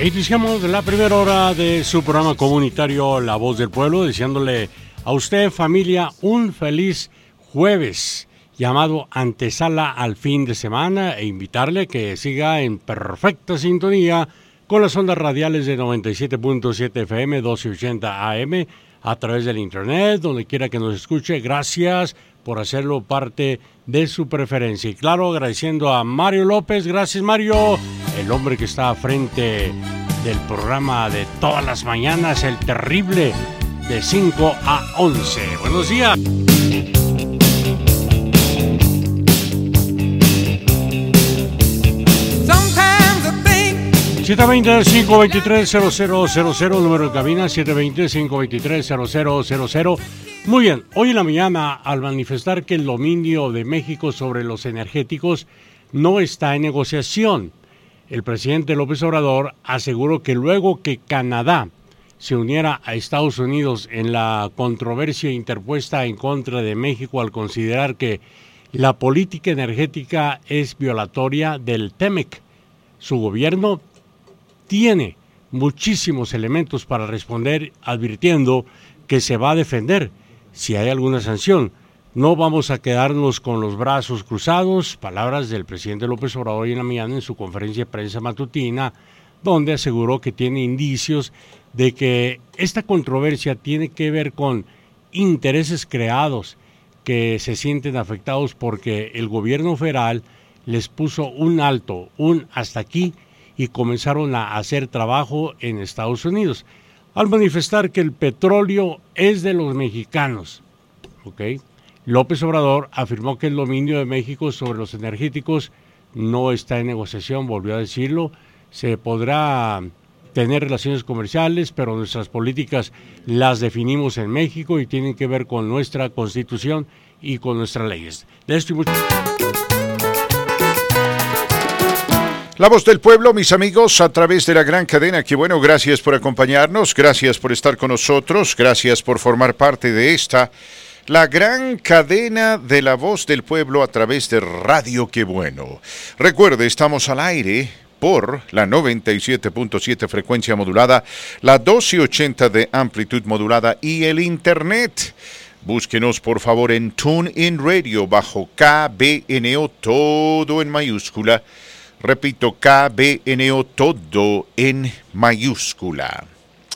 Iniciamos la primera hora de su programa comunitario La Voz del Pueblo, deseándole a usted, familia, un feliz jueves llamado Antesala al fin de semana e invitarle que siga en perfecta sintonía con las ondas radiales de 97.7 FM, 1280 AM, a través del internet, donde quiera que nos escuche. Gracias por hacerlo parte de su preferencia. Y claro, agradeciendo a Mario López. Gracias, Mario. El hombre que está frente del programa de todas las mañanas, el terrible, de 5 a 11. Buenos días. 720-523-0000, número de cabina 720-523-0000. Muy bien, hoy en la mañana, al manifestar que el dominio de México sobre los energéticos no está en negociación, el presidente López Obrador aseguró que luego que Canadá se uniera a Estados Unidos en la controversia interpuesta en contra de México al considerar que la política energética es violatoria del TEMEC, su gobierno tiene muchísimos elementos para responder advirtiendo que se va a defender si hay alguna sanción. No vamos a quedarnos con los brazos cruzados, palabras del presidente López Obrador en la mañana en su conferencia de prensa matutina, donde aseguró que tiene indicios de que esta controversia tiene que ver con intereses creados que se sienten afectados porque el gobierno federal les puso un alto, un hasta aquí y comenzaron a hacer trabajo en Estados Unidos, al manifestar que el petróleo es de los mexicanos. López Obrador afirmó que el dominio de México sobre los energéticos no está en negociación, volvió a decirlo, se podrá tener relaciones comerciales, pero nuestras políticas las definimos en México y tienen que ver con nuestra constitución y con nuestras leyes. De esto y mucho... La voz del pueblo, mis amigos, a través de la gran cadena, que bueno, gracias por acompañarnos, gracias por estar con nosotros, gracias por formar parte de esta, la gran cadena de la voz del pueblo a través de Radio Que Bueno. Recuerde, estamos al aire por la 97.7 frecuencia modulada, la 1280 de amplitud modulada y el Internet. Búsquenos por favor en TuneIn Radio bajo KBNO, todo en mayúscula Repito, KBNO todo en mayúscula.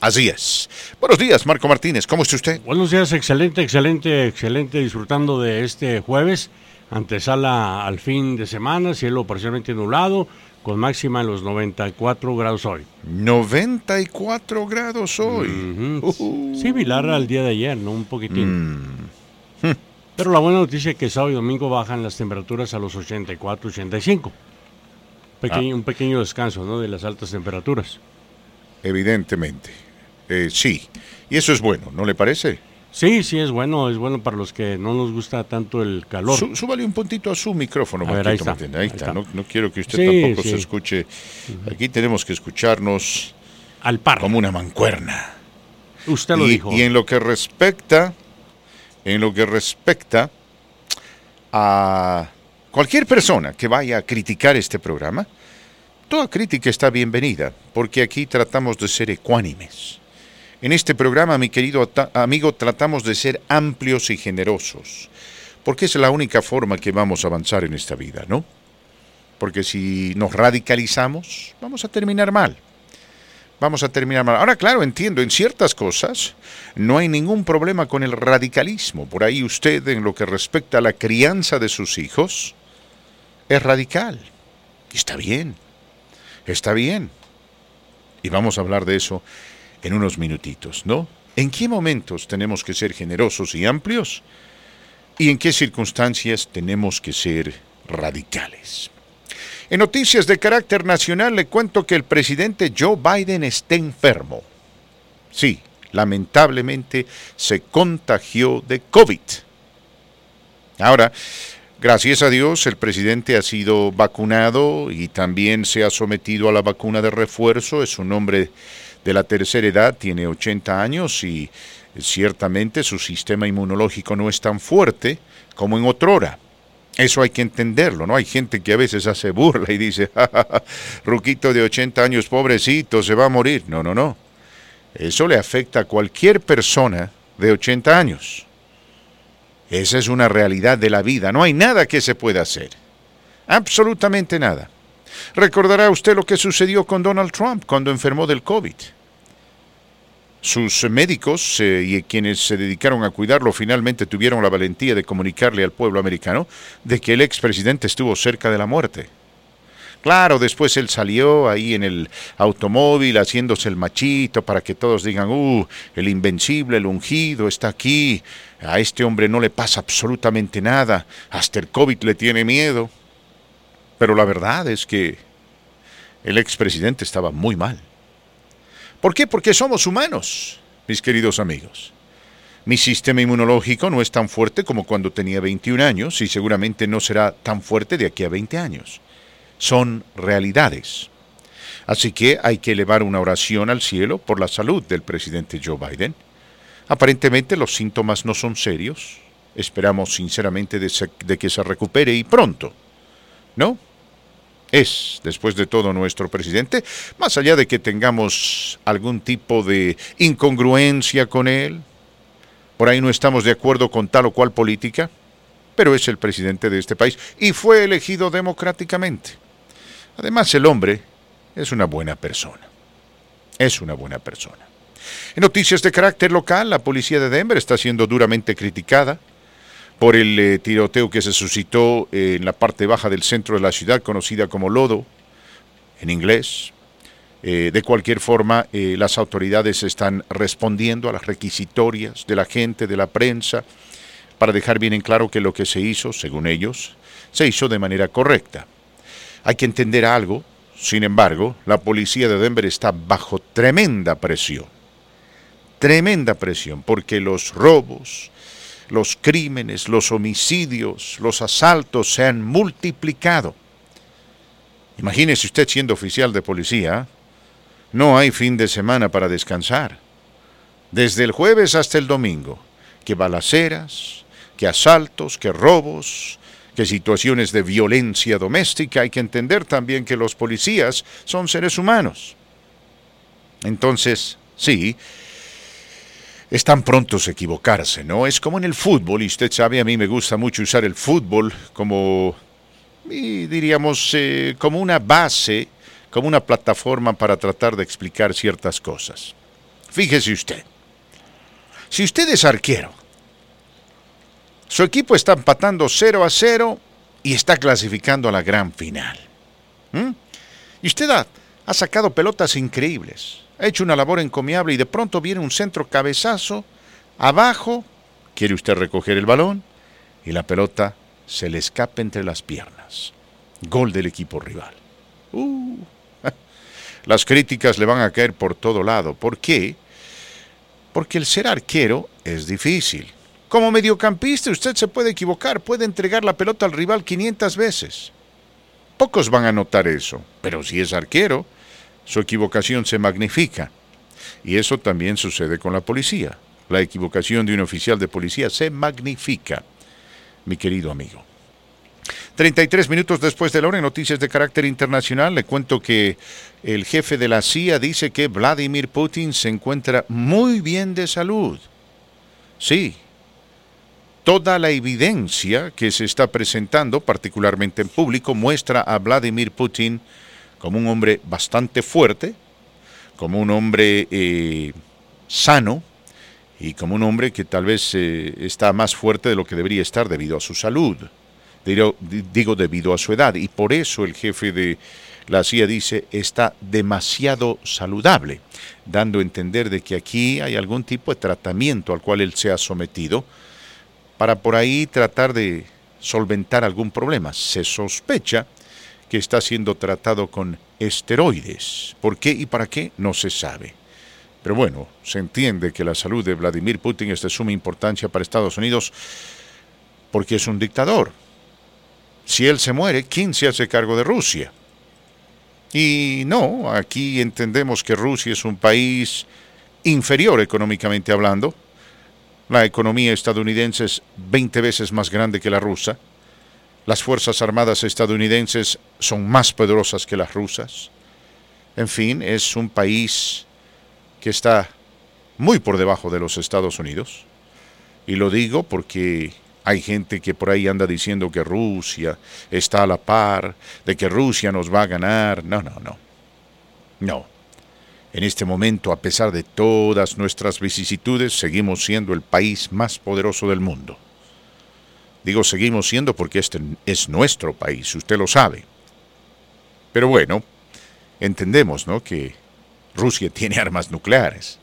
Así es. Buenos días, Marco Martínez. ¿Cómo está usted? Buenos días, excelente, excelente, excelente. Disfrutando de este jueves. Antesala al fin de semana, cielo parcialmente nublado, con máxima en los 94 grados hoy. 94 grados hoy. Uh. Similar al día de ayer, ¿no? Un poquitín. Mm. Pero la buena noticia es que sábado y domingo bajan las temperaturas a los 84, 85. Ah. Un pequeño descanso ¿no? de las altas temperaturas. Evidentemente. Eh, sí. Y eso es bueno, ¿no le parece? Sí, sí, es bueno. Es bueno para los que no nos gusta tanto el calor. súbale un puntito a su micrófono, ahí está. Ahí, está. No, quiero que usted tampoco se escuche. Aquí tenemos que escucharnos al par. Como una mancuerna. Usted lo dijo. Y en lo que respecta, en lo que respecta a Cualquier persona que vaya a criticar este programa, toda crítica está bienvenida, porque aquí tratamos de ser ecuánimes. En este programa, mi querido amigo, tratamos de ser amplios y generosos, porque es la única forma que vamos a avanzar en esta vida, ¿no? Porque si nos radicalizamos, vamos a terminar mal. Vamos a terminar mal. Ahora, claro, entiendo, en ciertas cosas no hay ningún problema con el radicalismo. Por ahí usted, en lo que respecta a la crianza de sus hijos, es radical. Y está bien, está bien. Y vamos a hablar de eso en unos minutitos, ¿no? ¿En qué momentos tenemos que ser generosos y amplios? ¿Y en qué circunstancias tenemos que ser radicales? En noticias de carácter nacional le cuento que el presidente Joe Biden está enfermo. Sí, lamentablemente se contagió de COVID. Ahora, Gracias a Dios, el presidente ha sido vacunado y también se ha sometido a la vacuna de refuerzo. Es un hombre de la tercera edad, tiene 80 años y ciertamente su sistema inmunológico no es tan fuerte como en otrora. Eso hay que entenderlo, ¿no? Hay gente que a veces hace burla y dice, Ruquito de 80 años, pobrecito, se va a morir. No, no, no. Eso le afecta a cualquier persona de 80 años. Esa es una realidad de la vida. No hay nada que se pueda hacer. Absolutamente nada. Recordará usted lo que sucedió con Donald Trump cuando enfermó del COVID. Sus médicos eh, y quienes se dedicaron a cuidarlo finalmente tuvieron la valentía de comunicarle al pueblo americano de que el expresidente estuvo cerca de la muerte. Claro, después él salió ahí en el automóvil haciéndose el machito para que todos digan, uh, el invencible, el ungido está aquí, a este hombre no le pasa absolutamente nada, hasta el COVID le tiene miedo. Pero la verdad es que el expresidente estaba muy mal. ¿Por qué? Porque somos humanos, mis queridos amigos. Mi sistema inmunológico no es tan fuerte como cuando tenía 21 años y seguramente no será tan fuerte de aquí a 20 años. Son realidades. Así que hay que elevar una oración al cielo por la salud del presidente Joe Biden. Aparentemente los síntomas no son serios. Esperamos sinceramente de, que se recupere y pronto. ¿No? es, después de todo, nuestro presidente, más allá de que tengamos algún tipo de incongruencia con él, por ahí no estamos de acuerdo con tal o cual política, pero es el presidente de este país y fue elegido democráticamente. Además, el hombre es una buena persona. Es una buena persona. En noticias de carácter local, la policía de Denver está siendo duramente criticada por el eh, tiroteo que se suscitó eh, en la parte baja del centro de la ciudad, conocida como Lodo, en inglés. Eh, de cualquier forma, las autoridades están respondiendo a las requisitorias de la gente, de la prensa, para dejar bien en claro que lo que se hizo, según ellos, se hizo de manera correcta. Hay que entender algo, sin embargo, la policía de Denver está bajo tremenda presión. Tremenda presión, porque los robos, los crímenes, los homicidios, los asaltos se han multiplicado. Imagínese usted siendo oficial de policía, no hay fin de semana para descansar. Desde el jueves hasta el domingo, que balaceras, que asaltos, que robos, que situaciones de violencia doméstica, hay que entender también que los policías son seres humanos. Entonces, sí, es tan pronto equivocarse, ¿no? Es como en el fútbol, y usted sabe, a mí me gusta mucho usar el fútbol como, diríamos, eh, como una base, como una plataforma para tratar de explicar ciertas cosas. Fíjese usted, si usted es arquero, su equipo está empatando 0 a 0 y está clasificando a la gran final. Y usted ha, ha sacado pelotas increíbles ha hecho una labor encomiable y de pronto viene un centro cabezazo, abajo, quiere usted recoger el balón y la pelota se le escapa entre las piernas. Gol del equipo rival. Uh, las críticas le van a caer por todo lado. ¿Por qué? Porque el ser arquero es difícil. Como mediocampista usted se puede equivocar, puede entregar la pelota al rival 500 veces. Pocos van a notar eso, pero si es arquero, su equivocación se magnifica. Y eso también sucede con la policía. La equivocación de un oficial de policía se magnifica, mi querido amigo. 33 minutos después de la hora en noticias de carácter internacional, le cuento que el jefe de la CIA dice que Vladimir Putin se encuentra muy bien de salud. Sí, toda la evidencia que se está presentando, particularmente en público, muestra a Vladimir Putin como un hombre bastante fuerte, como un hombre eh, sano y como un hombre que tal vez eh, está más fuerte de lo que debería estar debido a su salud, digo, digo debido a su edad. Y por eso el jefe de la CIA dice está demasiado saludable, dando a entender de que aquí hay algún tipo de tratamiento al cual él se ha sometido para por ahí tratar de solventar algún problema. Se sospecha que está siendo tratado con esteroides. ¿Por qué y para qué? No se sabe. Pero bueno, se entiende que la salud de Vladimir Putin es de suma importancia para Estados Unidos porque es un dictador. Si él se muere, ¿quién se hace cargo de Rusia? Y no, aquí entendemos que Rusia es un país inferior económicamente hablando. La economía estadounidense es 20 veces más grande que la rusa las Fuerzas Armadas estadounidenses son más poderosas que las rusas. En fin, es un país que está muy por debajo de los Estados Unidos. Y lo digo porque hay gente que por ahí anda diciendo que Rusia está a la par, de que Rusia nos va a ganar. No, no, no. No. En este momento, a pesar de todas nuestras vicisitudes, seguimos siendo el país más poderoso del mundo. Digo seguimos siendo porque este es nuestro país, usted lo sabe. Pero bueno, entendemos, ¿no? Que Rusia tiene armas nucleares.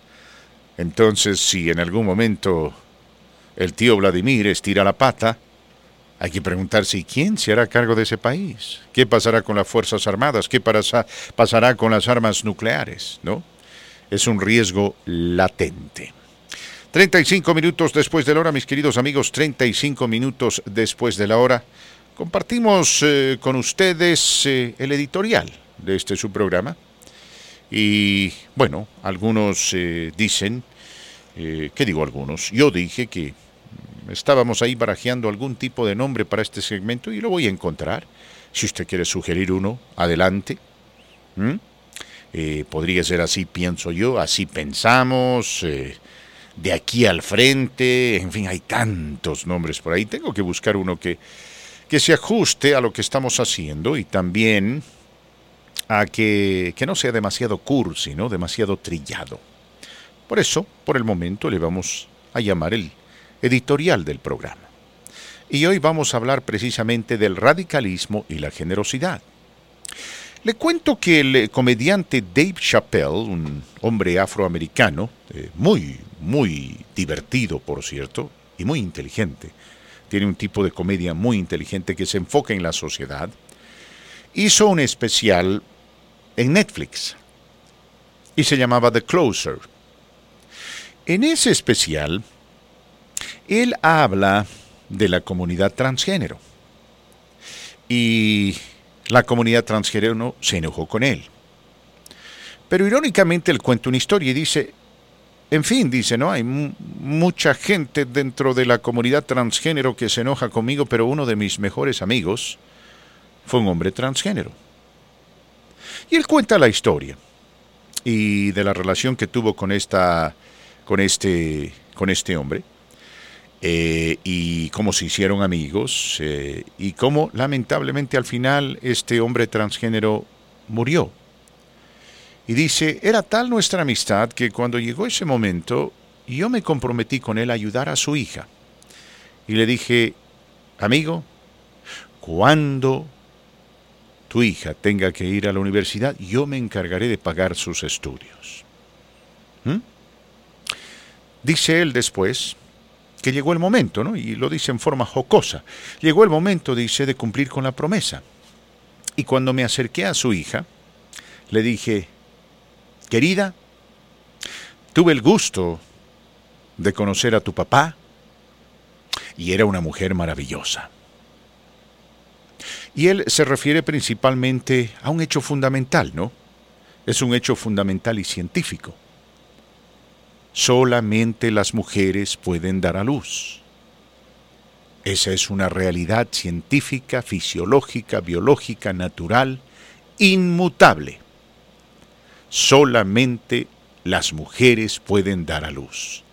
Entonces, si en algún momento el tío Vladimir estira la pata, hay que preguntarse quién se hará cargo de ese país. ¿Qué pasará con las Fuerzas Armadas? ¿Qué pasará con las armas nucleares? ¿No? Es un riesgo latente. 35 minutos después de la hora, mis queridos amigos, 35 minutos después de la hora, compartimos eh, con ustedes eh, el editorial de este su programa. Y bueno, algunos eh, dicen, ¿qué digo algunos? Yo dije que estábamos ahí barajeando algún tipo de nombre para este segmento y lo voy a encontrar. Si usted quiere sugerir uno, adelante. podría ser así, pienso yo, así pensamos de aquí al frente, en fin, hay tantos nombres por ahí. Tengo que buscar uno que, que se ajuste a lo que estamos haciendo y también a que, que no sea demasiado cursi, ¿no? demasiado trillado. Por eso, por el momento, le vamos a llamar el editorial del programa. Y hoy vamos a hablar precisamente del radicalismo y la generosidad. Le cuento que el comediante Dave Chappelle, un hombre afroamericano, eh, muy, muy divertido, por cierto, y muy inteligente, tiene un tipo de comedia muy inteligente que se enfoca en la sociedad, hizo un especial en Netflix y se llamaba The Closer. En ese especial, él habla de la comunidad transgénero y la comunidad transgénero se enojó con él. Pero irónicamente él cuenta una historia y dice, en fin, dice, ¿no? Hay mucha gente dentro de la comunidad transgénero que se enoja conmigo, pero uno de mis mejores amigos fue un hombre transgénero. Y él cuenta la historia y de la relación que tuvo con esta con este con este hombre eh, y cómo se hicieron amigos eh, y cómo lamentablemente al final este hombre transgénero murió. Y dice, era tal nuestra amistad que cuando llegó ese momento yo me comprometí con él a ayudar a su hija. Y le dije, amigo, cuando tu hija tenga que ir a la universidad, yo me encargaré de pagar sus estudios. ¿Mm? Dice él después, que llegó el momento, ¿no? Y lo dice en forma jocosa. Llegó el momento, dice, de cumplir con la promesa. Y cuando me acerqué a su hija, le dije, querida, tuve el gusto de conocer a tu papá y era una mujer maravillosa. Y él se refiere principalmente a un hecho fundamental, ¿no? Es un hecho fundamental y científico solamente las mujeres pueden dar a luz. Esa es una realidad científica, fisiológica, biológica, natural, inmutable. Solamente las mujeres pueden dar a luz.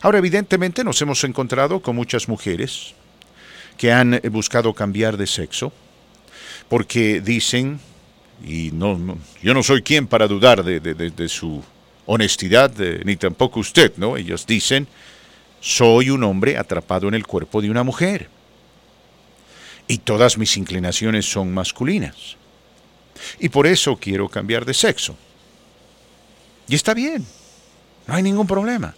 Ahora, evidentemente nos hemos encontrado con muchas mujeres que han buscado cambiar de sexo porque dicen, y no, yo no soy quien para dudar de, de su honestidad, ni tampoco usted, ¿no? Ellos dicen, soy un hombre atrapado en el cuerpo de una mujer. Y todas mis inclinaciones son masculinas. Y por eso quiero cambiar de sexo. Y está bien, no hay ningún problema.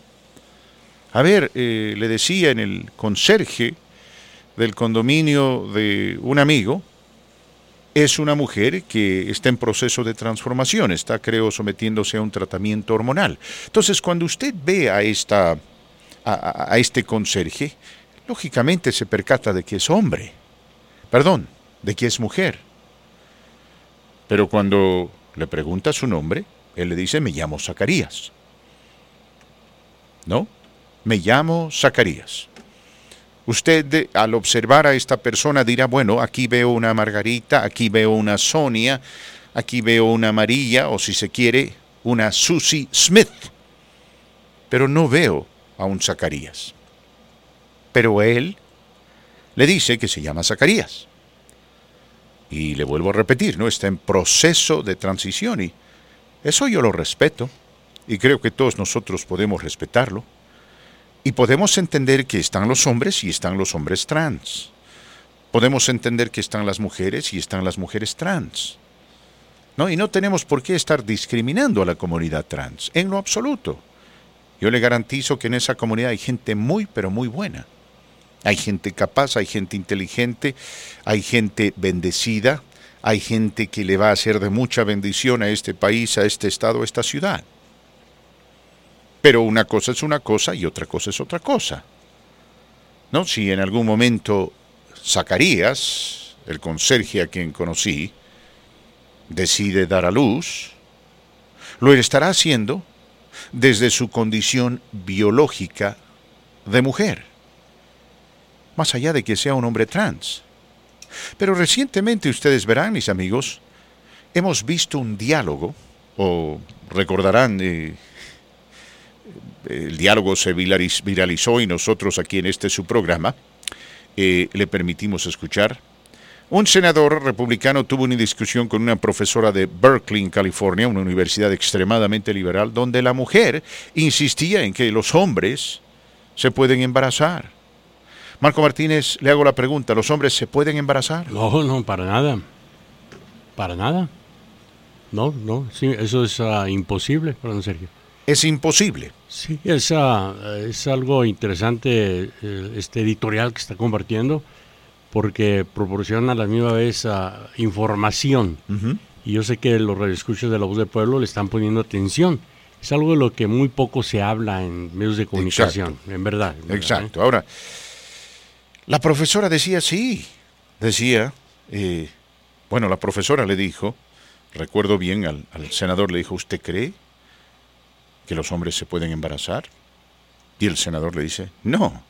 A ver, eh, le decía en el conserje del condominio de un amigo, es una mujer que está en proceso de transformación, está creo sometiéndose a un tratamiento hormonal. Entonces, cuando usted ve a, esta, a, este conserje, lógicamente se percata de que es hombre, perdón, de que es mujer. Pero cuando le pregunta su nombre, él le dice, me llamo Zacarías. ¿No? Me llamo Zacarías. Usted al observar a esta persona dirá, bueno, aquí veo una Margarita, aquí veo una Sonia, aquí veo una María, o si se quiere, una Susie Smith. Pero no veo a un Zacarías. Pero él le dice que se llama Zacarías. Y le vuelvo a repetir, ¿no? Está en proceso de transición y eso yo lo respeto y creo que todos nosotros podemos respetarlo. Y podemos entender que están los hombres y están los hombres trans. Podemos entender que están las mujeres y están las mujeres trans. ¿No? Y no tenemos por qué estar discriminando a la comunidad trans, en lo absoluto. Yo le garantizo que en esa comunidad hay gente muy, pero muy buena. Hay gente capaz, hay gente inteligente, hay gente bendecida, hay gente que le va a hacer de mucha bendición a este país, a este estado, a esta ciudad. Pero una cosa es una cosa y otra cosa es otra cosa. ¿No? Si en algún momento Zacarías, el conserje a quien conocí, decide dar a luz, lo estará haciendo desde su condición biológica de mujer, más allá de que sea un hombre trans. Pero recientemente ustedes verán, mis amigos, hemos visto un diálogo, o recordarán eh, el diálogo se viralizó y nosotros aquí en este su programa eh, le permitimos escuchar. Un senador republicano tuvo una discusión con una profesora de Berkeley, en California, una universidad extremadamente liberal, donde la mujer insistía en que los hombres se pueden embarazar. Marco Martínez, le hago la pregunta, ¿los hombres se pueden embarazar? No, no, para nada. Para nada. No, no, eso es uh, imposible, don Sergio es imposible. Sí, es, es algo interesante eh, este editorial que está compartiendo porque proporciona a la misma vez información. Y yo sé que los radioescuchos de la voz del pueblo le están poniendo atención. Es algo de lo que muy poco se habla en medios de comunicación, en verdad. Exacto. ¿eh? Ahora, la profesora decía sí, decía, eh, bueno, la profesora le dijo, recuerdo bien al, al senador, le dijo, ¿usted cree que los hombres se pueden embarazar? Y el senador le dice, no,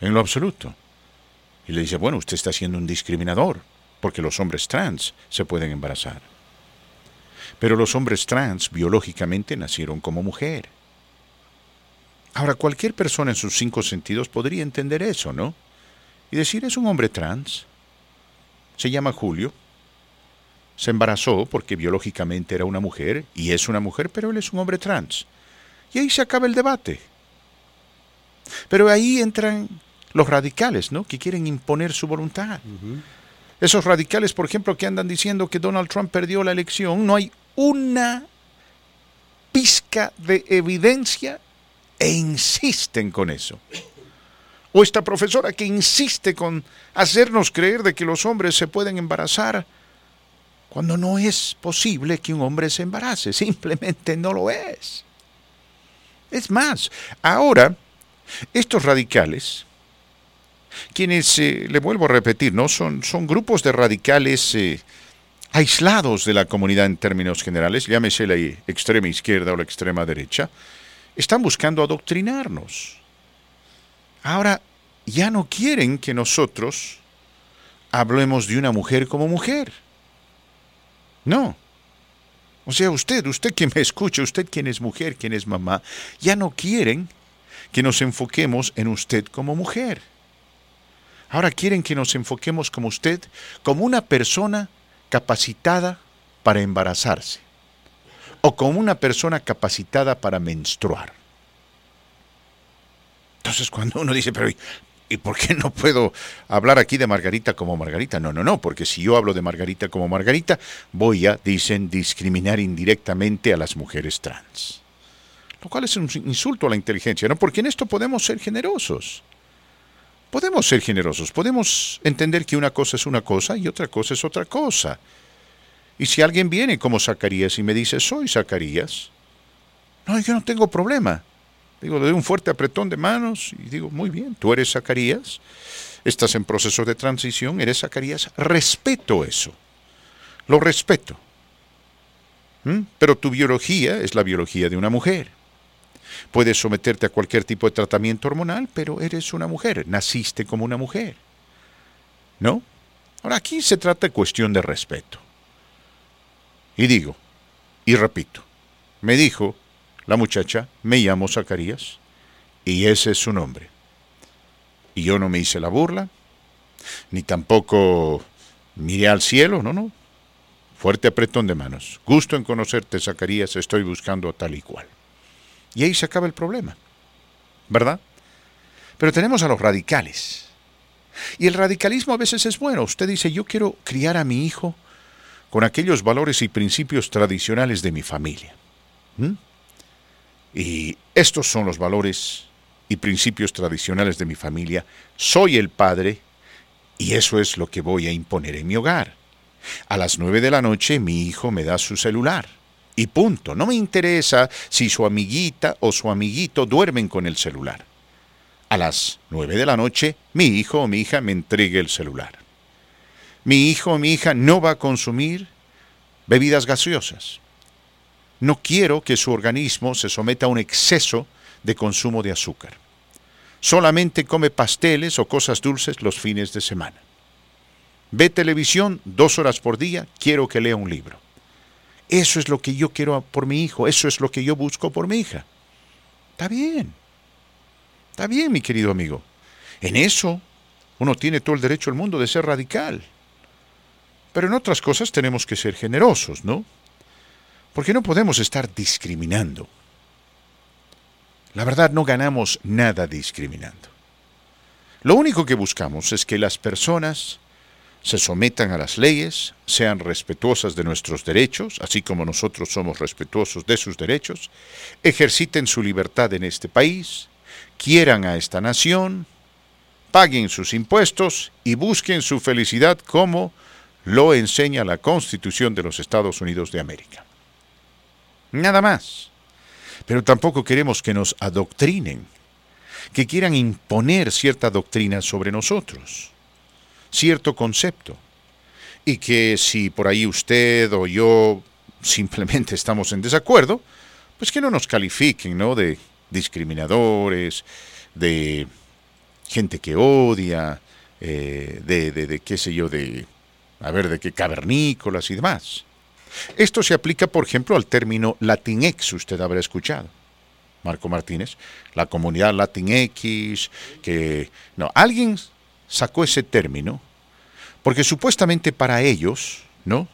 en lo absoluto. Y le dice, bueno, usted está siendo un discriminador, porque los hombres trans se pueden embarazar. Pero los hombres trans biológicamente nacieron como mujer. Ahora, cualquier persona en sus cinco sentidos podría entender eso, ¿no? Y decir, es un hombre trans. Se llama Julio, se embarazó porque biológicamente era una mujer y es una mujer, pero él es un hombre trans. Y ahí se acaba el debate. Pero ahí entran los radicales, ¿no? Que quieren imponer su voluntad. Esos radicales, por ejemplo, que andan diciendo que Donald Trump perdió la elección, no hay una pizca de evidencia e insisten con eso. O esta profesora que insiste con hacernos creer de que los hombres se pueden embarazar cuando no es posible que un hombre se embarace, simplemente no lo es. Es más, ahora, estos radicales, quienes, eh, le vuelvo a repetir, ¿no? son, son grupos de radicales eh, aislados de la comunidad en términos generales, llámese la extrema izquierda o la extrema derecha, están buscando adoctrinarnos. Ahora, ya no quieren que nosotros hablemos de una mujer como mujer no. O sea, usted, usted que me escucha, usted quien es mujer, quien es mamá, ya no quieren que nos enfoquemos en usted como mujer. Ahora quieren que nos enfoquemos como usted, como una persona capacitada para embarazarse o como una persona capacitada para menstruar. Entonces cuando uno dice, pero ¿Y por qué no puedo hablar aquí de Margarita como Margarita? No, no, no, porque si yo hablo de Margarita como Margarita, voy a, dicen, discriminar indirectamente a las mujeres trans. Lo cual es un insulto a la inteligencia, ¿no? Porque en esto podemos ser generosos. Podemos ser generosos, podemos entender que una cosa es una cosa y otra cosa es otra cosa. Y si alguien viene como Zacarías y me dice, soy Zacarías, no, yo no tengo problema. Digo, le doy un fuerte apretón de manos y digo, muy bien, tú eres Zacarías, estás en proceso de transición, eres Zacarías, respeto eso, lo respeto. Pero tu biología es la biología de una mujer. Puedes someterte a cualquier tipo de tratamiento hormonal, pero eres una mujer, naciste como una mujer. ¿No? Ahora aquí se trata de cuestión de respeto. Y digo, y repito, me dijo la muchacha, me llamo Zacarías, y ese es su nombre. Y yo no me hice la burla, ni tampoco miré al cielo, no, no. Fuerte apretón de manos. Gusto en conocerte, Zacarías, estoy buscando tal y cual. Y ahí se acaba el problema, ¿verdad? Pero tenemos a los radicales. Y el radicalismo a veces es bueno. Usted dice, yo quiero criar a mi hijo con aquellos valores y principios tradicionales de mi familia. ¿Mm? Y estos son los valores y principios tradicionales de mi familia. Soy el padre y eso es lo que voy a imponer en mi hogar. A las nueve de la noche mi hijo me da su celular. Y punto. No me interesa si su amiguita o su amiguito duermen con el celular. A las nueve de la noche mi hijo o mi hija me entregue el celular. Mi hijo o mi hija no va a consumir bebidas gaseosas. No quiero que su organismo se someta a un exceso de consumo de azúcar. Solamente come pasteles o cosas dulces los fines de semana. Ve televisión dos horas por día, quiero que lea un libro. Eso es lo que yo quiero por mi hijo, eso es lo que yo busco por mi hija. Está bien, está bien, mi querido amigo. En eso uno tiene todo el derecho del mundo de ser radical. Pero en otras cosas tenemos que ser generosos, ¿no? Porque no podemos estar discriminando. La verdad, no ganamos nada discriminando. Lo único que buscamos es que las personas se sometan a las leyes, sean respetuosas de nuestros derechos, así como nosotros somos respetuosos de sus derechos, ejerciten su libertad en este país, quieran a esta nación, paguen sus impuestos y busquen su felicidad como lo enseña la Constitución de los Estados Unidos de América. Nada más. Pero tampoco queremos que nos adoctrinen, que quieran imponer cierta doctrina sobre nosotros, cierto concepto. Y que si por ahí usted o yo simplemente estamos en desacuerdo, pues que no nos califiquen, ¿no? De discriminadores, de gente que odia, eh, de, de, de, qué sé yo, de, a ver, de qué cavernícolas y demás. Esto se aplica, por ejemplo, al término Latinx, usted habrá escuchado. Marco Martínez, la comunidad Latinx, que... No, alguien sacó ese término porque supuestamente para ellos, ¿no?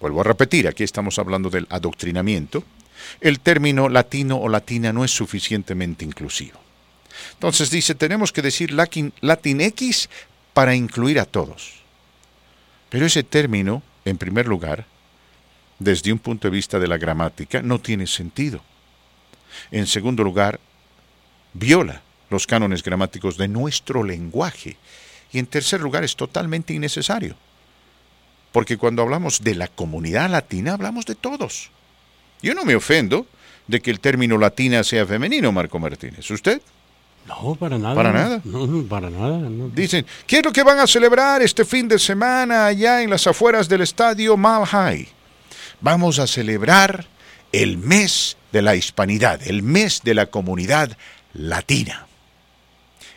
Vuelvo a repetir, aquí estamos hablando del adoctrinamiento, el término latino o latina no es suficientemente inclusivo. Entonces dice, tenemos que decir Latinx para incluir a todos. Pero ese término en primer lugar, desde un punto de vista de la gramática, no tiene sentido. En segundo lugar, viola los cánones gramáticos de nuestro lenguaje. Y en tercer lugar, es totalmente innecesario. Porque cuando hablamos de la comunidad latina, hablamos de todos. Yo no me ofendo de que el término latina sea femenino, Marco Martínez. ¿Usted? No, para nada. ¿Para nada? No, para nada. No. Dicen, ¿qué es lo que van a celebrar este fin de semana allá en las afueras del estadio Malhai? Vamos a celebrar el mes de la hispanidad, el mes de la comunidad latina.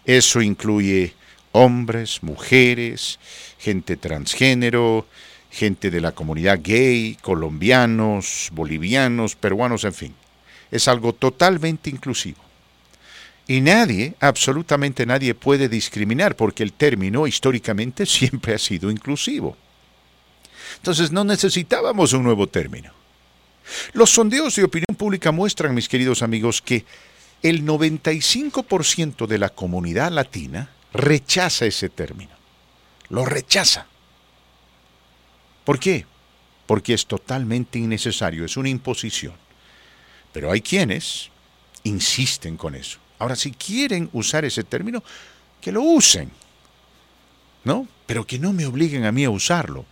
Eso incluye hombres, mujeres, gente transgénero, gente de la comunidad gay, colombianos, bolivianos, peruanos, en fin. Es algo totalmente inclusivo. Y nadie, absolutamente nadie puede discriminar porque el término históricamente siempre ha sido inclusivo. Entonces no necesitábamos un nuevo término. Los sondeos de opinión pública muestran, mis queridos amigos, que el 95% de la comunidad latina rechaza ese término. Lo rechaza. ¿Por qué? Porque es totalmente innecesario, es una imposición. Pero hay quienes insisten con eso. Ahora, si quieren usar ese término, que lo usen, ¿no? Pero que no me obliguen a mí a usarlo.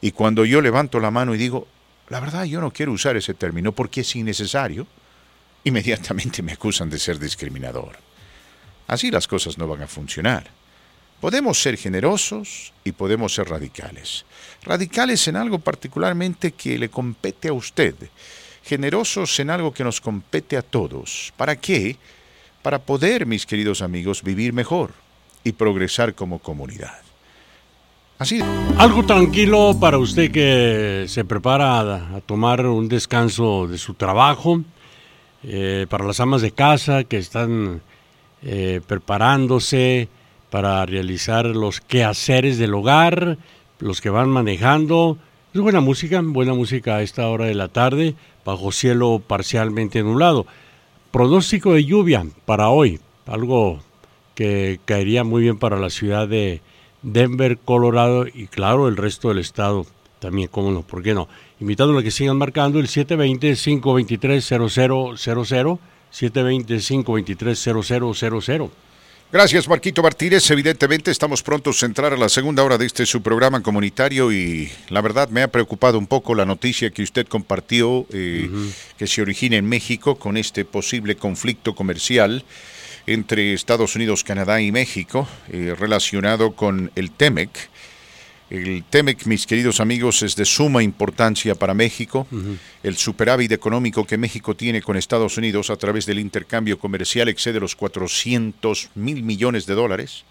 Y cuando yo levanto la mano y digo, la verdad yo no quiero usar ese término porque es innecesario, inmediatamente me acusan de ser discriminador. Así las cosas no van a funcionar. Podemos ser generosos y podemos ser radicales. Radicales en algo particularmente que le compete a usted, generosos en algo que nos compete a todos. ¿Para qué? Para poder, mis queridos amigos, vivir mejor y progresar como comunidad. Así. Algo tranquilo para usted que se prepara a, tomar un descanso de su trabajo, eh, para las amas de casa que están eh, preparándose para realizar los quehaceres del hogar, los que van manejando. Es buena música, buena música a esta hora de la tarde, bajo cielo parcialmente nublado. Pronóstico de lluvia para hoy, algo que caería muy bien para la ciudad de Denver, Colorado y claro, el resto del estado también, cómo no, ¿por qué no? Invitándole a que sigan marcando el 720-523-0000, 720-523-0000. Gracias, Marquito Martínez. Evidentemente estamos prontos a entrar a la segunda hora de este su programa comunitario y la verdad me ha preocupado un poco la noticia que usted compartió eh, que se origina en México con este posible conflicto comercial entre Estados Unidos, Canadá y México eh, relacionado con el TEMEC. El TEMEC, mis queridos amigos, es de suma importancia para México. El superávit económico que México tiene con Estados Unidos a través del intercambio comercial excede los 400 mil millones de dólares.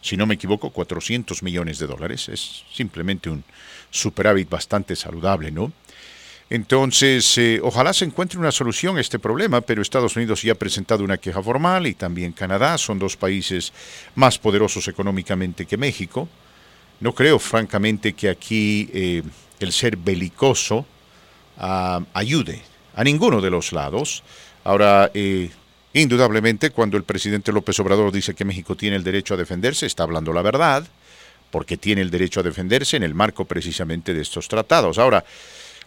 Si no me equivoco, 400 millones de dólares. Es simplemente un superávit bastante saludable, ¿no? Entonces, eh, ojalá se encuentre una solución a este problema, pero Estados Unidos ya ha presentado una queja formal y también Canadá. Son dos países más poderosos económicamente que México. No creo, francamente, que aquí eh, el ser belicoso ah, ayude a ninguno de los lados. Ahora, eh, indudablemente, cuando el presidente López Obrador dice que México tiene el derecho a defenderse, está hablando la verdad, porque tiene el derecho a defenderse en el marco precisamente de estos tratados. Ahora,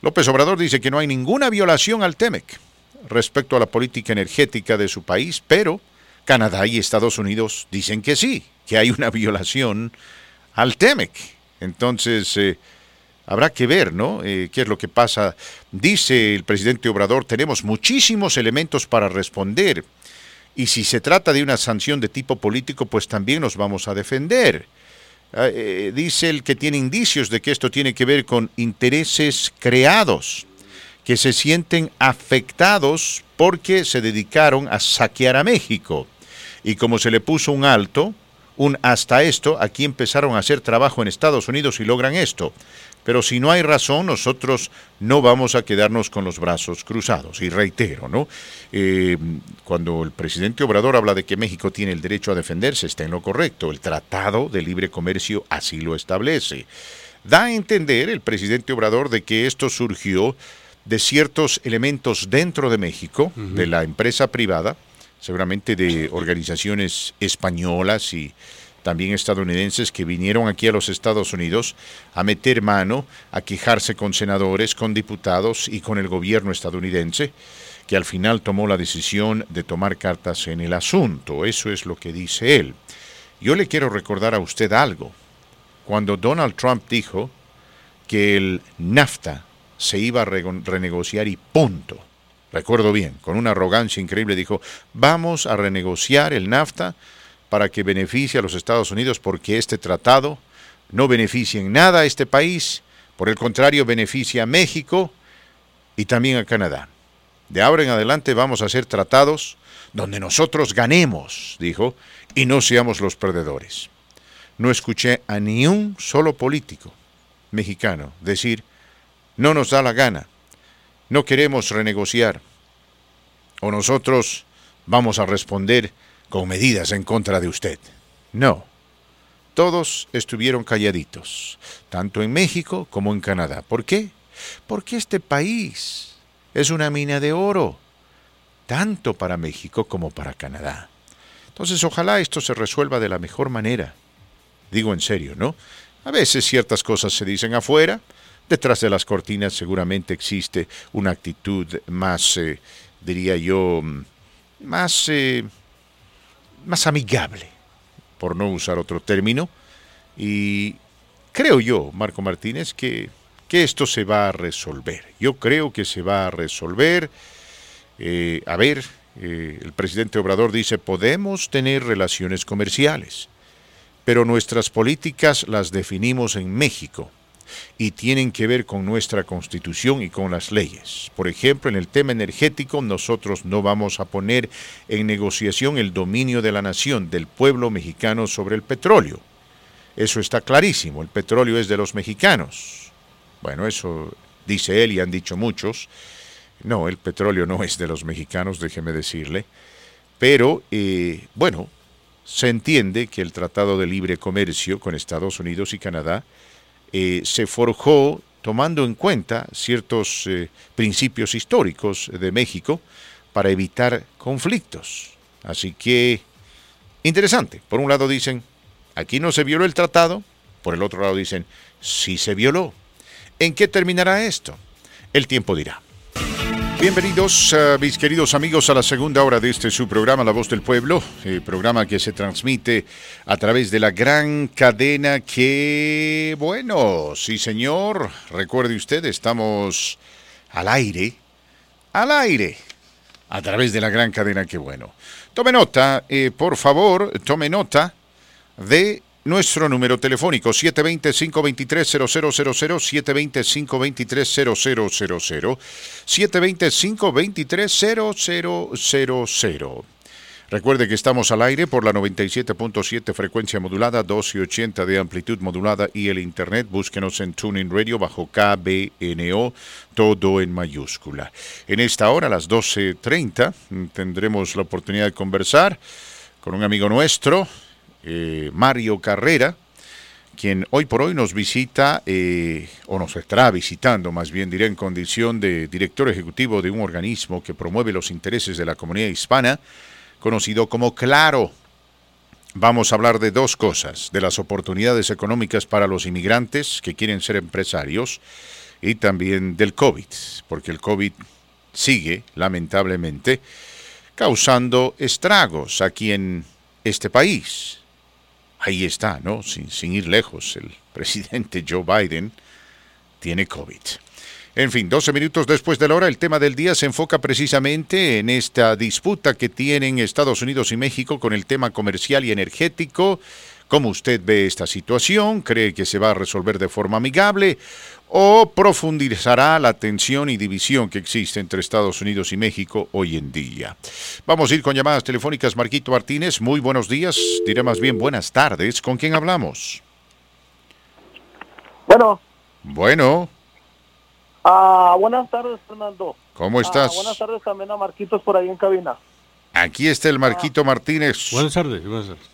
López Obrador dice que no hay ninguna violación al TEMEC respecto a la política energética de su país, pero Canadá y Estados Unidos dicen que sí, que hay una violación al TEMEC. Entonces, eh, habrá que ver, ¿no? Eh, ¿Qué es lo que pasa? Dice el presidente Obrador, tenemos muchísimos elementos para responder. Y si se trata de una sanción de tipo político, pues también nos vamos a defender. Ah, eh, dice el que tiene indicios de que esto tiene que ver con intereses creados, que se sienten afectados porque se dedicaron a saquear a México. Y como se le puso un alto, un hasta esto, aquí empezaron a hacer trabajo en Estados Unidos y logran esto. Pero si no hay razón, nosotros no vamos a quedarnos con los brazos cruzados. Y reitero, ¿no? Eh, cuando el presidente Obrador habla de que México tiene el derecho a defenderse, está en lo correcto. El Tratado de Libre Comercio así lo establece. Da a entender el presidente Obrador de que esto surgió de ciertos elementos dentro de México, de la empresa privada, seguramente de organizaciones españolas y también estadounidenses que vinieron aquí a los Estados Unidos a meter mano, a quejarse con senadores, con diputados y con el gobierno estadounidense, que al final tomó la decisión de tomar cartas en el asunto. Eso es lo que dice él. Yo le quiero recordar a usted algo. Cuando Donald Trump dijo que el NAFTA se iba a renegociar y punto, recuerdo bien, con una arrogancia increíble, dijo, vamos a renegociar el NAFTA para que beneficie a los Estados Unidos porque este tratado no beneficia en nada a este país, por el contrario beneficia a México y también a Canadá. De ahora en adelante vamos a hacer tratados donde nosotros ganemos, dijo, y no seamos los perdedores. No escuché a ni un solo político mexicano decir, no nos da la gana, no queremos renegociar, o nosotros vamos a responder con medidas en contra de usted. No. Todos estuvieron calladitos, tanto en México como en Canadá. ¿Por qué? Porque este país es una mina de oro, tanto para México como para Canadá. Entonces, ojalá esto se resuelva de la mejor manera. Digo en serio, ¿no? A veces ciertas cosas se dicen afuera, Detrás de las cortinas seguramente existe una actitud más, eh, diría yo, mm, más, eh, más amigable, por no usar otro término. Y creo yo, Marco Martínez, que, que esto se va a resolver. Yo creo que se va a resolver. Eh, a ver, el presidente Obrador dice, podemos tener relaciones comerciales, pero nuestras políticas las definimos en México y tienen que ver con nuestra constitución y con las leyes. Por ejemplo, en el tema energético, nosotros no vamos a poner en negociación el dominio de la nación, del pueblo mexicano sobre el petróleo. Eso está clarísimo, el petróleo es de los mexicanos. Bueno, eso dice él y han dicho muchos. No, el petróleo no es de los mexicanos, déjeme decirle. Pero, eh, bueno, se entiende que el Tratado de Libre Comercio con Estados Unidos y Canadá eh, se forjó tomando en cuenta ciertos eh, principios históricos de México para evitar conflictos. Así que, interesante. Por un lado dicen, aquí no se violó el tratado, por el otro lado dicen, sí se violó. ¿En qué terminará esto? El tiempo dirá. Bienvenidos, uh, mis queridos amigos, a la segunda hora de este su programa La Voz del Pueblo, eh, programa que se transmite a través de la gran cadena que, bueno, sí señor, recuerde usted, estamos al aire, al aire, a través de la gran cadena que, bueno. Tome nota, eh, por favor, tome nota de nuestro número telefónico 720-523-0000, 720-523-0000, 720-523-0000. Recuerde que estamos al aire por la 97.7 frecuencia modulada, 280 de amplitud modulada y el internet. Búsquenos en Tuning Radio bajo KBNO, todo en mayúscula. En esta hora, a las 12.30, tendremos la oportunidad de conversar con un amigo nuestro, eh, Mario Carrera, quien hoy por hoy nos visita, eh, o nos estará visitando, más bien diré, en condición de director ejecutivo de un organismo que promueve los intereses de la comunidad hispana, conocido como Claro. Vamos a hablar de dos cosas, de las oportunidades económicas para los inmigrantes que quieren ser empresarios y también del COVID, porque el COVID sigue, lamentablemente, causando estragos aquí en este país ahí está, ¿no? Sin, sin, ir lejos, el presidente Joe Biden tiene COVID. En fin, 12 minutos después de la hora, el tema del día se enfoca precisamente en esta disputa que tienen Estados Unidos y México con el tema comercial y energético. ¿Cómo usted ve esta situación? ¿Cree que se va a resolver de forma amigable? ¿O profundizará la tensión y división que existe entre Estados Unidos y México hoy en día? Vamos a ir con llamadas telefónicas. Marquito Martínez, muy buenos días. Diré más bien buenas tardes. ¿Con quién hablamos? Bueno. Bueno. Ah, buenas tardes, Fernando. ¿Cómo estás? Ah, buenas tardes también a Marquitos por ahí en cabina. Aquí está el Marquito Martínez. Buenas tardes, buenas tardes.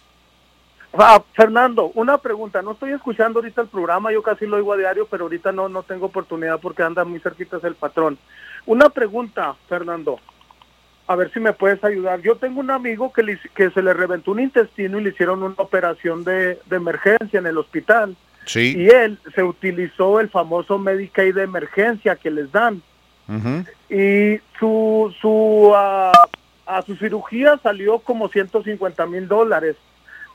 Ah, Fernando, una pregunta. No estoy escuchando ahorita el programa, yo casi lo oigo a diario, pero ahorita no, no tengo oportunidad porque anda muy cerquitas el patrón. Una pregunta, Fernando. A ver si me puedes ayudar. Yo tengo un amigo que, le- que se le reventó un intestino y le hicieron una operación de, de emergencia en el hospital. Sí. Y él se utilizó el famoso Medicaid de emergencia que les dan. Y su su ah, a su cirugía salió como 150 mil dólares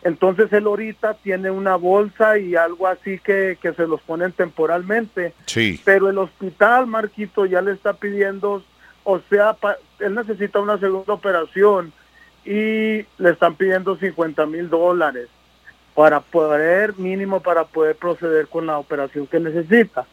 entonces él ahorita tiene una bolsa y algo así que, que se los ponen temporalmente Sí. pero el hospital Marquito ya le está pidiendo o sea pa- él necesita una segunda operación y le están pidiendo 50 mil dólares para poder mínimo para poder proceder con la operación que necesita.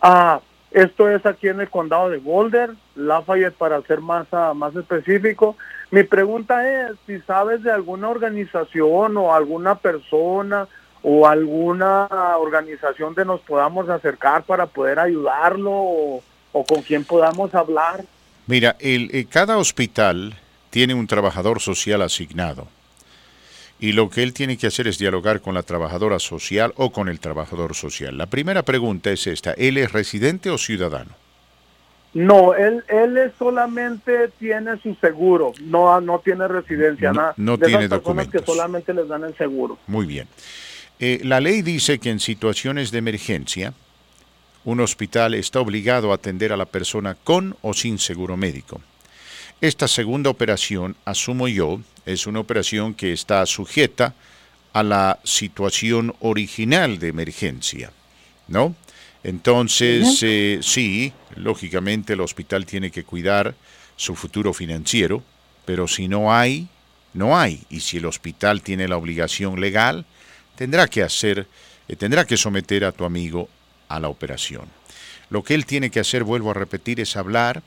Ah, esto es aquí en el condado de Boulder, Lafayette para ser más, ah, más específico. Mi pregunta es si sabes de alguna organización o alguna persona o alguna organización de nos podamos acercar para poder ayudarlo o, con quien podamos hablar. Mira, el, eh, cada hospital tiene un trabajador social asignado. Y lo que él tiene que hacer es dialogar con la trabajadora social o con el trabajador social. La primera pregunta es esta, ¿él es residente o ciudadano? No, él, él es solamente tiene su seguro, no, no tiene residencia, No- nada. no de esas tiene personas que documentos. solamente les dan el seguro. Muy bien. Eh, la ley dice que en situaciones de emergencia, un hospital está obligado a atender a la persona con o sin seguro médico. Esta segunda operación, asumo yo, es una operación que está sujeta a la situación original de emergencia, ¿no? Entonces, eh, sí, lógicamente el hospital tiene que cuidar su futuro financiero, pero si no hay, no hay. Y si el hospital tiene la obligación legal, tendrá que hacer, eh, tendrá que someter a tu amigo a la operación. Lo que él tiene que hacer, vuelvo a repetir, es hablar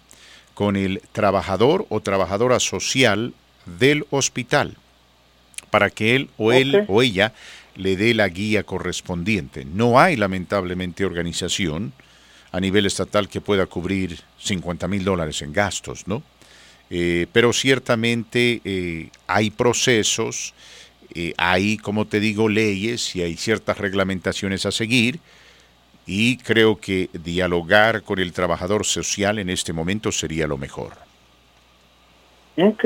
con el trabajador o trabajadora social del hospital para que él o él o ella le dé la guía correspondiente. No hay lamentablemente organización a nivel estatal que pueda cubrir 50 mil dólares en gastos, ¿no? Eh, pero ciertamente eh, hay procesos, eh, hay, como te digo, leyes y hay ciertas reglamentaciones a seguir y creo que dialogar con el trabajador social en este momento sería lo mejor. Ok,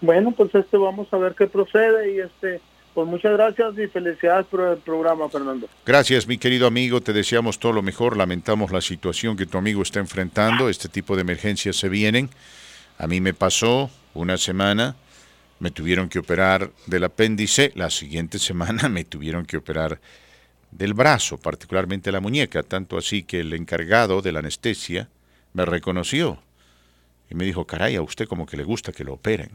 bueno, pues este vamos a ver qué procede y este, pues muchas gracias y felicidades por el programa, Fernando. Gracias, mi querido amigo, te deseamos todo lo mejor, lamentamos la situación que tu amigo está enfrentando, este tipo de emergencias se vienen. A mí me pasó una semana, me tuvieron que operar del apéndice, la siguiente semana me tuvieron que operar del brazo, particularmente la muñeca, tanto así que el encargado de la anestesia me reconoció y me dijo, caray, a usted como que le gusta que lo operen,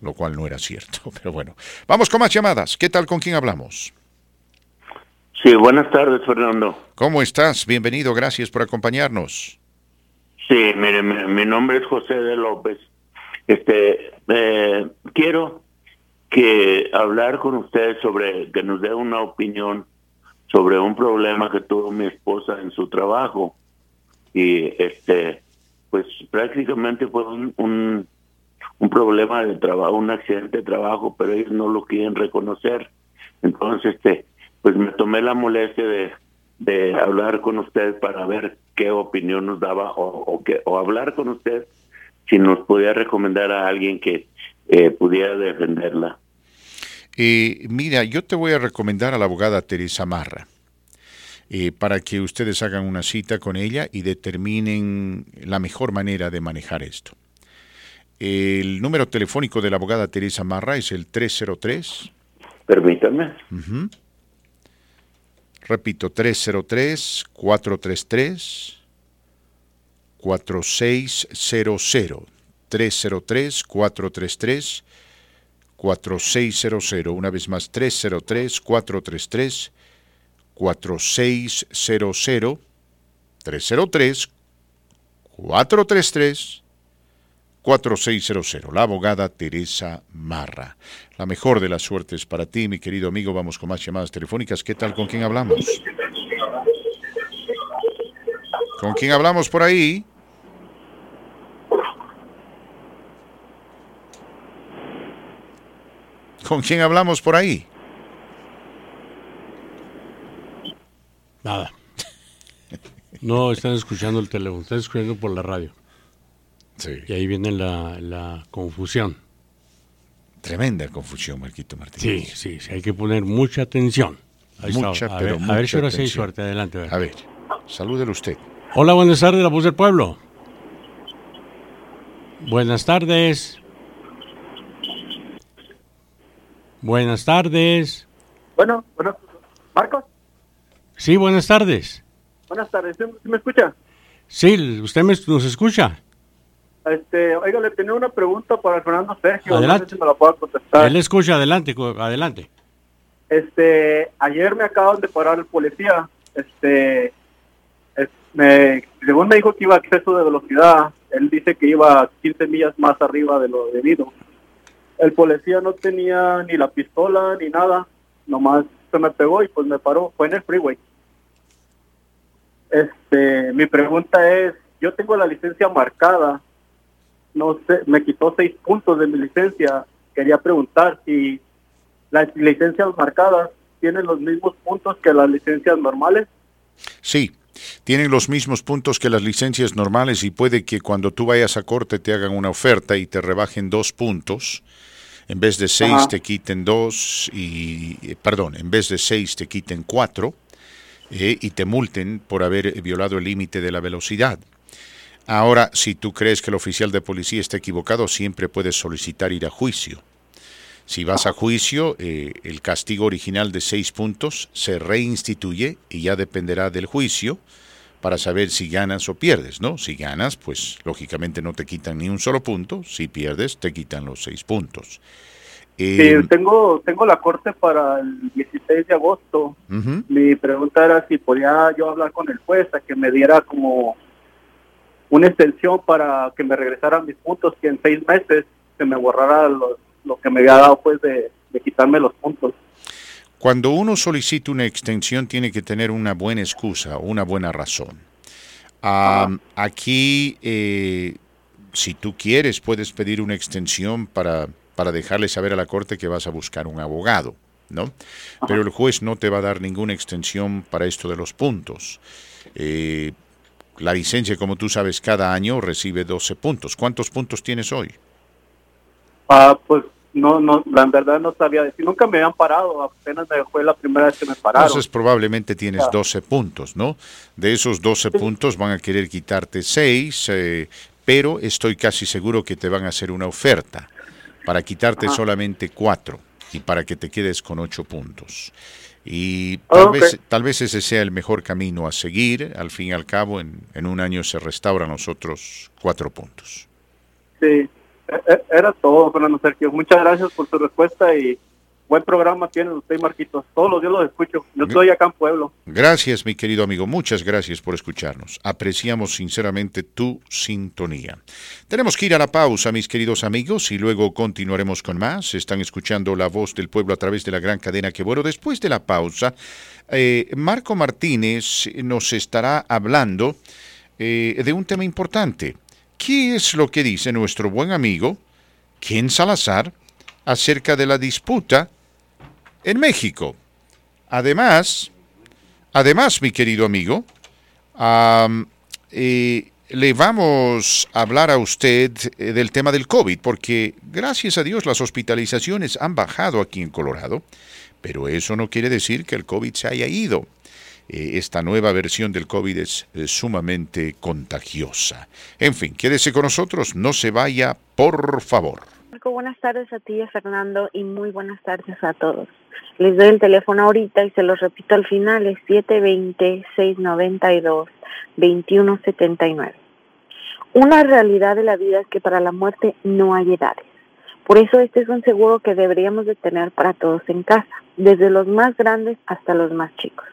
lo cual no era cierto, pero bueno. Vamos con más llamadas. ¿Qué tal? ¿Con quién hablamos? Sí, buenas tardes, Fernando. ¿Cómo estás? Bienvenido, gracias por acompañarnos. Sí, mire, mi, nombre es José de López. Este, eh, quiero que hablar con ustedes sobre que nos dé una opinión sobre un problema que tuvo mi esposa en su trabajo y este pues prácticamente fue un, un, problema de trabajo un accidente de trabajo pero ellos no lo quieren reconocer entonces este pues me tomé la molestia de, hablar con usted para ver qué opinión nos daba o, o, que, o hablar con usted si nos podía recomendar a alguien que eh, pudiera defenderla eh, mira, yo te voy a recomendar a la abogada Teresa Marra. Eh, para que ustedes hagan una cita con ella y determinen la mejor manera de manejar esto. El número telefónico de la abogada Teresa Marra es el 303. Permítanme. Repito, 303-433. 4600 303 433 4600 una vez más 303 433 4600 303 433 4600. La abogada Teresa Marra. La mejor de las suertes para ti, mi querido amigo. Vamos con más llamadas telefónicas. ¿Qué tal? ¿Con quién hablamos? ¿Con quién hablamos por ahí? ¿Con quién hablamos por ahí? Nada. No están escuchando el teléfono, están escuchando por la radio. Sí. Y ahí viene la, confusión. Tremenda confusión, Marquito Martínez. Sí, sí, hay que poner mucha atención. mucha, a, ver, a ver si ahora sí hay suerte. Adelante. A ver, salúdelo usted. Hola, buenas tardes, la voz del pueblo. Buenas tardes. Buenas tardes. Bueno, bueno, Marcos. Sí, buenas tardes. Buenas tardes, ¿me escucha? Sí, ¿usted me, nos escucha? Este, oiga, le tenía una pregunta para Fernando Sergio. Adelante. No sé si me la puedo contestar. Él escucha, adelante, adelante. Este, ayer me acaban de parar el policía. Este, me, según me dijo que iba a exceso de velocidad, él dice que iba 15 millas más arriba de lo debido. El policía no tenía ni la pistola ni nada, nomás me pegó y pues me paró, fue en el freeway. Este, mi pregunta es, yo tengo la licencia marcada, no sé, me quitó seis puntos de mi licencia, quería preguntar si las licencias marcadas tienen los mismos puntos que las licencias normales. Sí, tienen los mismos puntos que las licencias normales y puede que cuando tú vayas a corte te hagan una oferta y te rebajen dos puntos en vez de seis te quiten dos y, eh, perdón, en vez de seis te quiten cuatro eh, y te multen por haber violado el límite de la velocidad. Ahora, si tú crees que el oficial de policía está equivocado, siempre puedes solicitar ir a juicio. Si vas a juicio, eh, el castigo original de seis puntos se reinstituye y ya dependerá del juicio para saber si ganas o pierdes, ¿no? Si ganas, pues lógicamente no te quitan ni un solo punto, si pierdes, te quitan los seis puntos. sí, em, tengo, tengo la corte para el 16 de agosto. Mi pregunta era si podía yo hablar con el juez a que me diera como una extensión para que me regresaran mis puntos, que en seis meses se me borrara lo, lo que me había dado pues de, quitarme los puntos. Cuando uno solicita una extensión tiene que tener una buena excusa, una buena razón. aquí, eh, si tú quieres, puedes pedir una extensión para, para dejarle saber a la corte que vas a buscar un abogado, ¿no? Pero el juez no te va a dar ninguna extensión para esto de los puntos. Eh, la licencia, como tú sabes, cada año recibe 12 puntos. ¿Cuántos puntos tienes hoy? Ah, pues no, no, la verdad no sabía decir. Nunca me habían parado, apenas fue la primera vez que me pararon. Entonces probablemente tienes 12 puntos, ¿no? De esos 12 puntos van a querer quitarte 6, eh, pero estoy casi seguro que te van a hacer una oferta para quitarte solamente 4 y para que te quedes con 8 puntos. Y tal, vez, tal vez ese sea el mejor camino a seguir. Al fin y al cabo, en, en un año se restauran los otros cuatro puntos. Sí, e, e, era todo, Fernando Sergio. Muchas gracias por su respuesta y Buen programa tiene usted, Marquitos. Todos los días los escucho. Yo estoy acá en Pueblo. Gracias, mi querido amigo. Muchas gracias por escucharnos. Apreciamos sinceramente tu sintonía. Tenemos que ir a la pausa, mis queridos amigos, y luego continuaremos con más. Están escuchando la voz del pueblo a través de la gran cadena que bueno. Después de la pausa, eh, Marco Martínez nos estará hablando eh, de un tema importante. ¿Qué es lo que dice nuestro buen amigo Ken Salazar acerca de la disputa en México. Además, además, mi querido amigo, eh, le vamos a hablar a usted eh, del tema del COVID, porque gracias a Dios las hospitalizaciones han bajado aquí en Colorado, pero eso no quiere decir que el COVID se haya ido. Eh, esta nueva versión del COVID es sumamente contagiosa. En fin, quédese con nosotros, no se vaya, por favor. Buenas tardes a ti, Fernando, y muy buenas tardes a todos. Les doy el teléfono ahorita y se los repito al final, es 720-692-2179. Una realidad de la vida es que para la muerte no hay edades. Por eso este es un seguro que deberíamos de tener para todos en casa, desde los más grandes hasta los más chicos.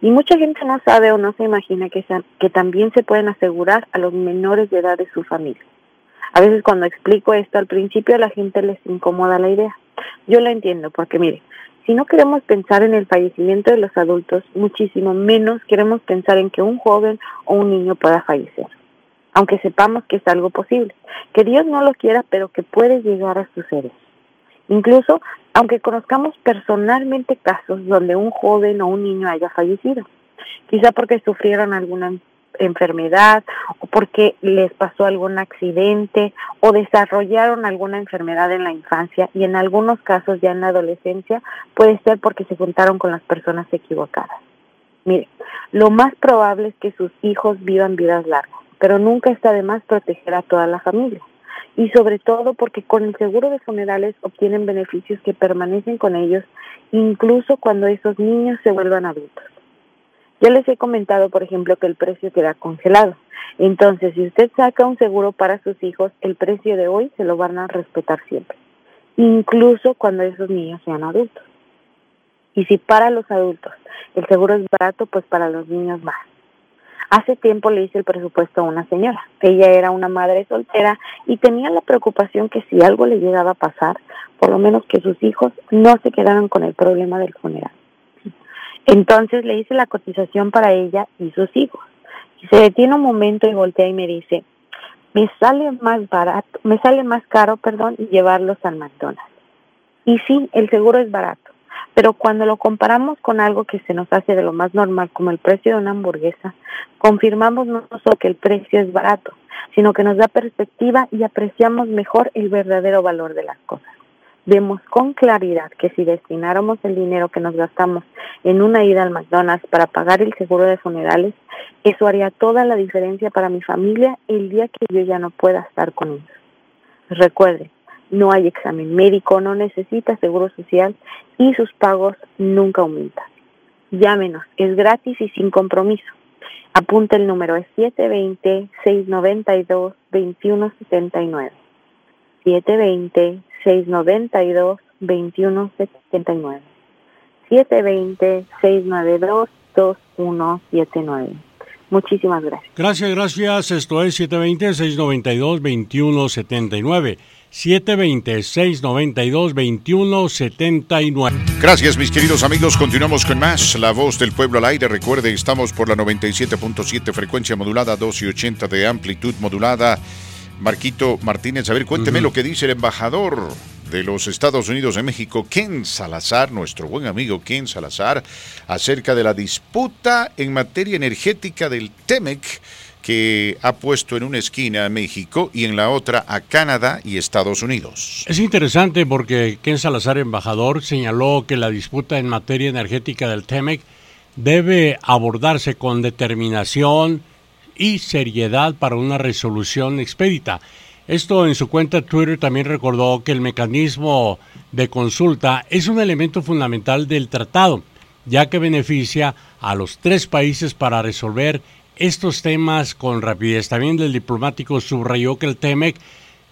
Y mucha gente no sabe o no se imagina que, que también se pueden asegurar a los menores de edad de su familia. A veces cuando explico esto al principio a la gente les incomoda la idea. Yo la entiendo porque mire, si no queremos pensar en el fallecimiento de los adultos, muchísimo menos queremos pensar en que un joven o un niño pueda fallecer. Aunque sepamos que es algo posible, que Dios no lo quiera, pero que puede llegar a suceder. Incluso aunque conozcamos personalmente casos donde un joven o un niño haya fallecido, quizá porque sufrieron alguna enfermedad o porque les pasó algún accidente o desarrollaron alguna enfermedad en la infancia y en algunos casos ya en la adolescencia puede ser porque se juntaron con las personas equivocadas. Mire, lo más probable es que sus hijos vivan vidas largas, pero nunca está de más proteger a toda la familia. Y sobre todo porque con el seguro de funerales obtienen beneficios que permanecen con ellos incluso cuando esos niños se vuelvan adultos. Ya les he comentado, por ejemplo, que el precio queda congelado. Entonces, si usted saca un seguro para sus hijos, el precio de hoy se lo van a respetar siempre, incluso cuando esos niños sean adultos. Y si para los adultos el seguro es barato, pues para los niños más. Hace tiempo le hice el presupuesto a una señora. Ella era una madre soltera y tenía la preocupación que si algo le llegaba a pasar, por lo menos que sus hijos no se quedaran con el problema del funeral. Entonces le hice la cotización para ella y sus hijos. Y se detiene un momento y voltea y me dice, me sale más barato, me sale más caro, perdón, llevarlos al McDonald's. Y sí, el seguro es barato, pero cuando lo comparamos con algo que se nos hace de lo más normal, como el precio de una hamburguesa, confirmamos no solo que el precio es barato, sino que nos da perspectiva y apreciamos mejor el verdadero valor de las cosas vemos con claridad que si destináramos el dinero que nos gastamos en una ida al McDonald's para pagar el seguro de funerales, eso haría toda la diferencia para mi familia el día que yo ya no pueda estar con ellos. Recuerde, no hay examen médico, no necesita seguro social y sus pagos nunca aumentan. Llámenos, es gratis y sin compromiso. Apunta el número, es 720-692-2179. 720 692 2179. 720-692-2179. Muchísimas gracias. Gracias, gracias. Esto es 720-692-2179. 720-692-2179. Gracias, mis queridos amigos. Continuamos con más. La voz del pueblo al aire. Recuerde, estamos por la 97.7 frecuencia modulada, 280 de amplitud modulada. Marquito Martínez, a ver, cuénteme lo que dice el embajador de los Estados Unidos de México, Ken Salazar, nuestro buen amigo Ken Salazar, acerca de la disputa en materia energética del TEMEC que ha puesto en una esquina a México y en la otra a Canadá y Estados Unidos. Es interesante porque Ken Salazar, embajador, señaló que la disputa en materia energética del TEMEC debe abordarse con determinación y seriedad para una resolución expedita. Esto en su cuenta Twitter también recordó que el mecanismo de consulta es un elemento fundamental del tratado, ya que beneficia a los tres países para resolver estos temas con rapidez. También el diplomático subrayó que el TEMEC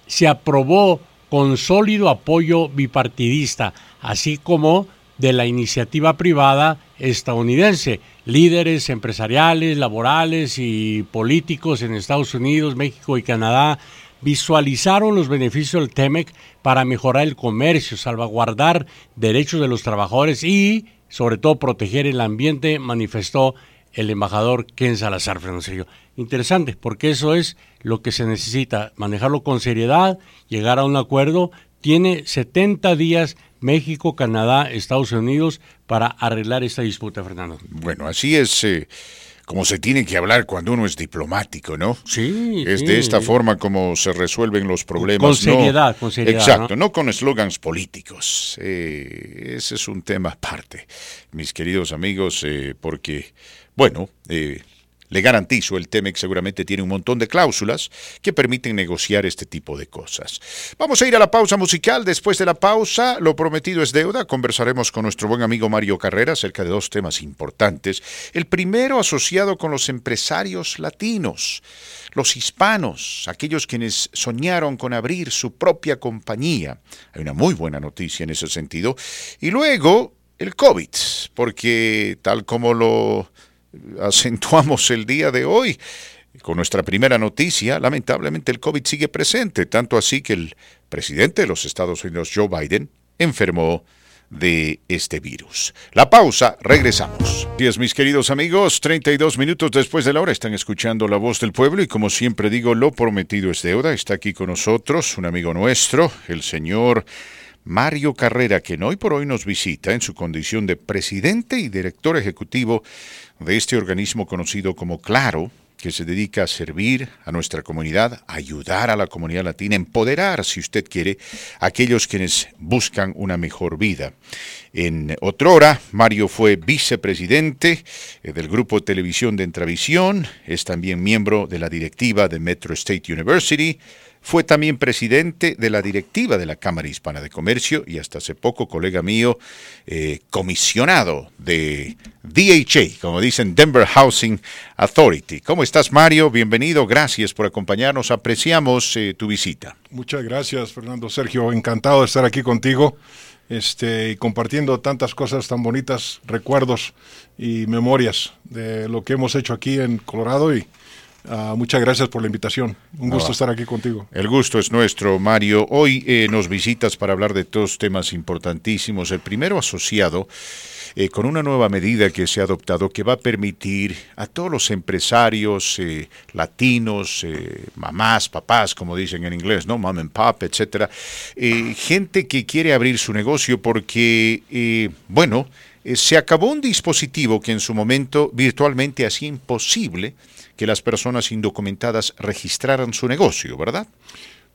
se aprobó con sólido apoyo bipartidista, así como de la iniciativa privada estadounidense. Líderes empresariales, laborales y políticos en Estados Unidos, México y Canadá visualizaron los beneficios del TEMEC para mejorar el comercio, salvaguardar derechos de los trabajadores y, sobre todo, proteger el ambiente, manifestó el embajador Ken Salazar Francisco. Interesante, porque eso es lo que se necesita, manejarlo con seriedad, llegar a un acuerdo. Tiene 70 días México, Canadá, Estados Unidos para arreglar esta disputa, Fernando. Bueno, así es. Eh, como se tiene que hablar cuando uno es diplomático, ¿no? Sí. Es de esta forma como se resuelven los problemas. Con seriedad, con seriedad. Exacto, no, con eslogans políticos. Eh, ese es un tema aparte, mis queridos amigos, eh, porque bueno, eh, le garantizo, el TEMEC seguramente tiene un montón de cláusulas que permiten negociar este tipo de cosas. Vamos a ir a la pausa musical. Después de la pausa, lo prometido es deuda. Conversaremos con nuestro buen amigo Mario Carrera acerca de dos temas importantes. El primero asociado con los empresarios latinos, los hispanos, aquellos quienes soñaron con abrir su propia compañía. Hay una muy buena noticia en ese sentido. Y luego el COVID, porque tal como lo acentuamos el día de hoy. Con nuestra primera noticia, lamentablemente el COVID sigue presente, tanto así que el presidente de los Estados Unidos, Joe Biden, enfermó de este virus. La pausa, regresamos. Días, mis queridos amigos, 32 minutos después de la hora están escuchando La Voz del Pueblo y como siempre digo, lo prometido es deuda. Está aquí con nosotros un amigo nuestro, el señor Mario Carrera, quien hoy por hoy nos visita en su condición de presidente y director ejecutivo de este organismo conocido como Claro, que se dedica a servir a nuestra comunidad, ayudar a la comunidad latina, empoderar, si usted quiere, a aquellos quienes buscan una mejor vida. En otrora, Mario fue vicepresidente eh, del grupo de televisión de Entravisión, es también miembro de la directiva de Metro State University, fue también presidente de la directiva de la Cámara Hispana de Comercio y hasta hace poco, colega mío, eh, comisionado de DHA, como dicen Denver Housing Authority. ¿Cómo estás, Mario? Bienvenido, gracias por acompañarnos, apreciamos eh, tu visita. Muchas gracias, Fernando Sergio, encantado de estar aquí contigo. Este, y compartiendo tantas cosas tan bonitas, recuerdos y memorias de lo que hemos hecho aquí en Colorado y, Ah, muchas gracias por la invitación. Un gusto estar aquí contigo. El gusto es nuestro, Mario. Hoy eh, nos visitas para hablar de dos temas importantísimos. El primero asociado eh, con una nueva medida que se ha adoptado que va a permitir a todos los empresarios eh, latinos, mamás, papás, como dicen en inglés, ¿no? Mom and pop, etcétera, gente que quiere abrir su negocio porque, bueno, se acabó un dispositivo que en su momento virtualmente hacía imposible que las personas indocumentadas registraran su negocio, ¿verdad?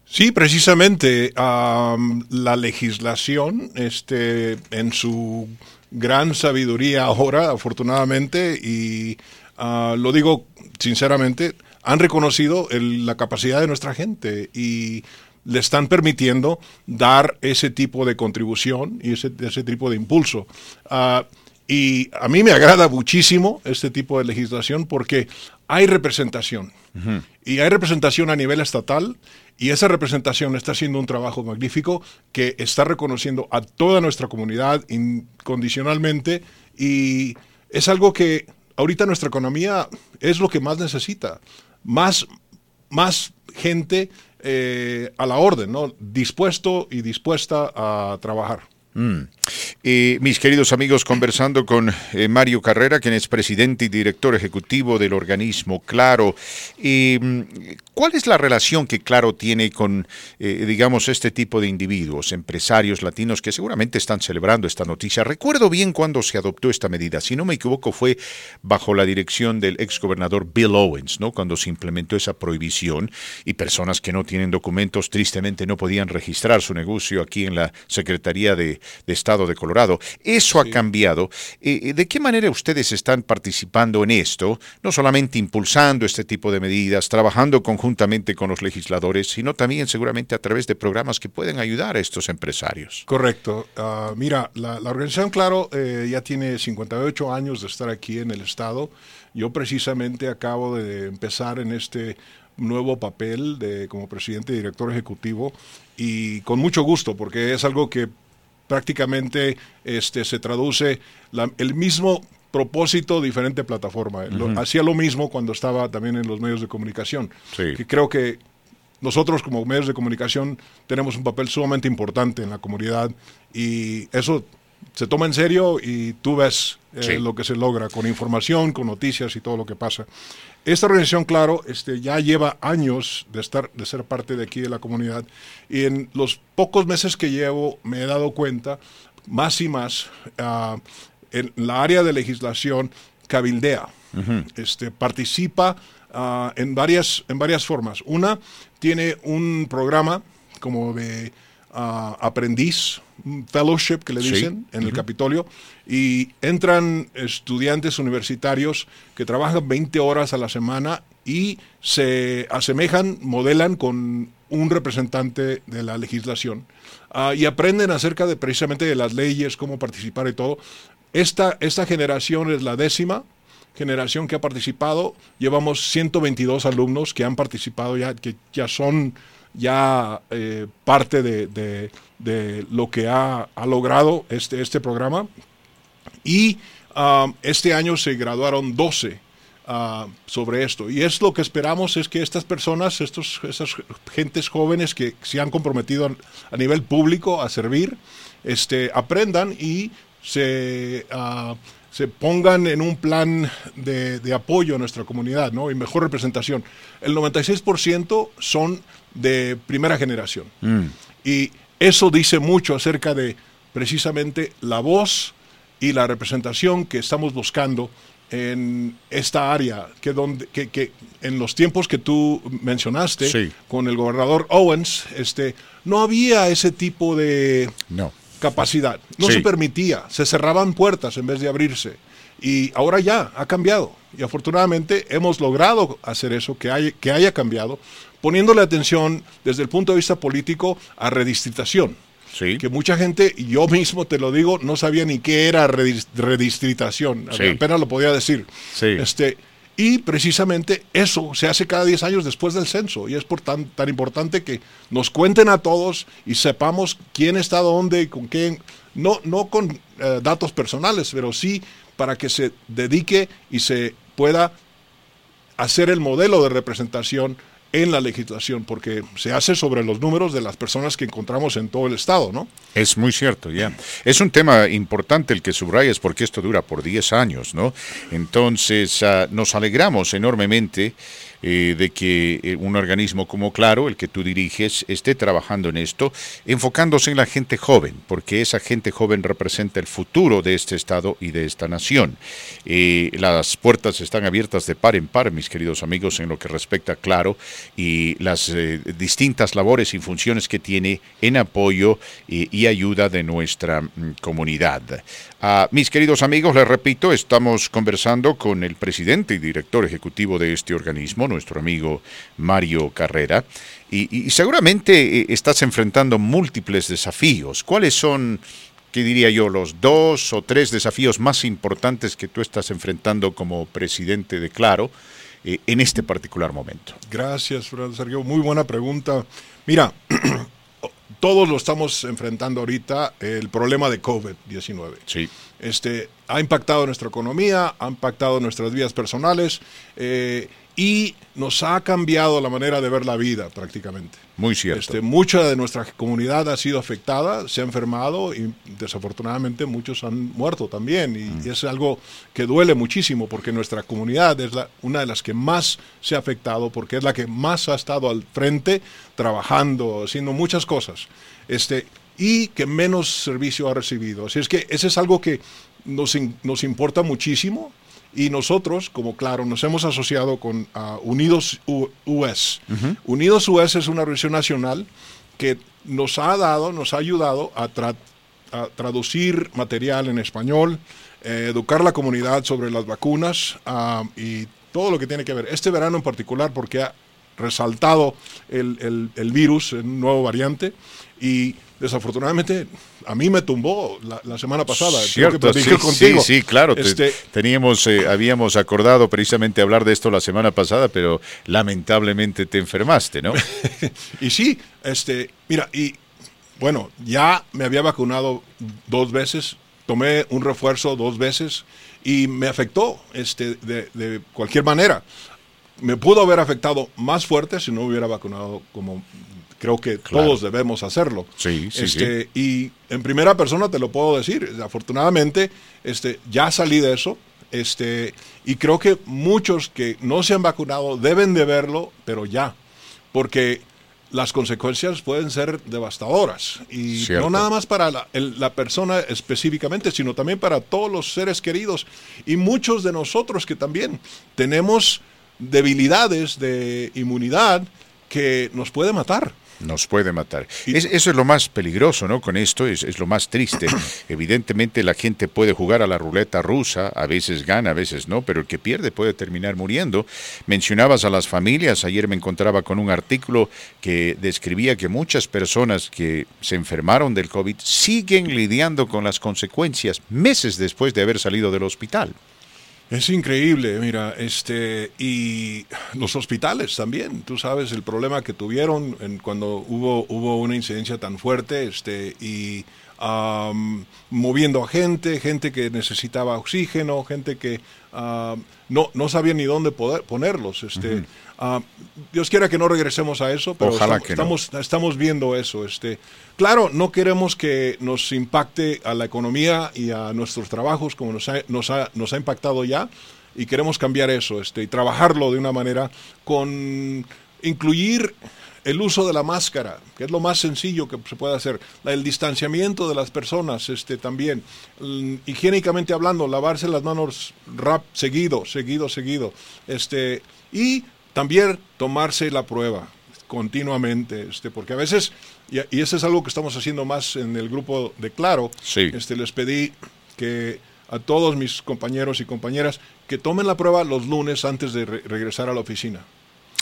Sí, precisamente la legislación, este, en su gran sabiduría ahora, afortunadamente, y ah, lo digo sinceramente, han reconocido la capacidad de nuestra gente y le están permitiendo dar ese tipo de contribución y ese, tipo de impulso. Ah, Y a mí me agrada muchísimo este tipo de legislación porque hay representación. Y hay representación a nivel estatal y esa representación está haciendo un trabajo magnífico que está reconociendo a toda nuestra comunidad incondicionalmente y es algo que ahorita nuestra economía es lo que más necesita. Más, más gente eh, a la orden, ¿no? dispuesto y dispuesta a trabajar. Mm. Mis queridos amigos, conversando con eh, Mario Carrera, quien es presidente y director ejecutivo del organismo Claro. Mm, ¿Cuál es la relación que Claro tiene con, eh, digamos, este tipo de individuos, empresarios latinos que seguramente están celebrando esta noticia? Recuerdo bien cuando se adoptó esta medida. Si no me equivoco, fue bajo la dirección del exgobernador Bill Owens, ¿no? Cuando se implementó esa prohibición y personas que no tienen documentos tristemente no podían registrar su negocio aquí en la Secretaría de de Estado de Colorado. Eso ha cambiado. Eh, eh, ¿De qué manera ustedes están participando en esto? No solamente impulsando este tipo de medidas, trabajando conjuntamente con los legisladores, sino también seguramente a través de programas que pueden ayudar a estos empresarios. Correcto. Ah, mira, la, organización, claro, eh, ya tiene 58 años de estar aquí en el Estado. Yo precisamente acabo de empezar en este nuevo papel de como presidente y director ejecutivo y con mucho gusto porque es algo que prácticamente este, se traduce el mismo propósito, diferente plataforma. hacía lo mismo cuando estaba también en los medios de comunicación. Que creo que nosotros como medios de comunicación tenemos un papel sumamente importante en la comunidad y eso se toma en serio y tú ves eh, lo que se logra con información, con noticias y todo lo que pasa. Esta organización, claro, este, ya lleva años de, estar, de ser parte de aquí de la comunidad y en los pocos meses que llevo me he dado cuenta más y más uh, en la área de legislación cabildea, este, participa uh, en, varias, en varias formas. Una, tiene un programa como de aprendiz, fellowship que le dicen en el Capitolio, y entran estudiantes universitarios que trabajan 20 horas a la semana y se asemejan, modelan con un representante de la legislación ah, y aprenden acerca de precisamente de las leyes, cómo participar y todo. Esta, esta generación es la décima generación que ha participado. Llevamos 122 alumnos que han participado ya, que ya son ya eh, parte de, lo que ha, logrado este, este programa. Y um, este año se graduaron 12 uh, sobre esto. Y es lo que esperamos, es que estas personas, estos, esas gentes jóvenes que se han comprometido a, nivel público a servir, este, aprendan y se... Uh, se pongan en un plan de, apoyo a nuestra comunidad ¿no? y mejor representación. El 96% son de primera generación. Mm. Y eso dice mucho acerca de precisamente la voz y la representación que estamos buscando en esta área, que, donde, que, en los tiempos que tú mencionaste con el gobernador Owens, este, no había ese tipo de... No capacidad. No se permitía, se cerraban puertas en vez de abrirse. Y ahora ya ha cambiado. Y afortunadamente hemos logrado hacer eso, que, hay, que haya cambiado, poniéndole atención desde el punto de vista político a redistritación. Que mucha gente, yo mismo te lo digo, no sabía ni qué era redistritación. Apenas lo podía decir. Este, y precisamente eso se hace cada 10 años después del censo. Y es por tan, tan importante que nos cuenten a todos y sepamos quién está dónde y con quién. No, no con eh, datos personales, pero sí para que se dedique y se pueda hacer el modelo de representación en la legislación, porque se hace sobre los números de las personas que encontramos en todo el estado, ¿no? Es muy cierto, ya. Es un tema importante el que subrayas porque esto dura por 10 años, ¿no? Entonces, ah, nos alegramos enormemente eh, de que eh, un organismo como Claro, el que tú diriges, esté trabajando en esto, enfocándose en la gente joven, porque esa gente joven representa el futuro de este Estado y de esta nación. Eh, las puertas están abiertas de par en par, mis queridos amigos, en lo que respecta a Claro y las distintas labores y funciones que tiene en apoyo y ayuda de nuestra mm, comunidad. Ah, mis queridos amigos, les repito, estamos conversando con el presidente y director ejecutivo de este organismo, nuestro amigo Mario Carrera, y, seguramente eh, estás enfrentando múltiples desafíos. ¿Cuáles son ¿qué diría yo? Los dos o tres desafíos más importantes que tú estás enfrentando como presidente de Claro eh, en este particular momento. Gracias, Sergio. Muy buena pregunta. Mira, todos lo estamos enfrentando ahorita, el problema de COVID-19. Sí. Este, ha impactado nuestra economía, ha impactado nuestras vidas personales. Eh, y nos ha cambiado la manera de ver la vida prácticamente. Muy cierto. Este, mucha de nuestra comunidad ha sido afectada, se ha enfermado y desafortunadamente muchos han muerto también. Y, mm. es algo que duele muchísimo porque nuestra comunidad es la, una de las que más se ha afectado porque es la que más ha estado al frente trabajando, haciendo muchas cosas. Este, y que menos servicio ha recibido. Así es que ese es algo que nos, nos importa muchísimo y nosotros, como claro, nos hemos asociado con ah, Unidos US. Unidos US es una organización nacional que nos ha dado, nos ha ayudado a, traducir material en español, eh, educar la comunidad sobre las vacunas ah, y todo lo que tiene que ver. Este verano en particular, porque ha resaltado el, el virus, el nuevo variante, y desafortunadamente a mí me tumbó la, semana pasada. Cierto, sí, sí, sí, claro. Este, teníamos, eh, habíamos acordado precisamente hablar de esto la semana pasada, pero lamentablemente te enfermaste, ¿no? y sí, este, mira, y bueno, ya me había vacunado dos veces, tomé un refuerzo dos veces y me afectó este, de, de cualquier manera. Me pudo haber afectado más fuerte si no hubiera vacunado como creo que todos debemos hacerlo. Sí, sí, este, Y en primera persona te lo puedo decir, afortunadamente este, ya salí de eso este, y creo que muchos que no se han vacunado deben de verlo, pero ya, porque las consecuencias pueden ser devastadoras. Y no nada más para la, la, persona específicamente, sino también para todos los seres queridos y muchos de nosotros que también tenemos debilidades de inmunidad que nos puede matar. Nos puede matar. eso es lo más peligroso, ¿no? Con esto es, es, lo más triste. Evidentemente la gente puede jugar a la ruleta rusa, a veces gana, a veces no, pero el que pierde puede terminar muriendo. Mencionabas a las familias, ayer me encontraba con un artículo que describía que muchas personas que se enfermaron del COVID siguen lidiando con las consecuencias meses después de haber salido del hospital. Es increíble, mira, este, y los hospitales también, tú sabes el problema que tuvieron en, cuando hubo, hubo una incidencia tan fuerte, este, y moviendo a gente, gente que necesitaba oxígeno, gente que no, no sabía ni dónde poder ponerlos, este, Ah, Dios quiera que no regresemos a eso, pero estamos, estamos, viendo eso. Este, claro, no queremos que nos impacte a la economía y a nuestros trabajos como nos ha, nos ha, impactado ya y queremos cambiar eso este, y trabajarlo de una manera con incluir el uso de la máscara, que es lo más sencillo que se puede hacer, el distanciamiento de las personas, este también, mm, higiénicamente hablando, lavarse las manos rap, seguido, seguido, seguido, este, y también tomarse la prueba continuamente, este, porque a veces, y, eso es algo que estamos haciendo más en el grupo de Claro, este, les pedí que a todos mis compañeros y compañeras que tomen la prueba los lunes antes de regresar a la oficina.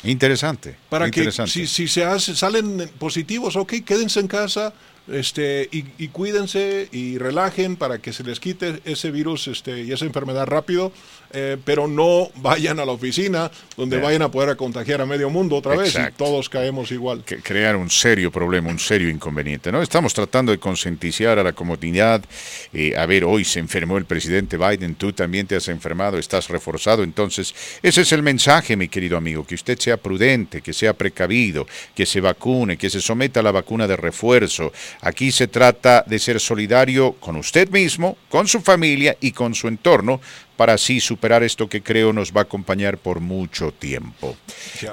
Interesante. Para que si, si se hace, salen positivos, ok, quédense en casa, este, y, cuídense y relajen para que se les quite ese virus este, y esa enfermedad rápido, eh, pero no vayan a la oficina donde vayan a poder contagiar a medio mundo otra vez y todos caemos igual. Que crear un serio problema, un serio inconveniente. ¿no? Estamos tratando de concientizar a la comunidad. Eh, a ver, hoy se enfermó el presidente Biden, tú también te has enfermado, estás reforzado. Entonces, ese es el mensaje, mi querido amigo, que usted sea prudente, que sea precavido, que se vacune, que se someta a la vacuna de refuerzo Aquí se trata de ser solidario con usted mismo, con su familia y con su entorno para así superar esto que creo nos va a acompañar por mucho tiempo.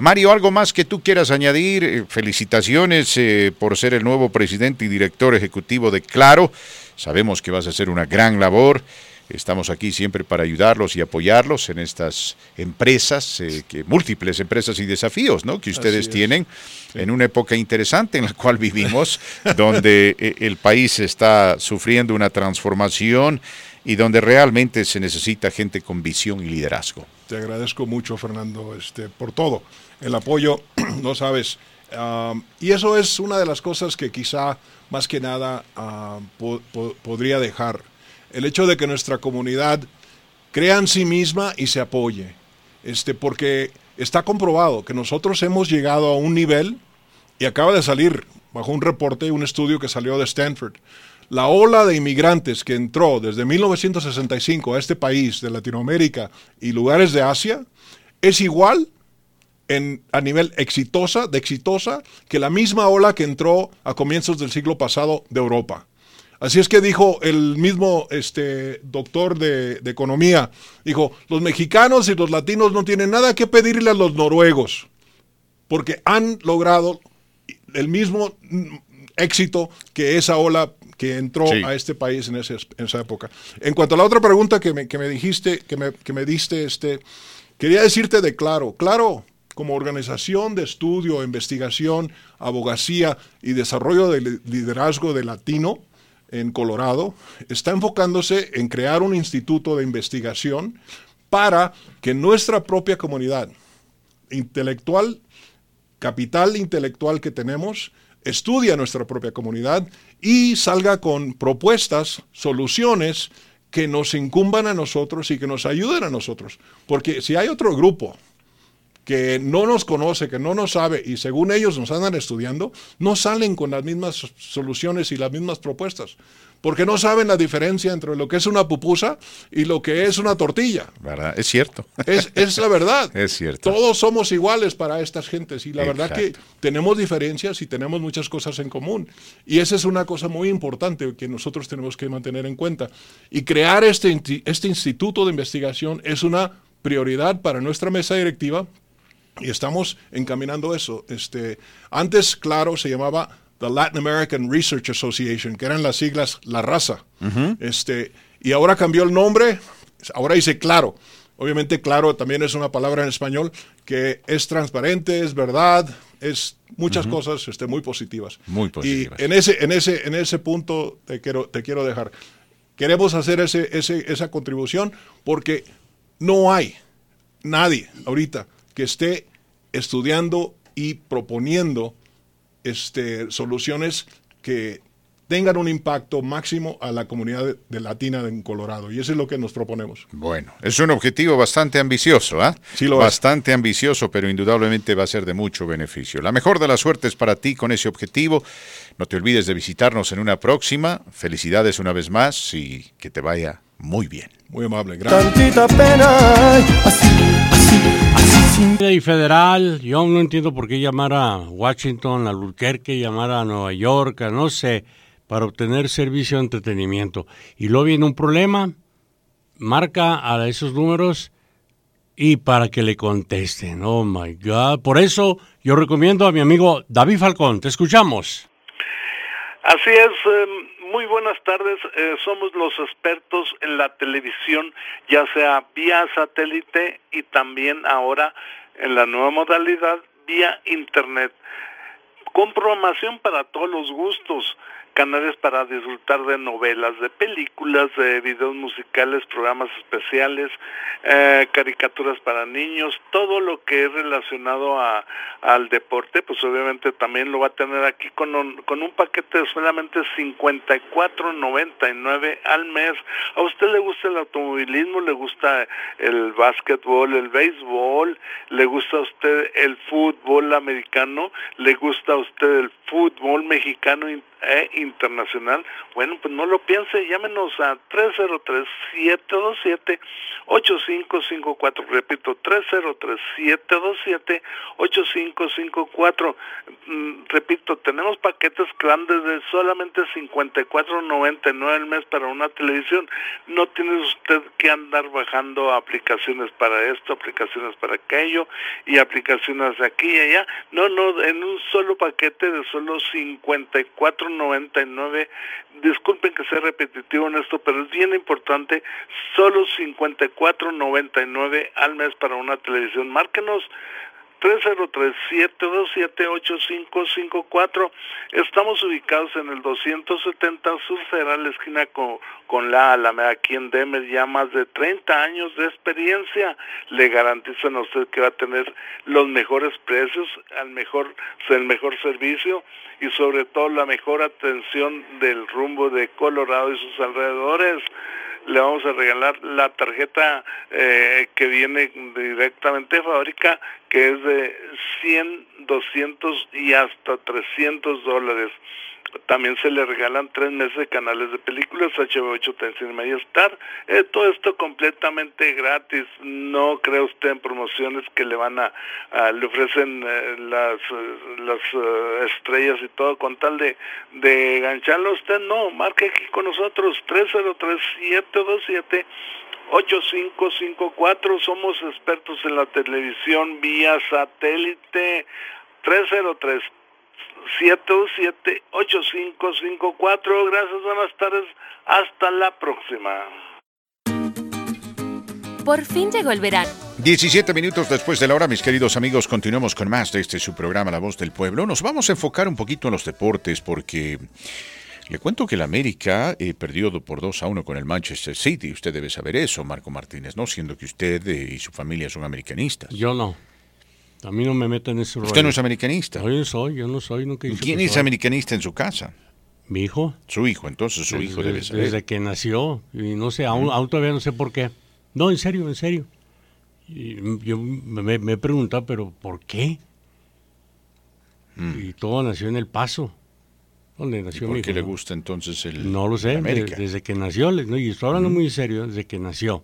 Mario, ¿algo más que tú quieras añadir? Eh, felicitaciones eh, por ser el nuevo presidente y director ejecutivo de Claro. Sabemos que vas a hacer una gran labor. Estamos aquí siempre para ayudarlos y apoyarlos en estas empresas, eh, que, múltiples empresas y desafíos ¿no? que ustedes tienen en una época interesante en la cual vivimos, donde el país está sufriendo una transformación y donde realmente se necesita gente con visión y liderazgo. Te agradezco mucho, Fernando, este, por todo. El apoyo, no sabes, Um, y eso es una de las cosas que quizá más que nada uh, podría dejar. El hecho de que nuestra comunidad crea en sí misma y se apoye. Este, porque está comprobado que nosotros hemos llegado a un nivel, y acaba de salir bajo un reporte, un estudio que salió de Stanford, la ola de inmigrantes que entró desde 1965 a este país de Latinoamérica y lugares de Asia es igual en, a nivel exitosa, de exitosa, que la misma ola que entró a comienzos del siglo pasado de Europa. Así es que dijo el mismo este, doctor de, de, economía, dijo, los mexicanos y los latinos no tienen nada que pedirle a los noruegos, porque han logrado el mismo éxito que esa ola que entró a este país en, esa época. En cuanto a la otra pregunta que me, que me dijiste, que me, que me diste, este, quería decirte de claro, claro, como organización de estudio, investigación, abogacía y desarrollo del liderazgo de latino, en Colorado, está enfocándose en crear un instituto de investigación para que nuestra propia comunidad intelectual, capital intelectual que tenemos, estudie nuestra propia comunidad y salga con propuestas, soluciones que nos incumban a nosotros y que nos ayuden a nosotros. Porque si hay otro grupo que no nos conoce, que no nos sabe y según ellos nos andan estudiando, no salen con las mismas soluciones y las mismas propuestas. Porque no saben la diferencia entre lo que es una pupusa y lo que es una tortilla. ¿Verdad? Es cierto. Es, la verdad. es cierto. Todos somos iguales para estas gentes y la verdad que tenemos diferencias y tenemos muchas cosas en común. Y esa es una cosa muy importante que nosotros tenemos que mantener en cuenta. Y crear este, este instituto de investigación es una prioridad para nuestra mesa directiva, y estamos encaminando eso. Este, antes, claro, se llamaba the Latin American Research Association, que eran las siglas La Raza. este, y ahora cambió el nombre, ahora dice Claro. Obviamente, claro, también es una palabra en español que es transparente, es verdad, es muchas cosas este, muy positivas. Muy positivas. Y en ese, en ese, en ese punto te quiero, te quiero dejar. Queremos hacer ese, ese, esa contribución porque no hay nadie ahorita que esté estudiando y proponiendo este, soluciones que tengan un impacto máximo a la comunidad de, latina en Colorado. Y eso es lo que nos proponemos. Bueno, es un objetivo bastante ambicioso, ¿ah? Sí lo Bastante ambicioso, pero indudablemente va a ser de mucho beneficio. La mejor de las suertes para ti con ese objetivo. No te olvides de visitarnos en una próxima. Felicidades una vez más y que te vaya muy bien. Muy amable, gracias. Y federal, yo no entiendo por qué llamar a Washington, a Albuquerque, llamar a Nueva York, a no sé, para obtener servicio de entretenimiento. Y luego viene un problema, marca a esos números y para que le contesten. Oh my God. Por eso yo recomiendo a mi amigo David Falcón. Te escuchamos. Así es. Em, muy buenas tardes. Eh, somos los expertos en la televisión, ya sea vía satélite y también ahora en la nueva modalidad vía Internet. Con programación para todos los gustos canales para disfrutar de novelas, de películas, de videos musicales, programas especiales, eh, caricaturas para niños, todo lo que es relacionado a, al deporte, pues obviamente también lo va a tener aquí con un, con un paquete de solamente 54.99 al mes. ¿A usted le gusta el automovilismo? ¿Le gusta el básquetbol, el béisbol? ¿Le gusta a usted el fútbol americano? ¿Le gusta a usted el fútbol mexicano? E internacional, bueno, pues no lo piense, llámenos a 303-727-8554, repito, 303-727-8554, mm, repito, tenemos paquetes grandes de solamente 54.99 al mes para una televisión, no tiene usted que andar bajando aplicaciones para esto, aplicaciones para aquello y aplicaciones de aquí y allá, no, no, en un solo paquete de solo 54 99. Disculpen que sea repetitivo en esto, pero es bien importante. Solo 54.99 al mes para una televisión. Márquenos 303-727-8554. Estamos ubicados en el 270 Sur Federal, esquina con, con la Alameda, aquí en Demer, ya más de 30 años de experiencia. Le garantizan a usted que va a tener los mejores precios, al mejor, el mejor servicio y sobre todo la mejor atención del rumbo de Colorado y sus alrededores le vamos a regalar la tarjeta eh, que viene directamente de fábrica, que es de 100, 200 y hasta 300 dólares. También se le regalan tres meses de canales de películas, HBO8, Tencent Media Star. Eh, todo esto completamente gratis. No cree usted en promociones que le van a, le ofrecen eh, las, las eh, estrellas y todo con tal de, de gancharlo usted. No, marque aquí con nosotros 303-727. 8554, somos expertos en la televisión vía satélite 303 727-8554. Gracias, buenas tardes. Hasta la próxima. Por fin llegó el verano. 17 minutos después de la hora, mis queridos amigos, continuamos con más de este su programa La Voz del Pueblo. Nos vamos a enfocar un poquito en los deportes porque le cuento que el América eh, perdió por 2 a 1 con el Manchester City. Usted debe saber eso, Marco Martínez, ¿no? Siendo que usted eh, y su familia son americanistas. Yo no. A mí no me meten en ese rollo. ¿Usted no es americanista? Yo soy, yo no soy, nunca ¿Quién es americanista en su casa? Mi hijo. Su hijo, entonces su hijo debe ser. Desde que nació, y no sé, aún, todavía no sé por qué. No, en serio, en serio. yo me, he preguntado, pero ¿por qué? Mm. Y todo nació en El Paso. ¿Dónde nació ¿Por mi qué le gusta entonces el No lo sé, desde que nació, y estoy hablando mm. muy serio, desde que nació.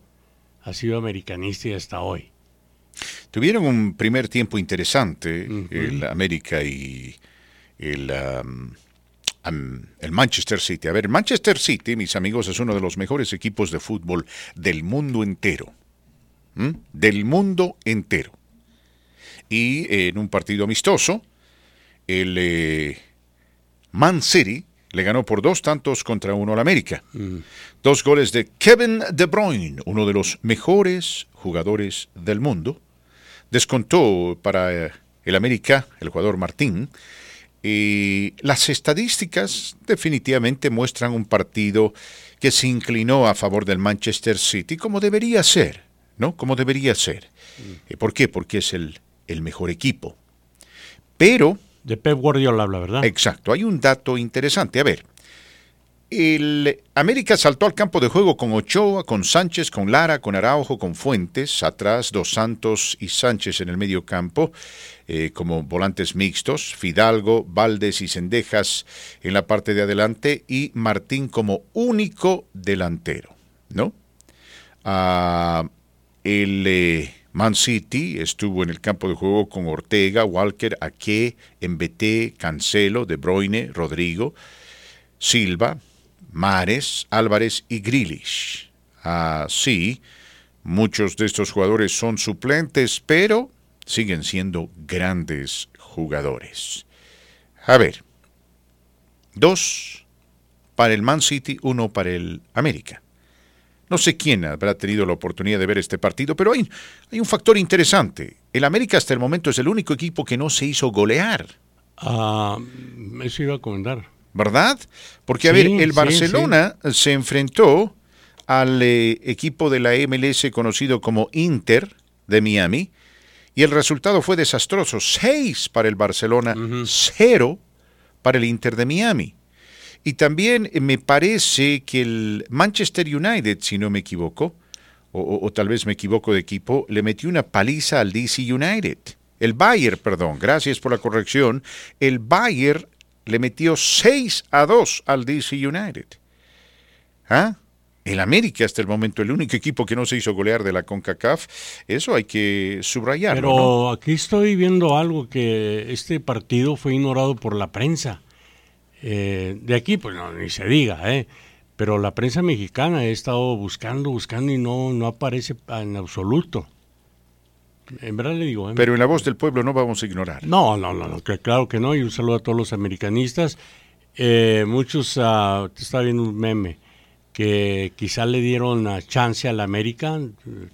Ha sido americanista y hasta hoy. Tuvieron un primer tiempo interesante, el América y el, el Manchester City. A ver, Manchester City, mis amigos, es uno de los mejores equipos de fútbol del mundo entero. Del mundo entero. Y en un partido amistoso, el eh, Man City le ganó por dos tantos contra uno al América. Dos goles de Kevin De Bruyne, uno de los mejores jugadores del mundo descontó para eh, el América, el jugador Martín, y las estadísticas definitivamente muestran un partido que se inclinó a favor del Manchester City como debería ser, ¿no? Como debería ser. Mm. ¿Por qué? Porque es el, el mejor equipo. Pero... De Pep Guardiola habla, ¿verdad? Exacto. Hay un dato interesante. A ver, el América saltó al campo de juego con Ochoa, con Sánchez, con Lara, con Araujo, con Fuentes, atrás Dos Santos y Sánchez en el medio campo eh, como volantes mixtos, Fidalgo, Valdes y Cendejas en la parte de adelante y Martín como único delantero, ¿no? Ah, el eh, Man City estuvo en el campo de juego con Ortega, Walker, Aque, Embete, Cancelo, De Bruyne, Rodrigo, Silva, Mares, Álvarez y Grealish. Así, muchos de estos jugadores son suplentes, pero siguen siendo grandes jugadores. A ver, dos para el Man City, uno para el América. No sé quién habrá tenido la oportunidad de ver este partido, pero hay, un factor interesante. El América hasta el momento es el único equipo que no se hizo golear. Ah, eso iba a comentar. ¿Verdad? Porque, a ver, el Barcelona se enfrentó al eh, equipo de la MLS conocido como Inter de Miami y el resultado fue desastroso. Seis para el Barcelona, cero para el Inter de Miami. Y también me parece que el Manchester United, si no me equivoco, o, o, tal vez me equivoco de equipo, le metió una paliza al DC United. El Bayern, perdón, gracias por la corrección. El Bayern le metió 6 a 2 al DC United. ¿Ah? El América hasta el momento, el único equipo que no se hizo golear de la CONCACAF, eso hay que subrayarlo. Pero aquí estoy viendo algo que este partido fue ignorado por la prensa. Eh, de aquí, pues no, ni se diga, ¿eh? Pero la prensa mexicana he estado buscando, buscando y no, no aparece en absoluto. En verdad le digo. ¿eh? Pero en la voz del pueblo no vamos a ignorar. No, no, no, claro que no. Y un saludo a todos los americanistas. Eh, muchos, uh, está viendo un meme, que quizá le dieron chance a la América,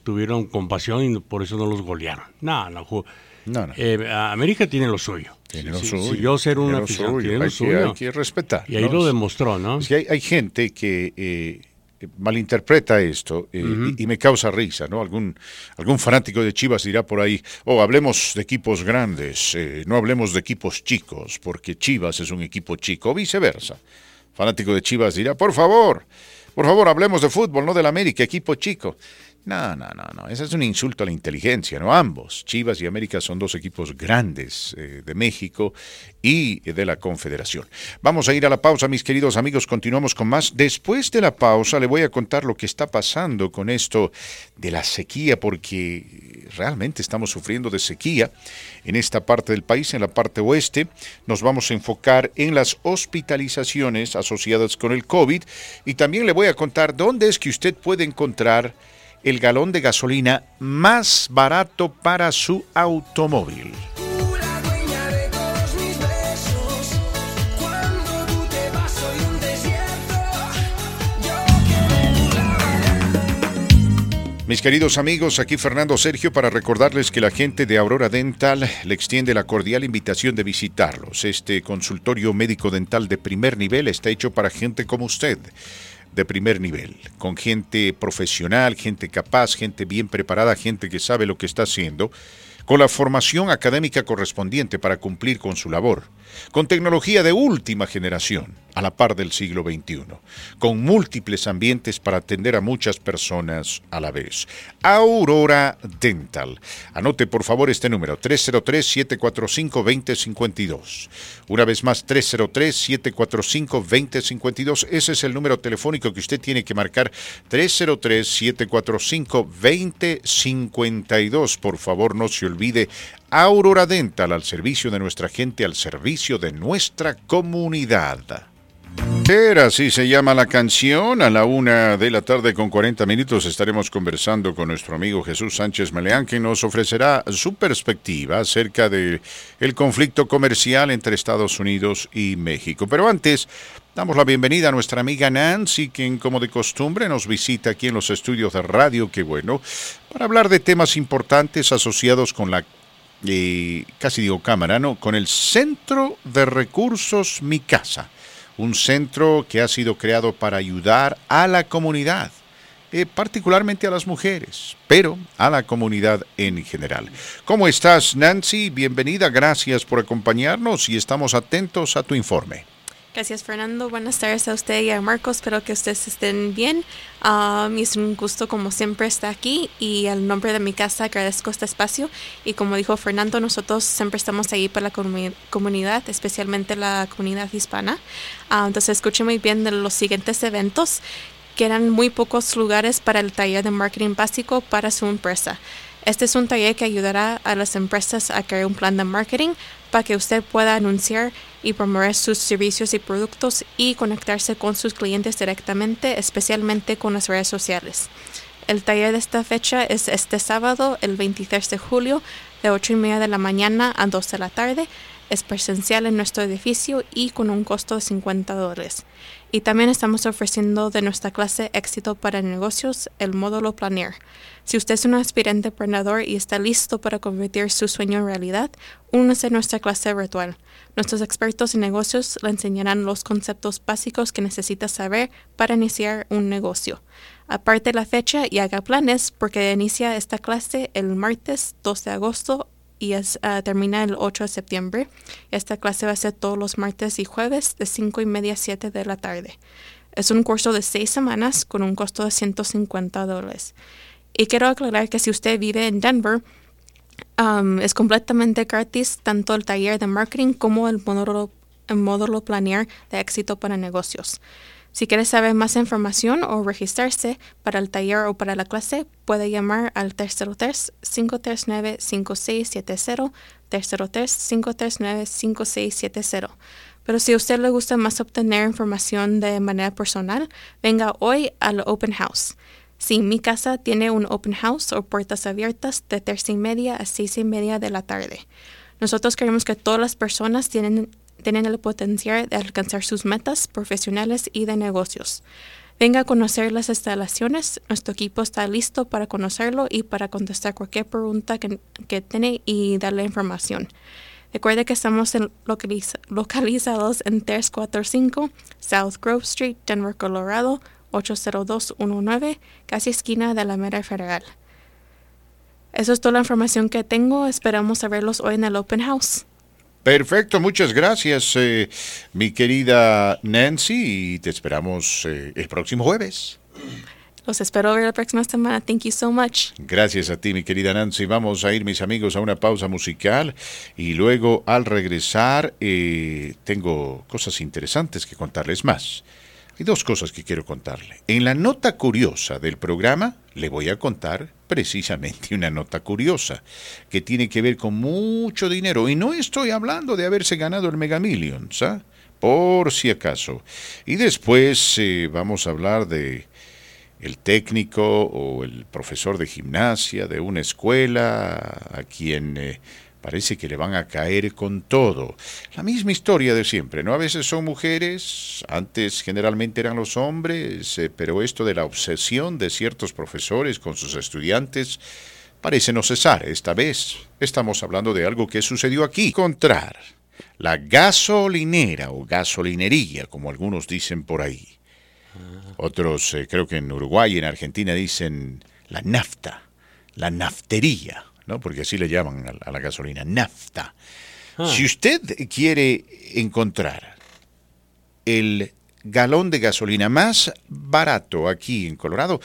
tuvieron compasión y por eso no los golearon. No, no, No, no. Eh, América tiene lo suyo. Tiene lo Si- suyo. si yo ser un tiene lo aficionado, suyo. tiene lo Hay, que, hay que respetar. Y ahí ¿no? lo demostró, ¿no? Es que hay, hay gente que eh, malinterpreta esto eh, y, y me causa risa, ¿no? Algún, algún fanático de Chivas dirá por ahí, oh, hablemos de equipos grandes, eh, no hablemos de equipos chicos, porque Chivas es un equipo chico, o viceversa. Fanático de Chivas dirá, por favor, por favor, hablemos de fútbol, no del América, equipo chico. No, no, no, no. Ese es un insulto a la inteligencia, ¿no? Ambos, Chivas y América, son dos equipos grandes eh, de México y de la Confederación. Vamos a ir a la pausa, mis queridos amigos. Continuamos con más. Después de la pausa, le voy a contar lo que está pasando con esto de la sequía, porque realmente estamos sufriendo de sequía en esta parte del país, en la parte oeste. Nos vamos a enfocar en las hospitalizaciones asociadas con el COVID y también le voy a contar dónde es que usted puede encontrar el galón de gasolina más barato para su automóvil. Mis queridos amigos, aquí Fernando Sergio para recordarles que la gente de Aurora Dental le extiende la cordial invitación de visitarlos. Este consultorio médico dental de primer nivel está hecho para gente como usted, de primer nivel, con gente profesional, gente capaz, gente bien preparada, gente que sabe lo que está haciendo, con la formación académica correspondiente para cumplir con su labor, con tecnología de última generación, a la par del siglo XXI, con múltiples ambientes para atender a muchas personas a la vez. Aurora Dental. Anote por favor este número, 303-745-2052. Una vez más, 303-745-2052. Ese es el número telefónico que usted tiene que marcar, 303-745-2052. Por favor, no se olvide, Aurora Dental al servicio de nuestra gente, al servicio de nuestra comunidad. Así se llama la canción. A la una de la tarde con 40 minutos estaremos conversando con nuestro amigo Jesús Sánchez Meleán, que nos ofrecerá su perspectiva acerca del el conflicto comercial entre Estados Unidos y México. Pero antes, damos la bienvenida a nuestra amiga Nancy, quien como de costumbre nos visita aquí en los estudios de radio, qué bueno, para hablar de temas importantes asociados con la eh, casi digo cámara, ¿no? Con el Centro de Recursos Mi Casa, un centro que ha sido creado para ayudar a la comunidad, eh, particularmente a las mujeres, pero a la comunidad en general. ¿Cómo estás, Nancy? Bienvenida, gracias por acompañarnos y estamos atentos a tu informe. Gracias, Fernando. Buenas tardes a usted y a Marcos. Espero que ustedes estén bien. Um, es un gusto, como siempre, estar aquí. Y al nombre de mi casa agradezco este espacio. Y como dijo Fernando, nosotros siempre estamos ahí para la comu- comunidad, especialmente la comunidad hispana. Ah, entonces, escuchen muy bien de los siguientes eventos. Quedan muy pocos lugares para el taller de marketing básico para su empresa. Este es un taller que ayudará a las empresas a crear un plan de marketing para que usted pueda anunciar y promover sus servicios y productos y conectarse con sus clientes directamente, especialmente con las redes sociales. El taller de esta fecha es este sábado, el 23 de julio, de 8 y media de la mañana a 2 de la tarde. Es presencial en nuestro edificio y con un costo de 50 dólares. Y también estamos ofreciendo de nuestra clase Éxito para Negocios, el módulo Planear. Si usted es un aspirante emprendedor y está listo para convertir su sueño en realidad, únase a nuestra clase virtual. Nuestros expertos en negocios le enseñarán los conceptos básicos que necesita saber para iniciar un negocio. Aparte la fecha y haga planes porque inicia esta clase el martes 2 de agosto y ah, termina el 8 de septiembre. Esta clase va a ser todos los martes y jueves de 5 y media a 7 de la tarde. Es un curso de 6 semanas con un costo de 150 dólares. Y quiero aclarar que si usted vive en Denver, um, es completamente gratis tanto el taller de marketing como el módulo, el módulo planear de éxito para negocios. Si quiere saber más información o registrarse para el taller o para la clase, puede llamar al 303-539-5670, 303-539-5670. Pero si a usted le gusta más obtener información de manera personal, venga hoy al Open House. Sí, mi casa tiene un Open House o puertas abiertas de tres y media a seis y media de la tarde. Nosotros queremos que todas las personas tienen tienen el potencial de alcanzar sus metas profesionales y de negocios. Venga a conocer las instalaciones. Nuestro equipo está listo para conocerlo y para contestar cualquier pregunta que, que tiene y darle información. Recuerde que estamos en- localiza- localizados en 345 South Grove Street, Denver, Colorado, 80219, casi esquina de la Mera Federal. Eso es toda la información que tengo. Esperamos a verlos hoy en el Open House. Perfecto, muchas gracias, eh, mi querida Nancy, y te esperamos eh, el próximo jueves. Los espero ver la próxima semana. Thank you so much. Gracias a ti, mi querida Nancy. Vamos a ir, mis amigos, a una pausa musical y luego al regresar eh, tengo cosas interesantes que contarles más. Hay dos cosas que quiero contarle. En la nota curiosa del programa le voy a contar precisamente una nota curiosa que tiene que ver con mucho dinero. Y no estoy hablando de haberse ganado el Mega Millions, ¿ah? por si acaso. Y después eh, vamos a hablar de el técnico o el profesor de gimnasia de una escuela a quien eh, parece que le van a caer con todo. La misma historia de siempre, ¿no? A veces son mujeres, antes generalmente eran los hombres, eh, pero esto de la obsesión de ciertos profesores con sus estudiantes parece no cesar. Esta vez estamos hablando de algo que sucedió aquí. Encontrar la gasolinera o gasolinería, como algunos dicen por ahí. Otros, eh, creo que en Uruguay y en Argentina dicen la nafta, la naftería, ¿no? Porque así le llaman a, la- a la gasolina, nafta. Ah. Si usted quiere encontrar el galón de gasolina más barato aquí en Colorado,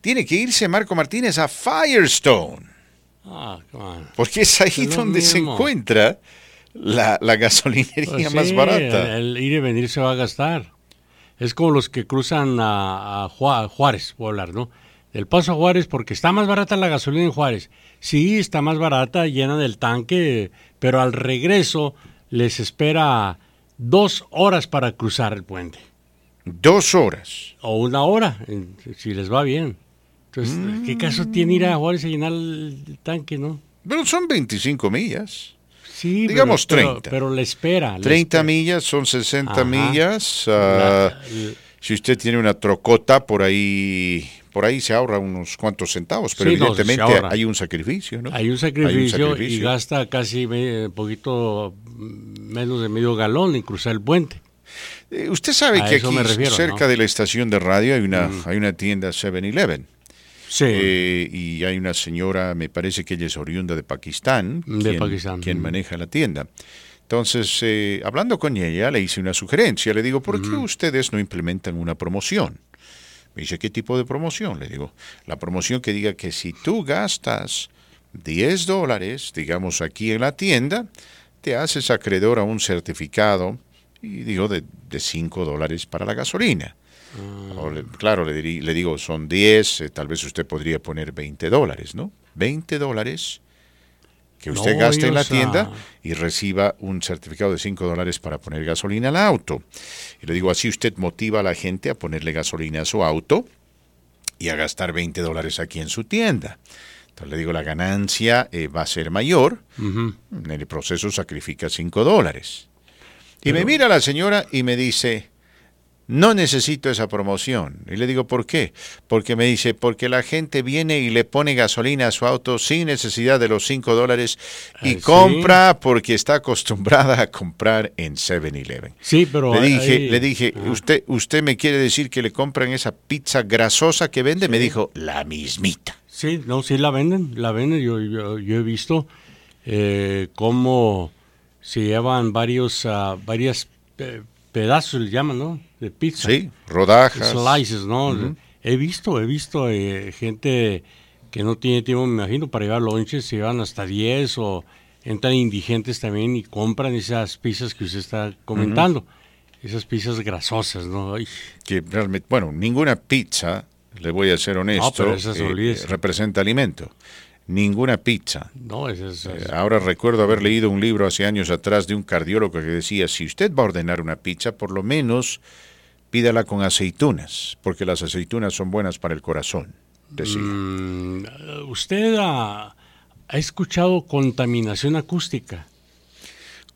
tiene que irse Marco Martínez a Firestone, Ah, porque es ahí Es donde se encuentra la, la gasolinería Pues más sí, barata. El ir y venir se va a gastar. Es como los que cruzan a, a Ju- Juárez, voy a hablar, ¿no? Del Paso a Juárez, porque está más barata la gasolina en Juárez. Sí, está más barata, llenan el tanque, pero al regreso les espera dos horas para cruzar el puente. Dos horas. O una hora, si les va bien. Entonces, ¿qué caso tiene ir a Juárez a llenar el tanque, no? Pero son 25 millas. Sí, Digamos pero, 30. Pero, pero le espera. le 30 espera. millas son 60 Ajá. millas. La- ah, si usted tiene una trocota, por ahí por ahí se ahorra unos cuantos centavos, pero Sí, evidentemente hay un sacrificio, ¿no? Hay un sacrificio, y sacrificio. gasta casi un poquito mm, menos de medio galón en cruzar el puente. Eh, Usted sabe A que aquí refiero, cerca ¿no? Mm. de la estación de radio hay una, hay una tienda 7-Eleven. Sí. Eh, y hay una señora, me parece que ella es oriunda de Pakistán, De quien, Pakistán, quien mm. maneja la tienda. Entonces, eh, hablando con ella, le hice una sugerencia. Le digo, ¿por qué ustedes no implementan una promoción? Me dice, ¿qué tipo de promoción? Le digo, la promoción que diga que si tú gastas 10 dólares, digamos aquí en la tienda, te haces acreedor a un certificado, y digo, de, de 5 dólares para la gasolina. O le- claro, le, le digo, son 10, eh, tal vez usted podría poner 20 dólares, ¿no? 20 dólares que usted No, gaste en la tienda y reciba un certificado de 5 dólares para poner gasolina al auto. Y le digo, así usted motiva a la gente a ponerle gasolina a su auto y a gastar 20 dólares aquí en su tienda. Entonces le digo, la ganancia eh, va a ser mayor, en el proceso sacrifica 5 dólares. Y me mira la señora y me dice, no necesito esa promoción. Y le digo, ¿por qué? Porque me dice, porque la gente viene y le pone gasolina a su auto sin necesidad de los 5 dólares y sí. compra porque está acostumbrada a comprar en 7-Eleven. Sí, pero Le dije, le dije, usted, usted me quiere decir que le compran esa pizza grasosa que vende, me dijo, la mismita. Sí, no, sí la venden, la venden. Yo, yo, yo he visto eh, cómo se llevan varios, ah, varias eh, pedazos, le llaman, ¿no? De pizza. Sí, rodajas. Slices, ¿no? He visto, he visto eh, gente que no tiene tiempo, me imagino, para llevar lonches, se llevan hasta 10 o entran indigentes también y compran esas pizzas que usted está comentando. Esas pizzas grasosas, ¿no? Ay, que realmente, bueno, ninguna pizza, le voy a ser honesto, eh, representa alimento. Ninguna pizza. no, esas, Eh, ahora recuerdo haber leído un libro hace años atrás de un cardiólogo que decía, si usted va a ordenar una pizza, por lo menos pídala con aceitunas, porque las aceitunas son buenas para el corazón. Decía. Mm, ¿Usted ha, ha escuchado contaminación acústica?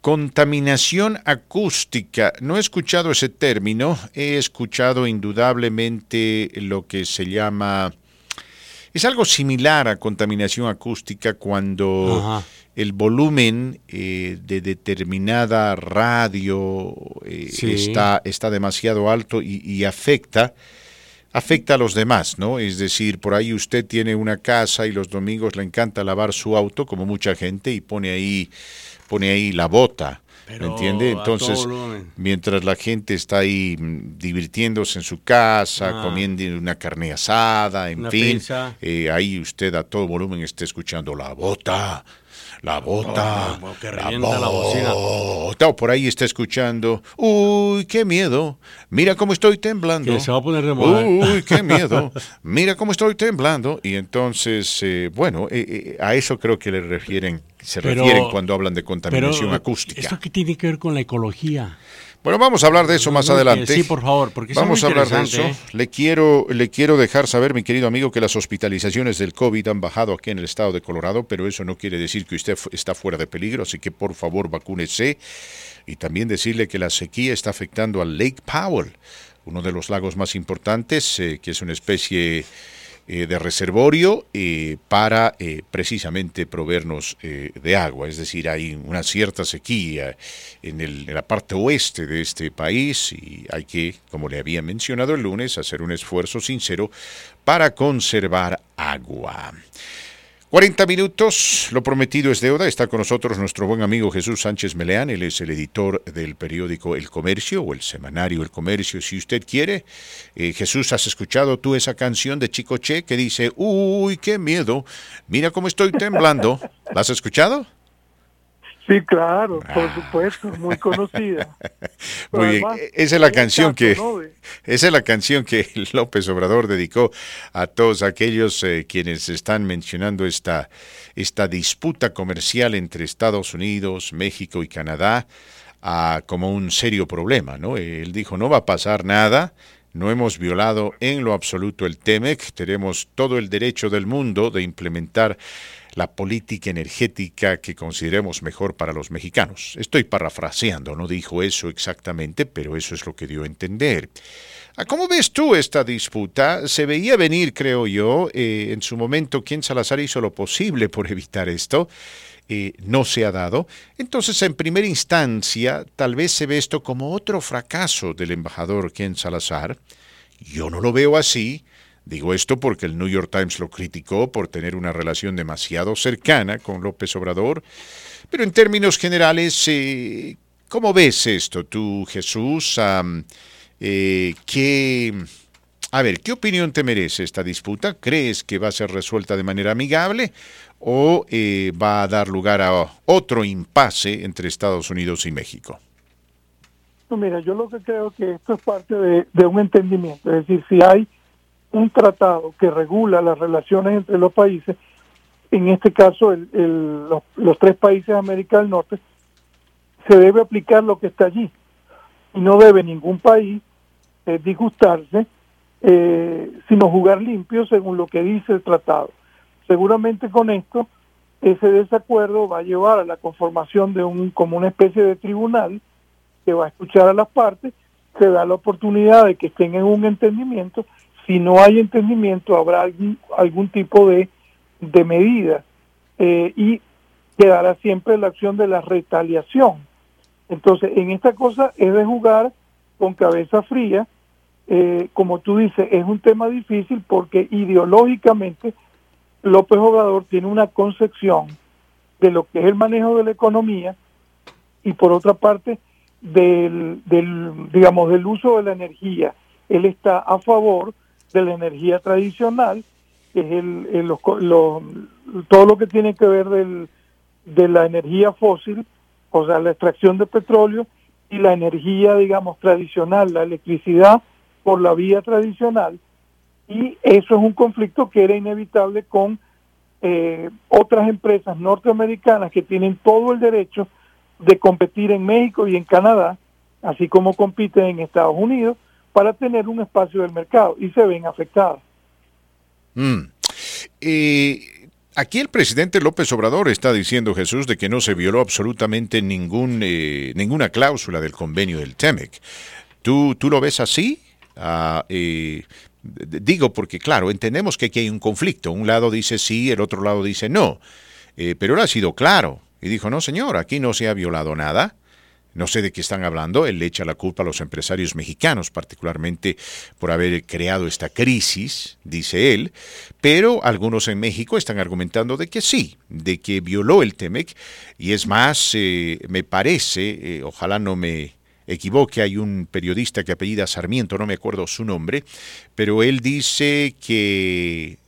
contaminación acústica. No he escuchado ese término, he escuchado indudablemente lo que se llama... Es algo similar a contaminación acústica cuando Ajá. el volumen eh, de determinada radio eh, Sí. está, está demasiado alto y, y afecta afecta a los demás, ¿no? Es decir, por ahí usted tiene una casa y los domingos le encanta lavar su auto, como mucha gente, y pone ahí, pone ahí la bota. ¿Me Pero entiende? a todo Entonces, mientras la gente está ahí mm, divirtiéndose en su casa, Ah. comiendo una carne asada, en fin, eh, ahí usted a todo volumen está escuchando la bota, la bota, Oh, que la bocina. bota. O por ahí está escuchando, uy, qué miedo, mira cómo estoy temblando. Que se va a poner de moda. Uy, qué miedo, mira cómo estoy temblando. Y entonces, eh, bueno, eh, eh, a eso creo que le refieren, se Pero- refieren cuando hablan de Pero, contaminación acústica. ¿esto qué tiene que ver con la ecología? Bueno, vamos a hablar de eso más No, adelante. sí, por favor, porque Vamos a hablar de eso. interesante, Le quiero, le quiero dejar saber, mi querido amigo, que las hospitalizaciones del COVID han bajado aquí en el estado de Colorado, pero eso no quiere decir que usted está fuera de peligro, así que por favor vacúnese. Y también decirle que la sequía está afectando al Lake Powell, uno de los lagos más importantes, eh, que es una especie eh, de reservorio eh, para eh, precisamente proveernos de agua. Es decir, hay una cierta sequía en la parte oeste de este país y hay que, como le había mencionado el lunes, hacer un esfuerzo sincero para conservar agua. 40 minutos, lo prometido es deuda. Está con nosotros nuestro buen amigo Jesús Sánchez Meleán. Él es el editor del periódico El Comercio o el semanario El Comercio, si usted quiere. Eh, Jesús, ¿has escuchado tú esa canción de Chico Che que dice, uy, qué miedo, mira cómo estoy temblando? ¿La has escuchado? Sí, claro, por Ah. supuesto, muy conocida. Muy bien, Además, esa es la canción que esa es la canción que López Obrador dedicó a todos aquellos eh, quienes están mencionando esta esta disputa comercial entre Estados Unidos, México y Canadá ah, como un serio problema, ¿no? Él dijo no va a pasar nada. No hemos violado en lo absoluto el TEMEC, tenemos todo el derecho del mundo de implementar la política energética que consideremos mejor para los mexicanos. Estoy parafraseando, no dijo eso exactamente, pero eso es lo que dio a entender. Ah, ¿Cómo ves tú esta disputa? Se veía venir, creo yo, eh, en su momento quien Salazar hizo lo posible por evitar esto. eh, no se ha dado. Entonces, en primera instancia, tal vez se ve esto como otro fracaso del embajador Ken Salazar. Yo no lo veo así. Digo esto porque el New York Times lo criticó por tener una relación demasiado cercana con López Obrador. Pero en términos generales, eh, ¿cómo ves esto tú, Jesús? Eh, ¿qué, a ver, ¿qué opinión te merece esta disputa? ¿Crees que va a ser resuelta de manera amigable o eh, va a dar lugar a otro impasse entre Estados Unidos y México? Mira, yo lo que creo que esto es parte de un entendimiento. Es decir, si hay un tratado que regula las relaciones entre los países, en este caso el- el- los, los tres países de América del Norte, se debe aplicar lo que está allí. Y no debe ningún país eh, disgustarse, eh, sino jugar limpio según lo que dice el tratado. Seguramente con esto, ese desacuerdo va a llevar a la conformación de un como una especie de tribunal que va a escuchar a las partes, se da la oportunidad de que estén en un entendimiento. Si no hay entendimiento, habrá algún, algún tipo de, de medida eh, y quedará siempre la acción de la retaliación. Entonces, en esta cosa es de jugar con cabeza fría. Eh, como tú dices, es un tema difícil porque ideológicamente López Obrador tiene una concepción de lo que es el manejo de la economía y por otra parte del, del digamos del uso de la energía él está a favor de la energía tradicional que es el, los todo lo que tiene que ver del, de la energía fósil o sea la extracción de petróleo y la energía digamos tradicional la electricidad por la vía tradicional. Y eso es un conflicto que era inevitable con eh, otras empresas norteamericanas que tienen todo el derecho de competir en México y en Canadá, así como compiten en Estados Unidos, para tener un espacio del mercado y se ven afectadas. Mm. Eh, Aquí el presidente López Obrador está diciendo, Jesús, de que no se violó absolutamente ningún, eh, ninguna cláusula del convenio del TEMEC. ¿Tú, tú lo ves así? Ah, eh, digo porque, claro, entendemos que aquí hay un conflicto. Un lado dice sí, el otro lado dice no. Eh, pero él ha sido claro y dijo, no, señor, aquí no se ha violado nada. No sé de qué están hablando. Él le echa la culpa a los empresarios mexicanos, particularmente por haber creado esta crisis, dice él. Pero algunos en México están argumentando de que sí, de que violó el TEMEC. Y es más, eh, me parece, eh, ojalá no me equivoque, hay un periodista que apellida Sarmiento, no me acuerdo su nombre, pero él dice que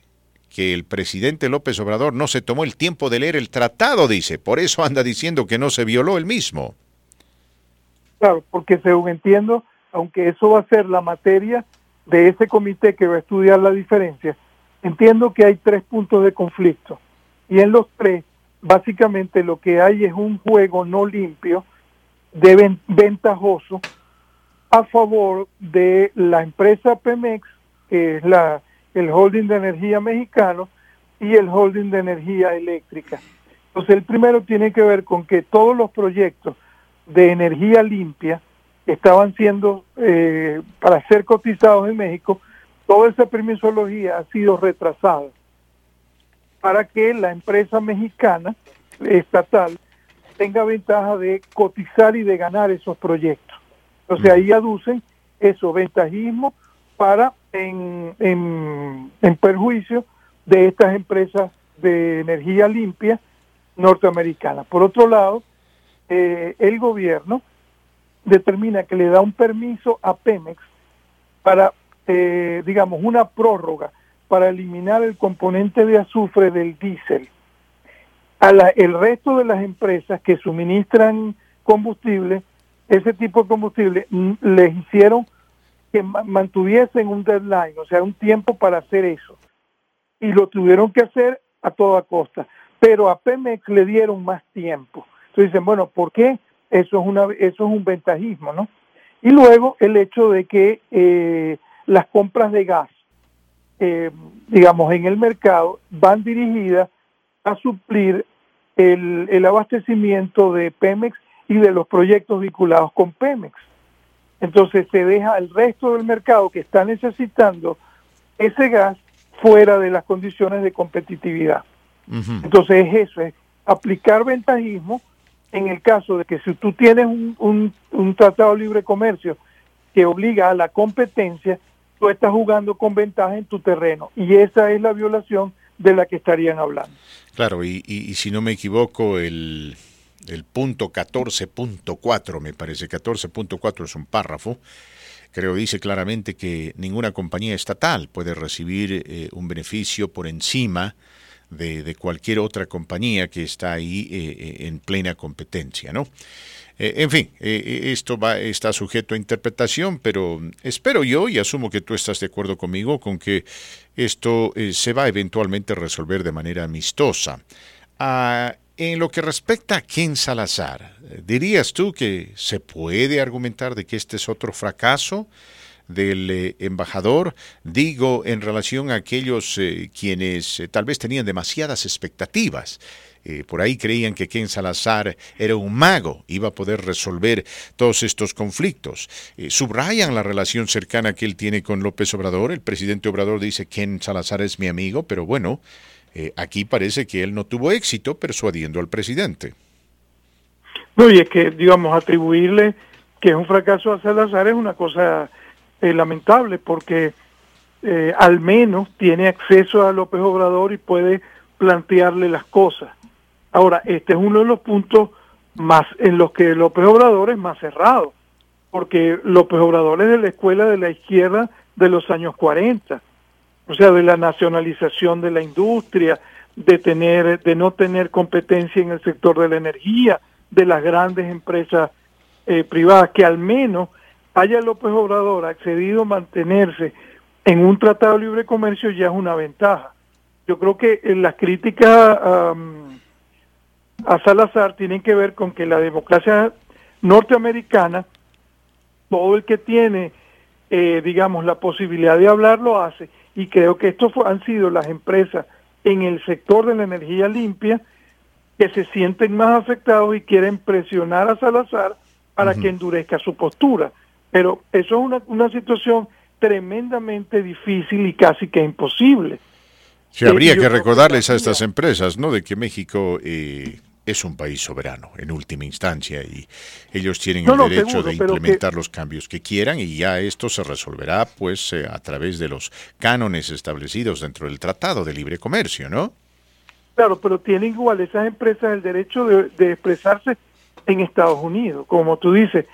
que el presidente López Obrador no se tomó el tiempo de leer el tratado, dice. Por eso anda diciendo que no se violó el mismo. Claro, porque según entiendo, aunque eso va a ser la materia de ese comité que va a estudiar la diferencia, entiendo que hay tres puntos de conflicto. Y en los tres, básicamente lo que hay es un juego no limpio, de ven- ventajoso, a favor de la empresa Pemex, que es la, el holding de energía mexicano, y el holding de energía eléctrica. Entonces, el primero tiene que ver con que todos los proyectos de energía limpia estaban siendo eh, para ser cotizados en México, toda esa permisología ha sido retrasada para que la empresa mexicana estatal tenga ventaja de cotizar y de ganar esos proyectos. Entonces ahí aducen eso, ventajismo para en, en, en perjuicio de estas empresas de energía limpia norteamericanas. Por otro lado, eh, el gobierno determina que le da un permiso a Pemex para, eh, digamos, una prórroga para eliminar el componente de azufre del diésel. A la- el resto de las empresas que suministran combustible, ese tipo de combustible, mm, les hicieron que ma- mantuviesen un deadline, o sea, un tiempo para hacer eso. Y lo tuvieron que hacer a toda costa. Pero a Pemex le dieron más tiempo. Entonces dicen, bueno, ¿por qué? Eso es, una, eso es un ventajismo, ¿no? Y luego el hecho de que eh, las compras de gas, eh, digamos, en el mercado van dirigidas a suplir el, el abastecimiento de Pemex y de los proyectos vinculados con Pemex. Entonces se deja el resto del mercado que está necesitando ese gas fuera de las condiciones de competitividad. Entonces es eso, es aplicar ventajismo en el caso de que si tú tienes un, un, tratado de libre comercio que obliga a la competencia, tú estás jugando con ventaja en tu terreno y esa es la violación de la que estarían hablando. Claro, y si no me equivoco, el, el punto 14.4, me parece, 14.4 es un párrafo, creo dice claramente que ninguna compañía estatal puede recibir eh, un beneficio por encima de, de cualquier otra compañía que está ahí eh, eh, en plena competencia, ¿no? Eh, en fin, esto va, está sujeto a interpretación, pero espero yo, y asumo que tú estás de acuerdo conmigo, con que esto se va eventualmente a resolver de manera amistosa. Ah, en lo que respecta a Ken Salazar, ¿dirías tú que se puede argumentar de que este es otro fracaso del eh, embajador? Digo, en relación a aquellos eh, quienes eh, tal vez tenían demasiadas expectativas. Por ahí creían que Ken Salazar era un mago, iba a poder resolver todos estos conflictos. Subrayan la relación cercana que él tiene con López Obrador. El presidente Obrador dice Ken Salazar es mi amigo, pero bueno, aquí parece que él no tuvo éxito persuadiendo al presidente. No, y es que, digamos, atribuirle que es un fracaso a Salazar es una cosa eh, lamentable porque eh, al menos tiene acceso a López Obrador y puede plantearle las cosas. Ahora, este es uno de los puntos más en los que López Obrador es más cerrado, porque López Obrador es de la escuela de la izquierda de los años 40, o sea, de la nacionalización de la industria, de tener, de no tener competencia en el sector de la energía, de las grandes empresas eh, privadas, que al menos haya López Obrador accedido a mantenerse en un tratado de libre comercio ya es una ventaja. Yo creo que eh, las críticas am, a Salazar tienen que ver con que la democracia norteamericana, todo el que tiene, eh, digamos, la posibilidad de hablar lo hace, y creo que estos han sido las empresas en el sector de la energía limpia que se sienten más afectados y quieren presionar a Salazar para que endurezca su postura. Pero eso es una, una situación tremendamente difícil y casi que imposible. Sí, Eh, habría yo que recordarles a estas empresas, ¿no? De que México eh, es un país soberano en última instancia y ellos tienen No, el no, derecho seguro, de que- implementar los cambios que quieran y ya esto se resolverá, pues, eh, a través de los cánones establecidos dentro del Tratado de Libre Comercio, ¿no? Claro, pero tienen igual esas empresas el derecho de, de expresarse en Estados Unidos. Como tú dices,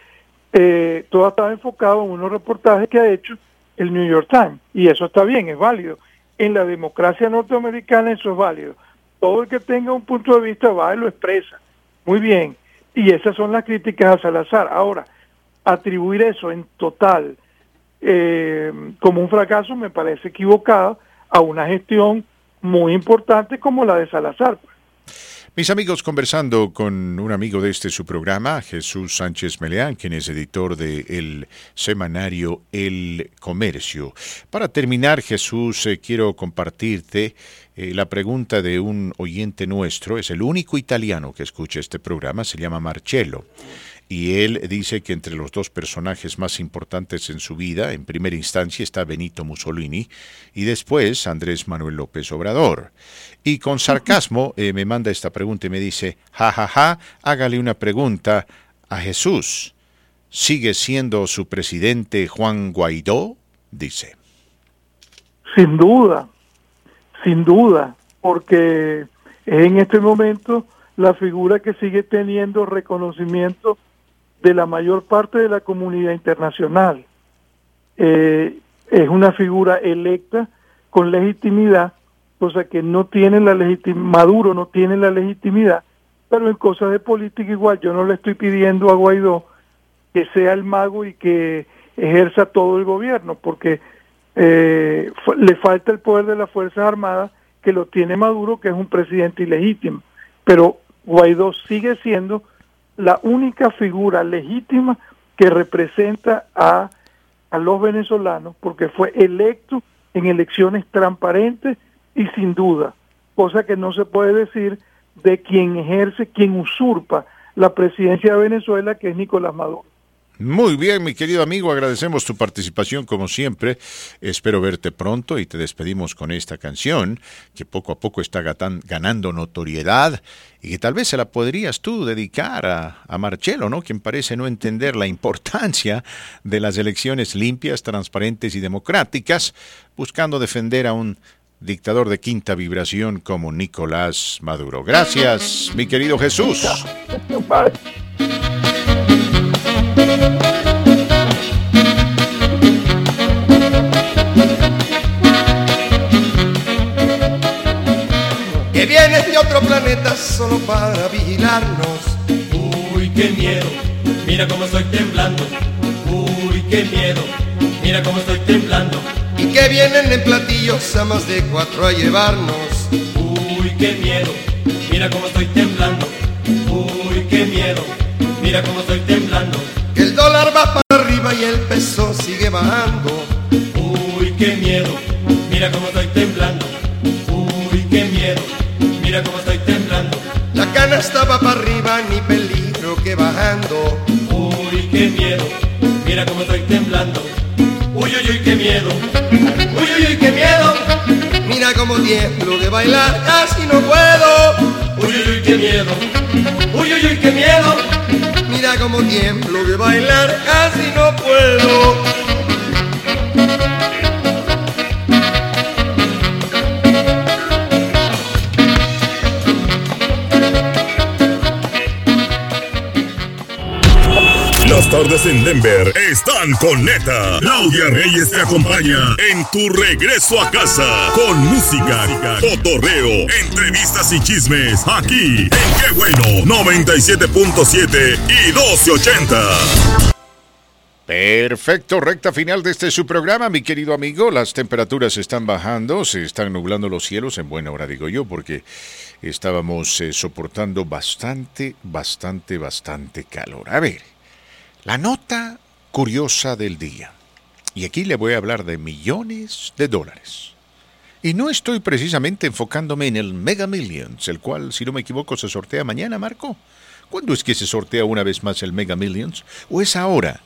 eh, todo estaba enfocado en unos reportajes que ha hecho el New York Times. Y eso está bien, es válido. En la democracia norteamericana eso es válido. Todo el que tenga un punto de vista va y lo expresa. Muy bien. Y esas son las críticas a Salazar. Ahora, atribuir eso en total eh, como un fracaso me parece equivocado a una gestión muy importante como la de Salazar. Mis amigos, conversando con un amigo de este su programa, Jesús Sánchez Meleán, quien es editor del semanario El Comercio. Para terminar, Jesús, eh, quiero compartirte eh, la pregunta de un oyente nuestro, es el único italiano que escucha este programa, se llama Marcello. Y él dice que entre los dos personajes más importantes en su vida, en primera instancia está Benito Mussolini y después Andrés Manuel López Obrador. Y con sarcasmo eh, me manda esta pregunta y me dice, ja, ja, ja, hágale una pregunta a Jesús. ¿Sigue siendo su presidente Juan Guaidó? Dice. Sin duda, sin duda, porque en este momento la figura que sigue teniendo reconocimiento de la mayor parte de la comunidad internacional. Eh, es una figura electa con legitimidad, cosa que no tiene la legitimidad, Maduro no tiene la legitimidad, pero en cosas de política igual, yo no le estoy pidiendo a Guaidó que sea el mago y que ejerza todo el gobierno, porque eh, le falta el poder de las Fuerzas Armadas, que lo tiene Maduro, que es un presidente ilegítimo. Pero Guaidó sigue siendo la única figura legítima que representa a, a los venezolanos, porque fue electo en elecciones transparentes y sin duda, cosa que no se puede decir de quien ejerce, quien usurpa la presidencia de Venezuela, que es Nicolás Maduro. Muy bien, mi querido amigo, agradecemos tu participación como siempre. Espero verte pronto y te despedimos con esta canción que poco a poco está ganando notoriedad y que tal vez se la podrías tú dedicar a Marcelo, ¿no? Quien parece no entender la importancia de las elecciones limpias, transparentes y democráticas, buscando defender a un dictador de quinta vibración como Nicolás Maduro. Gracias, mi querido Jesús. Vienes de otro planeta solo para vigilarnos. Uy, qué miedo, mira cómo estoy temblando. Uy, qué miedo, mira cómo estoy temblando. Y que vienen en platillos a más de cuatro a llevarnos. Uy, qué miedo, mira cómo estoy temblando. Uy, qué miedo, mira cómo estoy temblando. Que el dólar va para arriba y el peso sigue bajando. Uy, qué miedo, mira cómo estoy temblando. Uy, qué miedo, mira cómo estoy temblando. La canasta va para arriba, ni peligro que bajando. Uy, qué miedo, mira cómo estoy temblando. Uy, uy, uy, qué miedo. Uy, uy, uy, qué miedo. Mira como tiemblo de bailar, casi no puedo. Uy, uy, uy, qué miedo. Uy, uy, uy, qué miedo. Mira como tiemblo de bailar, casi no puedo. Las tardes en Denver están con neta. Claudia Reyes te acompaña en tu regreso a casa con música, cotorreo, entrevistas y chismes aquí en Qué Bueno 97.7 y 1280. Perfecto, recta final de este su programa, mi querido amigo. Las temperaturas están bajando, se están nublando los cielos, en buena hora digo yo, porque estábamos eh, soportando bastante, bastante, bastante calor. A ver, la nota curiosa del día. Y aquí le voy a hablar de millones de dólares. Y no estoy precisamente enfocándome en el Mega Millions, el cual, si no me equivoco, se sortea mañana, Marco. ¿Cuándo es que se sortea una vez más el Mega Millions? ¿O es ahora?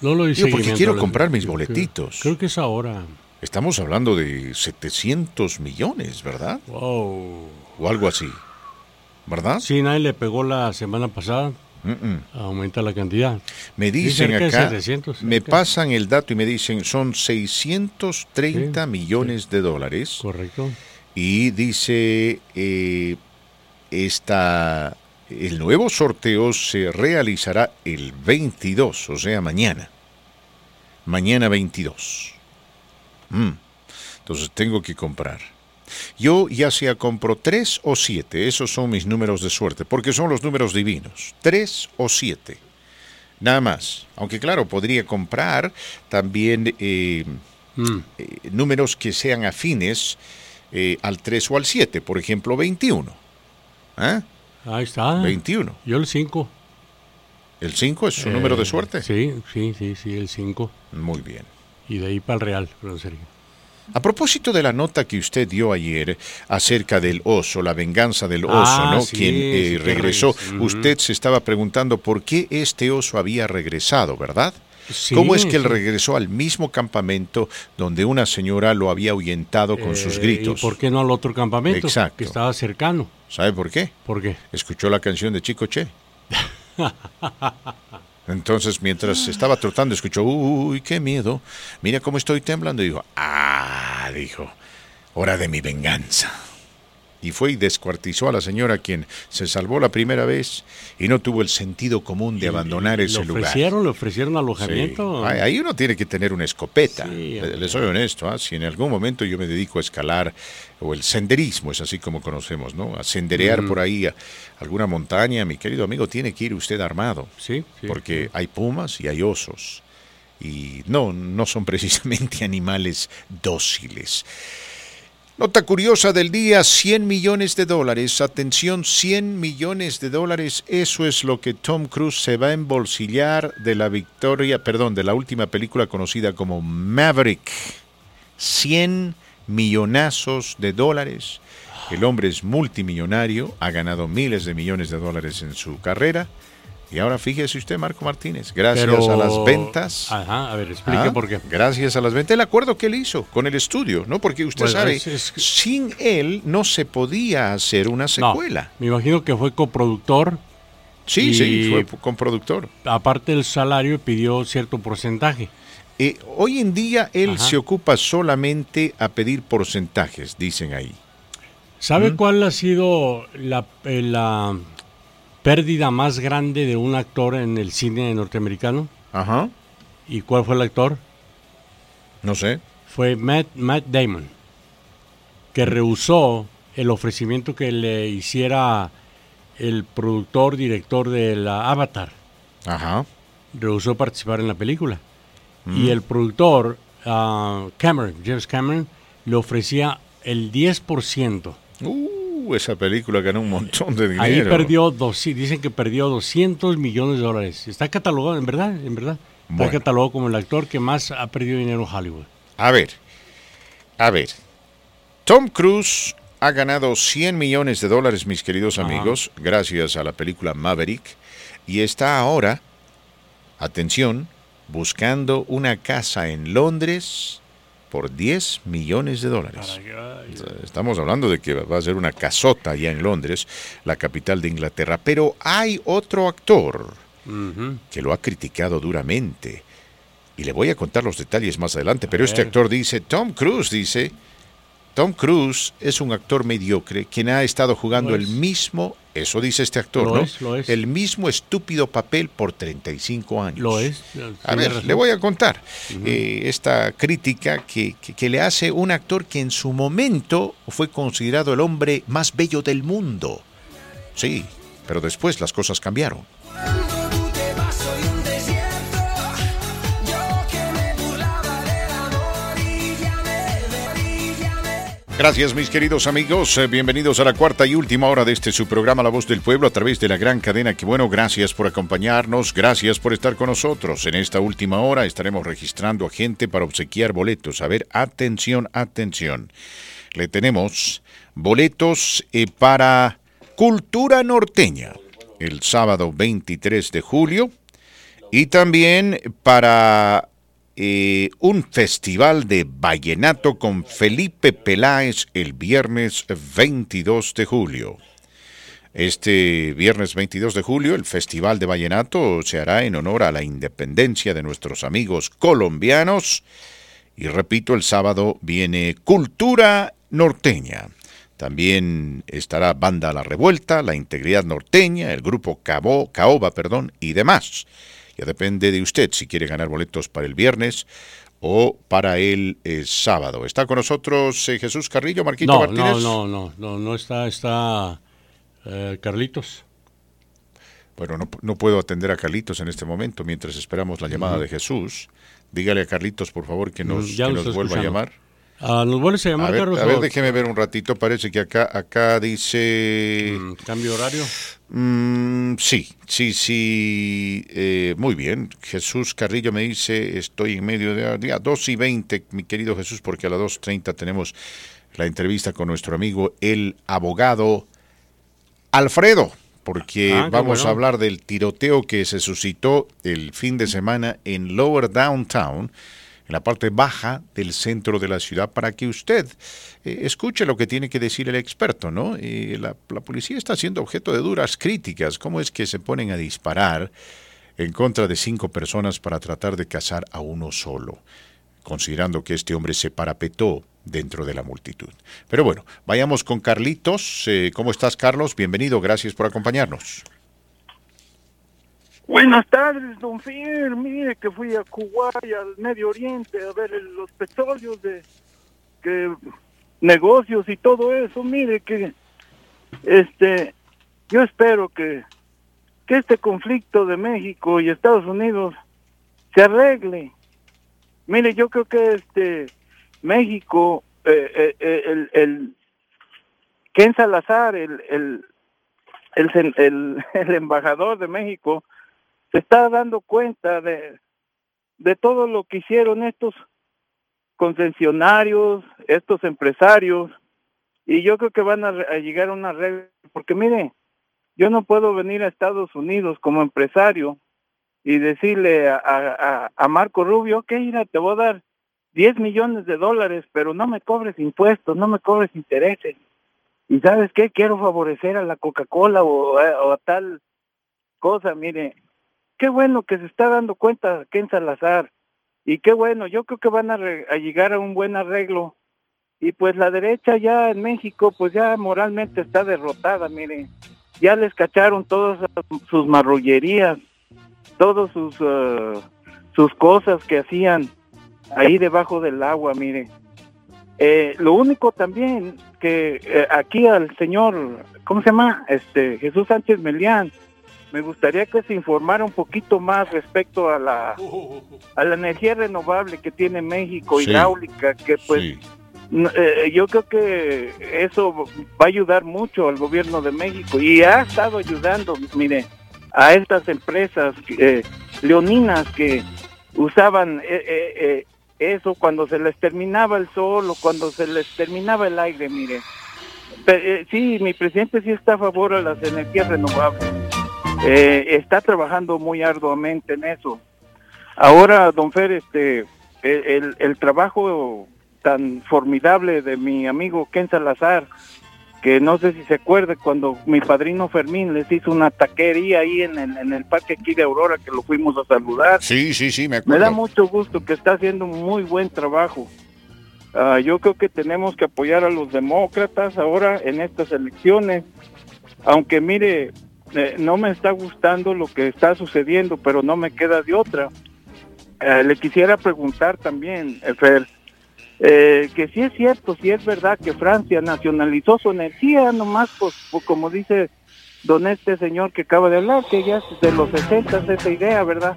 No lo Digo, porque quiero comprar mis creo- boletitos. Creo que es ahora. Estamos hablando de 700 millones, ¿verdad? Wow. O algo así. ¿Verdad? Sí, nadie le pegó la semana pasada. Aumenta la cantidad. Me dicen acá, 700, me pasan el dato y me dicen son 630 millones de dólares. Correcto. Y dice, eh, esta, el nuevo sorteo se realizará el 22, o sea, mañana. Mañana 22. Mm. Entonces tengo que comprar. Yo ya sea compro tres o siete, esos son mis números de suerte, porque son los números divinos. Tres o siete. Nada más. Aunque claro, podría comprar también eh, eh, números que sean afines eh, al 3 o al 7, por ejemplo 21. ¿Ah? Ahí está. 21. Yo el 5. ¿El 5 es su número de suerte? Sí, sí, sí, sí, el 5. Muy bien. Y de ahí para el Real, pero serio. A propósito de la nota que usted dio ayer acerca del oso, la venganza del oso, Ah, ¿no? sí, Quien eh, sí, regresó. Usted se estaba preguntando por qué este oso había regresado, ¿verdad? Sí, ¿Cómo es que él regresó al mismo campamento donde una señora lo había ahuyentado con sus Eh, gritos? ¿Y por qué no al otro campamento? Exacto. Que estaba cercano. ¿Sabe por qué? ¿Por qué? Escuchó la canción de Chico Che. Entonces, mientras estaba trotando, escuchó, uy, qué miedo. Mira cómo estoy temblando. Y dijo, ah, dijo, hora de mi venganza. Y fue y descuartizó a la señora quien se salvó la primera vez y no tuvo el sentido común de abandonar ese ¿Le lugar. ofrecieron, le ofrecieron alojamiento? Sí. Ahí ahí uno tiene que tener una escopeta. Le- Le soy honesto, ¿ah? si en algún momento yo me dedico a escalar, o el senderismo es así como conocemos, ¿no? A senderear por ahí a alguna montaña, mi querido amigo, tiene que ir usted armado. Sí, sí, Porque hay pumas y hay osos. Y no, no son precisamente animales dóciles. Nota curiosa del día, 100 millones de dólares. Atención, 100 millones de dólares. Eso es lo que Tom Cruise se va a embolsillar de la victoria, perdón, de la última película conocida como Maverick. 100 millonazos de dólares. El hombre es multimillonario, ha ganado miles de millones de dólares en su carrera. Y ahora fíjese usted, Marco Martínez, gracias Pero- a las ventas. Ajá, a ver, explique Ah, por qué. Gracias a las ventas. El acuerdo que él hizo con el estudio, ¿no? Porque usted Bueno, sabe, es- es- sin él no se podía hacer una No, secuela. me imagino que fue coproductor. Sí, y sí, fue con productor. Aparte del salario, pidió cierto porcentaje. Eh, hoy en día él Ajá. se ocupa solamente a pedir porcentajes, dicen ahí. ¿Sabe ¿Mm? cuál ha sido la, eh, la pérdida más grande de un actor en el cine norteamericano? Ajá. ¿Y cuál fue el actor? No sé. Fue Matt, Matt Damon, que rehusó el ofrecimiento que le hiciera el productor, director de la Avatar. Ajá. Rehusó participar en la película. Mm. Y el productor, ah, Cameron, James Cameron, le ofrecía el 10%. Uh, esa película ganó un montón de dinero. Ahí perdió, dos, dicen que perdió 200 millones de dólares. Está catalogado, en verdad, en verdad. Bueno. Está catalogado como el actor que más ha perdido dinero en Hollywood. A ver, a ver. Tom Cruise ha ganado 100 millones de dólares, mis queridos Ajá. amigos, gracias a la película Maverick, y está ahora, atención, buscando una casa en Londres por 10 millones de dólares. Estamos hablando de que va a ser una casota allá en Londres, la capital de Inglaterra, pero hay otro actor que lo ha criticado duramente. Y le voy a contar los detalles más adelante, pero este ver. actor dice, Tom Cruise dice, Tom Cruise es un actor mediocre quien ha estado jugando el mismo, eso dice este actor, Lo ¿no? es, lo es. El mismo estúpido papel por 35 años. Lo es. A ver, razón. le voy a contar eh, esta crítica que, que- que le hace un actor que en su momento fue considerado el hombre más bello del mundo. Sí, pero después las cosas cambiaron. Gracias mis queridos amigos, Eh, bienvenidos a la cuarta y última hora de este su programa La Voz del Pueblo a través de la gran cadena que bueno, gracias por acompañarnos, gracias por estar con nosotros. En esta última hora estaremos registrando a gente para obsequiar boletos. A ver, atención, atención. le tenemos boletos eh, para Cultura Norteña el sábado 23 de julio y también para eh, un festival de vallenato con Felipe Peláez el viernes 22 de julio. Este viernes 22 de julio el Festival de Vallenato se hará en honor a la independencia de nuestros amigos colombianos. Y repito, el sábado viene Cultura Norteña. También estará Banda La Revuelta, La Integridad Norteña, el grupo Cabo, Caoba perdón, y demás. Ya depende de usted si quiere ganar boletos para el viernes o para el eh, sábado. ¿Está con nosotros eh, Jesús Carrillo, Marquito No, Martínez? no, no, no, no, no está, está eh, Carlitos. Bueno, no, no puedo atender a Carlitos en este momento mientras esperamos la llamada de Jesús. Dígale a Carlitos, por favor, que nos, Mm, ya que nos vuelva a llamar. Ah, ¿Nos vuelves a llamar, a ver, Carlos? a ver, déjeme ver un ratito. Parece que acá, acá dice... ¿Cambio horario? Mm, sí, sí, sí. eh, muy bien. Jesús Carrillo me dice, estoy en medio de... día 2 y 20, mi querido Jesús, porque a las 2.30 tenemos la entrevista con nuestro amigo, el abogado Alfredo, porque Ah, vamos bueno. a hablar del tiroteo que se suscitó el fin de semana en Lower Downtown, en la parte baja del centro de la ciudad, para que usted eh, escuche lo que tiene que decir el experto, ¿no? La, la policía está siendo objeto de duras críticas. ¿Cómo es que se ponen a disparar en contra de cinco personas para tratar de cazar a uno solo? considerando que este hombre se parapetó dentro de la multitud. Pero bueno, vayamos con Carlitos. Eh, ¿Cómo estás, Carlos? Bienvenido, gracias por acompañarnos. Buenas tardes, don Fier. Mire que fui a Kuwait, al Medio Oriente, a ver los petróleos de que negocios y todo eso. Mire que este yo espero que que este conflicto de México y Estados Unidos se arregle. Mire, yo creo que este México, eh, eh, eh, el, el Ken Salazar, el, el, el, el embajador de México, se está dando cuenta de, de todo lo que hicieron estos concesionarios, estos empresarios, y yo creo que van a, llegar a una regla, porque mire, yo no puedo venir a Estados Unidos como empresario y decirle a, a, a- Marco Rubio, que mira, te voy a dar 10 millones de dólares, pero no me cobres impuestos, no me cobres intereses. Y sabes qué, quiero favorecer a la Coca-Cola o, o a tal cosa, mire, qué bueno que se está dando cuenta Ken Salazar y qué bueno, yo creo que van a, re- llegar a un buen arreglo y pues la derecha ya en México pues ya moralmente está derrotada, mire, ya les cacharon todas sus marrullerías, todas sus eh, sus cosas que hacían ahí debajo del agua, mire. Eh, lo único también que eh, aquí al señor, ¿cómo se llama? Este Jesús Sánchez Melián, me gustaría que se informara un poquito más respecto a la a la energía renovable que tiene México, Sí. hidráulica, que pues eh, yo creo que eso va a ayudar mucho al gobierno de México y ha estado ayudando, mire, a estas empresas eh, leoninas que usaban eh, eh, eh, eso cuando se les terminaba el sol o cuando se les terminaba el aire, mire. Pe- eh, sí, mi presidente sí está a favor de las energías renovables. Eh, está trabajando muy arduamente en eso. Ahora, don Fer, este, el, el- trabajo tan formidable de mi amigo Ken Salazar, que no sé si se acuerda cuando mi padrino Fermín les hizo una taquería ahí en el, en el parque aquí de Aurora, que lo fuimos a saludar. Sí, sí, sí, me Me acuerdo. da mucho gusto que está haciendo muy buen trabajo. Ah, yo creo que tenemos que apoyar a los demócratas ahora en estas elecciones. Aunque mire, eh, no me está gustando lo que está sucediendo, pero no me queda de otra. Eh, le quisiera preguntar también, eh, Fer, eh, que si es cierto, si es verdad que Francia nacionalizó su energía, nomás pues, pues, como dice don este señor que acaba de hablar, que ya es de los 60 esa idea, ¿verdad?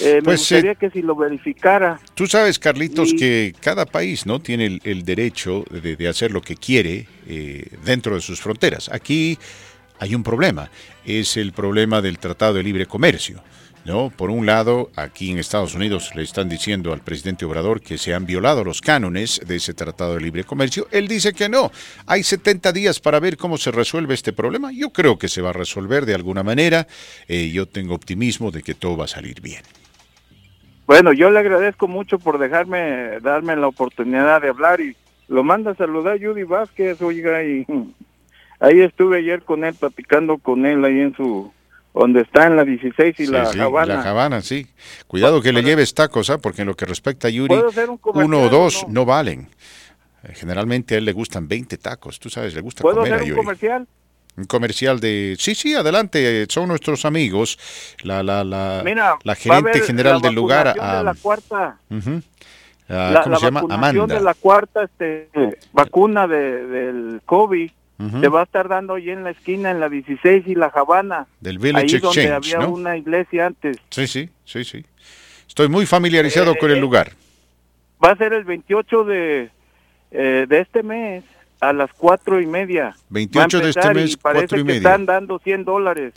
Eh, me Pues, gustaría que si lo verificara. Tú sabes, Carlitos, que cada país no tiene el, el derecho de, de hacer lo que quiere dentro de sus fronteras. Aquí hay un problema, es el problema del Tratado de Libre Comercio. No, por un lado, aquí en Estados Unidos le están diciendo al presidente Obrador que se han violado los cánones de ese Tratado de Libre Comercio. Él dice que no. Hay 70 días para ver cómo se resuelve este problema. Yo creo que se va a resolver de alguna manera. Eh, yo tengo optimismo de que todo va a salir bien. Bueno, yo le agradezco mucho por dejarme, darme la oportunidad de hablar y lo manda a saludar Judy Vázquez, oiga, y ahí estuve ayer con él, platicando con él ahí en su, donde está en la 16 y Sí, la sí, Habana. La Habana, sí. Cuidado que le lleves tacos, ¿ah? porque en lo que respecta a Yuri, ¿Puedo hacer un uno o dos no? no, valen. Eh, Generalmente a él le gustan 20 tacos, tú sabes, le gusta ¿Puedo comer a hacer un Yuri. comercial? Un comercial de... Sí, sí, adelante, son nuestros amigos. La, la, la, Mira, la a gerente general la del lugar, vacunación de la cuarta, la, ¿cómo se llama? Amanda. de la cuarta este, vacuna de, del COVID Ujú. se va a estar dando ahí en la esquina, en la 16 y la Habana. Del Village ahí donde Exchange, había ¿no? una iglesia antes. Sí, sí, sí, sí. Estoy muy familiarizado Eh, con el eh, lugar. Va a ser el 28 de, eh, de este mes a las cuatro y media. 28 Va a de este mes, y parece cuatro y que media. están dando 100 dólares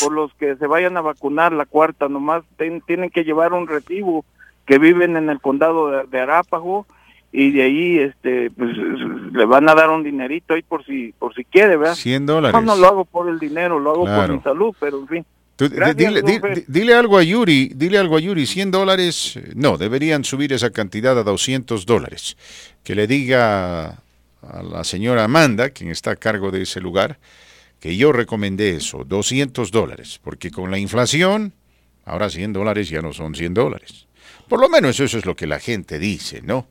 por los que se vayan a vacunar la cuarta. Nomás ten- tienen que llevar un recibo que viven en el condado de, de Arápago y de ahí este pues le van a dar un dinerito ahí por si por si quiere, ¿verdad? 100 dólares. No, no lo hago por el dinero, lo hago por mi salud, pero en fin. Tú, di- Gracias, dile, di- López. di- dile algo a Yuri, dile algo a Yuri, 100 dólares, eh, no, deberían subir esa cantidad a 200 dólares. Que le diga a la señora Amanda, quien está a cargo de ese lugar, que yo recomendé eso, 200 dólares, porque con la inflación, ahora 100 dólares ya no son 100 dólares. Por lo menos eso es lo que la gente dice, ¿no?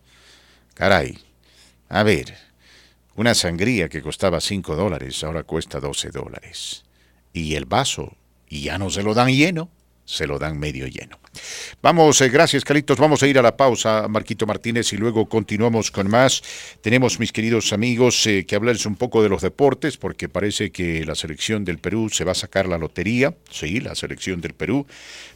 Caray, a ver, una sangría que costaba 5 dólares ahora cuesta 12 dólares. Y el vaso, y ya no se lo dan lleno, se lo dan medio lleno. Vamos, eh, gracias Calitos, vamos a ir a la pausa, Marquito Martínez, y luego continuamos con más. Tenemos, mis queridos amigos, eh, que hablarles un poco de los deportes, porque parece que la selección del Perú se va a sacar la lotería, sí, la selección del Perú.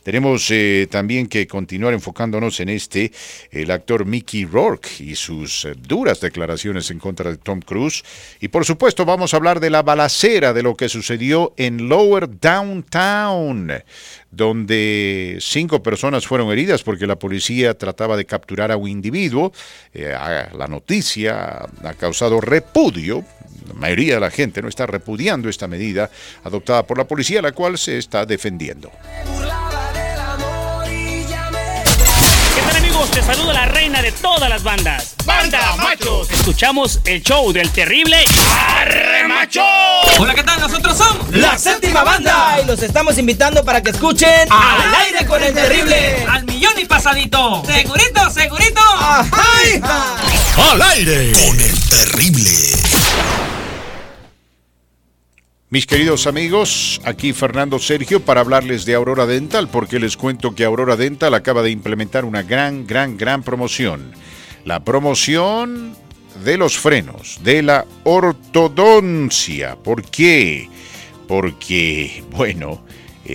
Tenemos eh, también que continuar enfocándonos en este, el actor Mickey Rourke y sus duras declaraciones en contra de Tom Cruise. Y por supuesto vamos a hablar de la balacera, de lo que sucedió en Lower Downtown, donde cinco personas fueron heridas porque la policía trataba de capturar a un individuo. Eh, la noticia ha causado repudio. La mayoría de la gente no está repudiando esta medida adoptada por la policía, la cual se está defendiendo. Te saluda la reina de todas las bandas. ¡Banda Machos! Escuchamos el show del terrible Arre Macho. Hola, ¿qué tal? Nosotros somos La Séptima Banda. y los estamos invitando para que escuchen Al aire con el terrible. Al millón y pasadito. Segurito, segurito. Al aire con el terrible. Mis queridos amigos, aquí Fernando Sergio para hablarles de Aurora Dental, porque les cuento que Aurora Dental acaba de implementar una gran, gran, gran promoción. La promoción de los frenos, de la ortodoncia. ¿Por qué? Porque, bueno,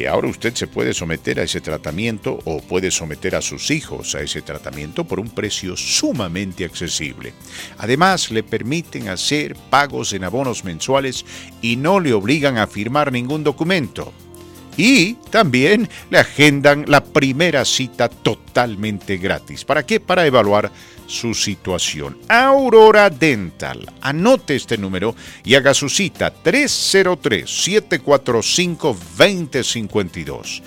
ahora usted se puede someter a ese tratamiento o puede someter a sus hijos a ese tratamiento por un precio sumamente accesible. Además, le permiten hacer pagos en abonos mensuales y no le obligan a firmar ningún documento. Y también le agendan la primera cita totalmente gratis. ¿Para qué? Para evaluar su situación. Aurora Dental. Anote este número y haga su cita 303-745-2052.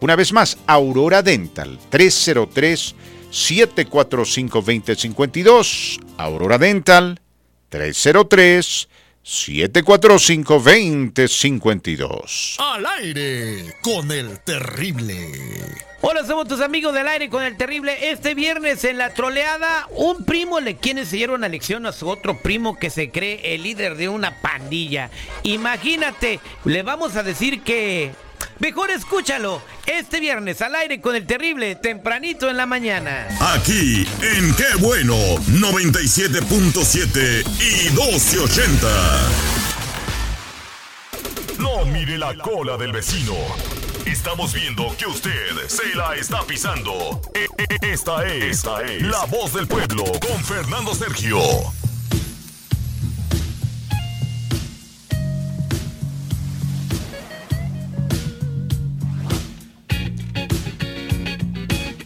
Una vez más, Aurora Dental 303-745-2052. Aurora Dental 303 745-2052. Al aire con el terrible. Hola, somos tus amigos del aire con el terrible. Este viernes en la troleada, un primo le quiere enseñar una lección a su otro primo que se cree el líder de una pandilla. Imagínate, le vamos a decir que... Mejor escúchalo, este viernes al aire con el terrible, tempranito en la mañana. Aquí en Qué Bueno 97.7 y 1280. No mire la cola del vecino. Estamos viendo que usted se la está pisando. E- e- Esta es, esta es la voz del pueblo con Fernando Sergio.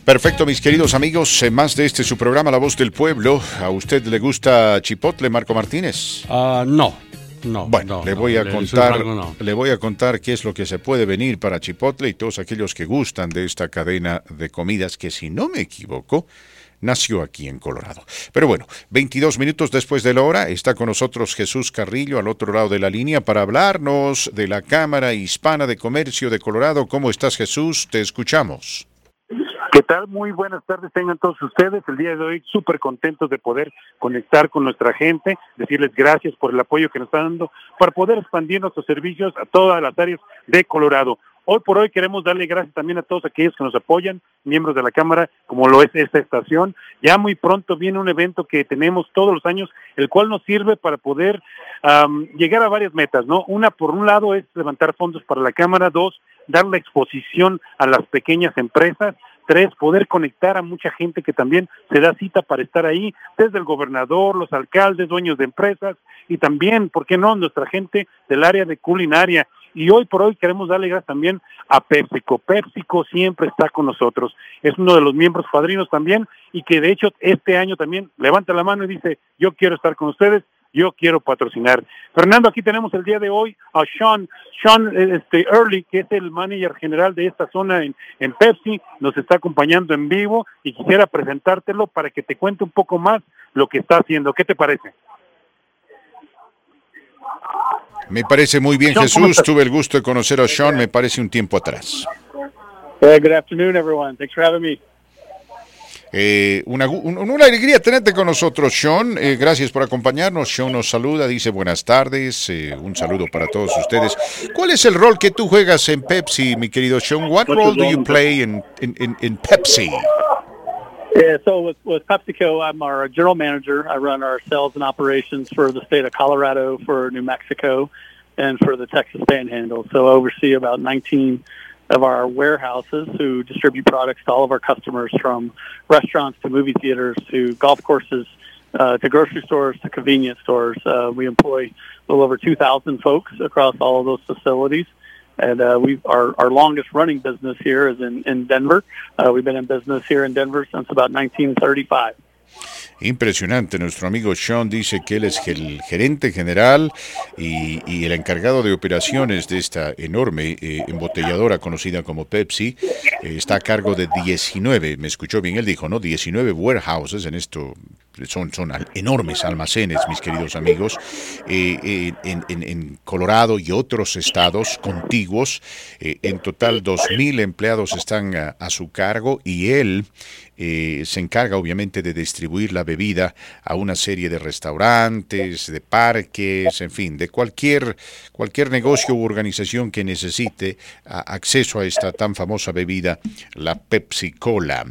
Perfecto, mis queridos amigos, más de este su programa La Voz del Pueblo. ¿A usted le gusta Chipotle, Marco Martínez? Ah, no, no. Bueno, no, le no, voy a le- contar, embargo, no. le voy a contar qué es lo que se puede venir para Chipotle y todos aquellos que gustan de esta cadena de comidas que, si no me equivoco, nació aquí en Colorado. Pero bueno, 22 minutos después de la hora está con nosotros Jesús Carrillo al otro lado de la línea para hablarnos de la Cámara Hispana de Comercio de Colorado. ¿Cómo estás, Jesús? Te escuchamos. ¿Qué tal? Muy buenas tardes tengan todos ustedes. El día de hoy súper contentos de poder conectar con nuestra gente, decirles gracias por el apoyo que nos están dando para poder expandir nuestros servicios a todas las áreas de Colorado. Hoy por hoy queremos darle gracias también a todos aquellos que nos apoyan, miembros de la Cámara, como lo es esta estación. Ya muy pronto viene un evento que tenemos todos los años, el cual nos sirve para poder am, llegar a varias metas, ¿no? Una, por un lado, es levantar fondos para la Cámara. Dos, dar la exposición a las pequeñas empresas. Tres, poder conectar a mucha gente que también se da cita para estar ahí, desde el gobernador, los alcaldes, dueños de empresas y también, ¿por qué no?, nuestra gente del área de culinaria. Y hoy por hoy queremos darle gracias también a PepsiCo. PepsiCo siempre está con nosotros. Es uno de los miembros padrinos también y que de hecho este año también levanta la mano y dice, yo quiero estar con ustedes, yo quiero patrocinar. Fernando, aquí tenemos el día de hoy a Sean, Sean eh, este, Early, que es el manager general de esta zona en, en Pepsi, nos está acompañando en vivo y quisiera presentártelo para que te cuente un poco más lo que está haciendo. ¿Qué te parece? Me parece muy bien, Sean, ¿cómo Jesús. Tuve el gusto de conocer a Sean, me parece un tiempo atrás. Hey, good afternoon, everyone. Thanks for having me. Eh, una, una alegría tenerte con nosotros, Sean. Eh, gracias por acompañarnos. Sean nos saluda, dice buenas tardes. eh, un saludo para todos ustedes. ¿Cuál es el rol que tú juegas en Pepsi, mi querido Sean? What role do you play in, in, in, in Pepsi? Yeah, so with, with PepsiCo, I'm our general manager. I run our sales and operations for the state of Colorado, for New Mexico, and for the Texas Panhandle. So I oversee about 19 of our warehouses who distribute products to all of our customers from restaurants to movie theaters to golf courses uh, to grocery stores to convenience stores. Uh, we employ a little over 2,000 folks across all of those facilities. And uh, we our our longest running business here is in in Denver. Uh, we've been in business here in Denver since about 1935. Impresionante, nuestro amigo Sean dice que él es el gerente general y, el encargado de operaciones de esta enorme eh, embotelladora conocida como Pepsi. Eh, está a cargo de 19, me escuchó bien, él dijo, ¿no? 19 warehouses en esto. Son, enormes almacenes, mis queridos amigos, eh, en, Colorado y otros estados contiguos. En total, 2.000 empleados están a su cargo y él eh, se encarga obviamente de distribuir la bebida a una serie de restaurantes, de parques, en fin, de cualquier, cualquier negocio u organización que necesite a- acceso a esta tan famosa bebida, la Pepsi Cola.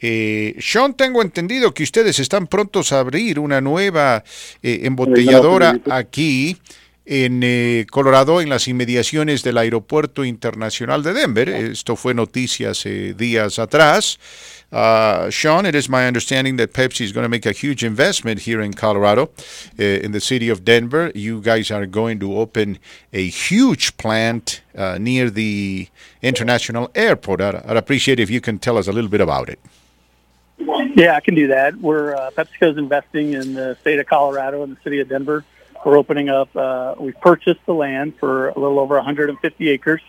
Eh, Sean, tengo entendido que ustedes están prontos a abrir una nueva eh, embotelladora aquí en eh, Colorado, en las inmediaciones del Aeropuerto Internacional de Denver. Esto fue noticia hace días atrás. Uh, Sean, it is my understanding that Pepsi is going to make a huge investment here in Colorado, uh, in the city of Denver. You guys are going to open a huge plant uh, near the international airport. I'd, I'd appreciate if you can tell us a little bit about it. Yeah, I can do that. We're uh, PepsiCo's investing in the state of Colorado and the city of Denver. We're opening up. Uh, we've purchased the land for a little over 150 acres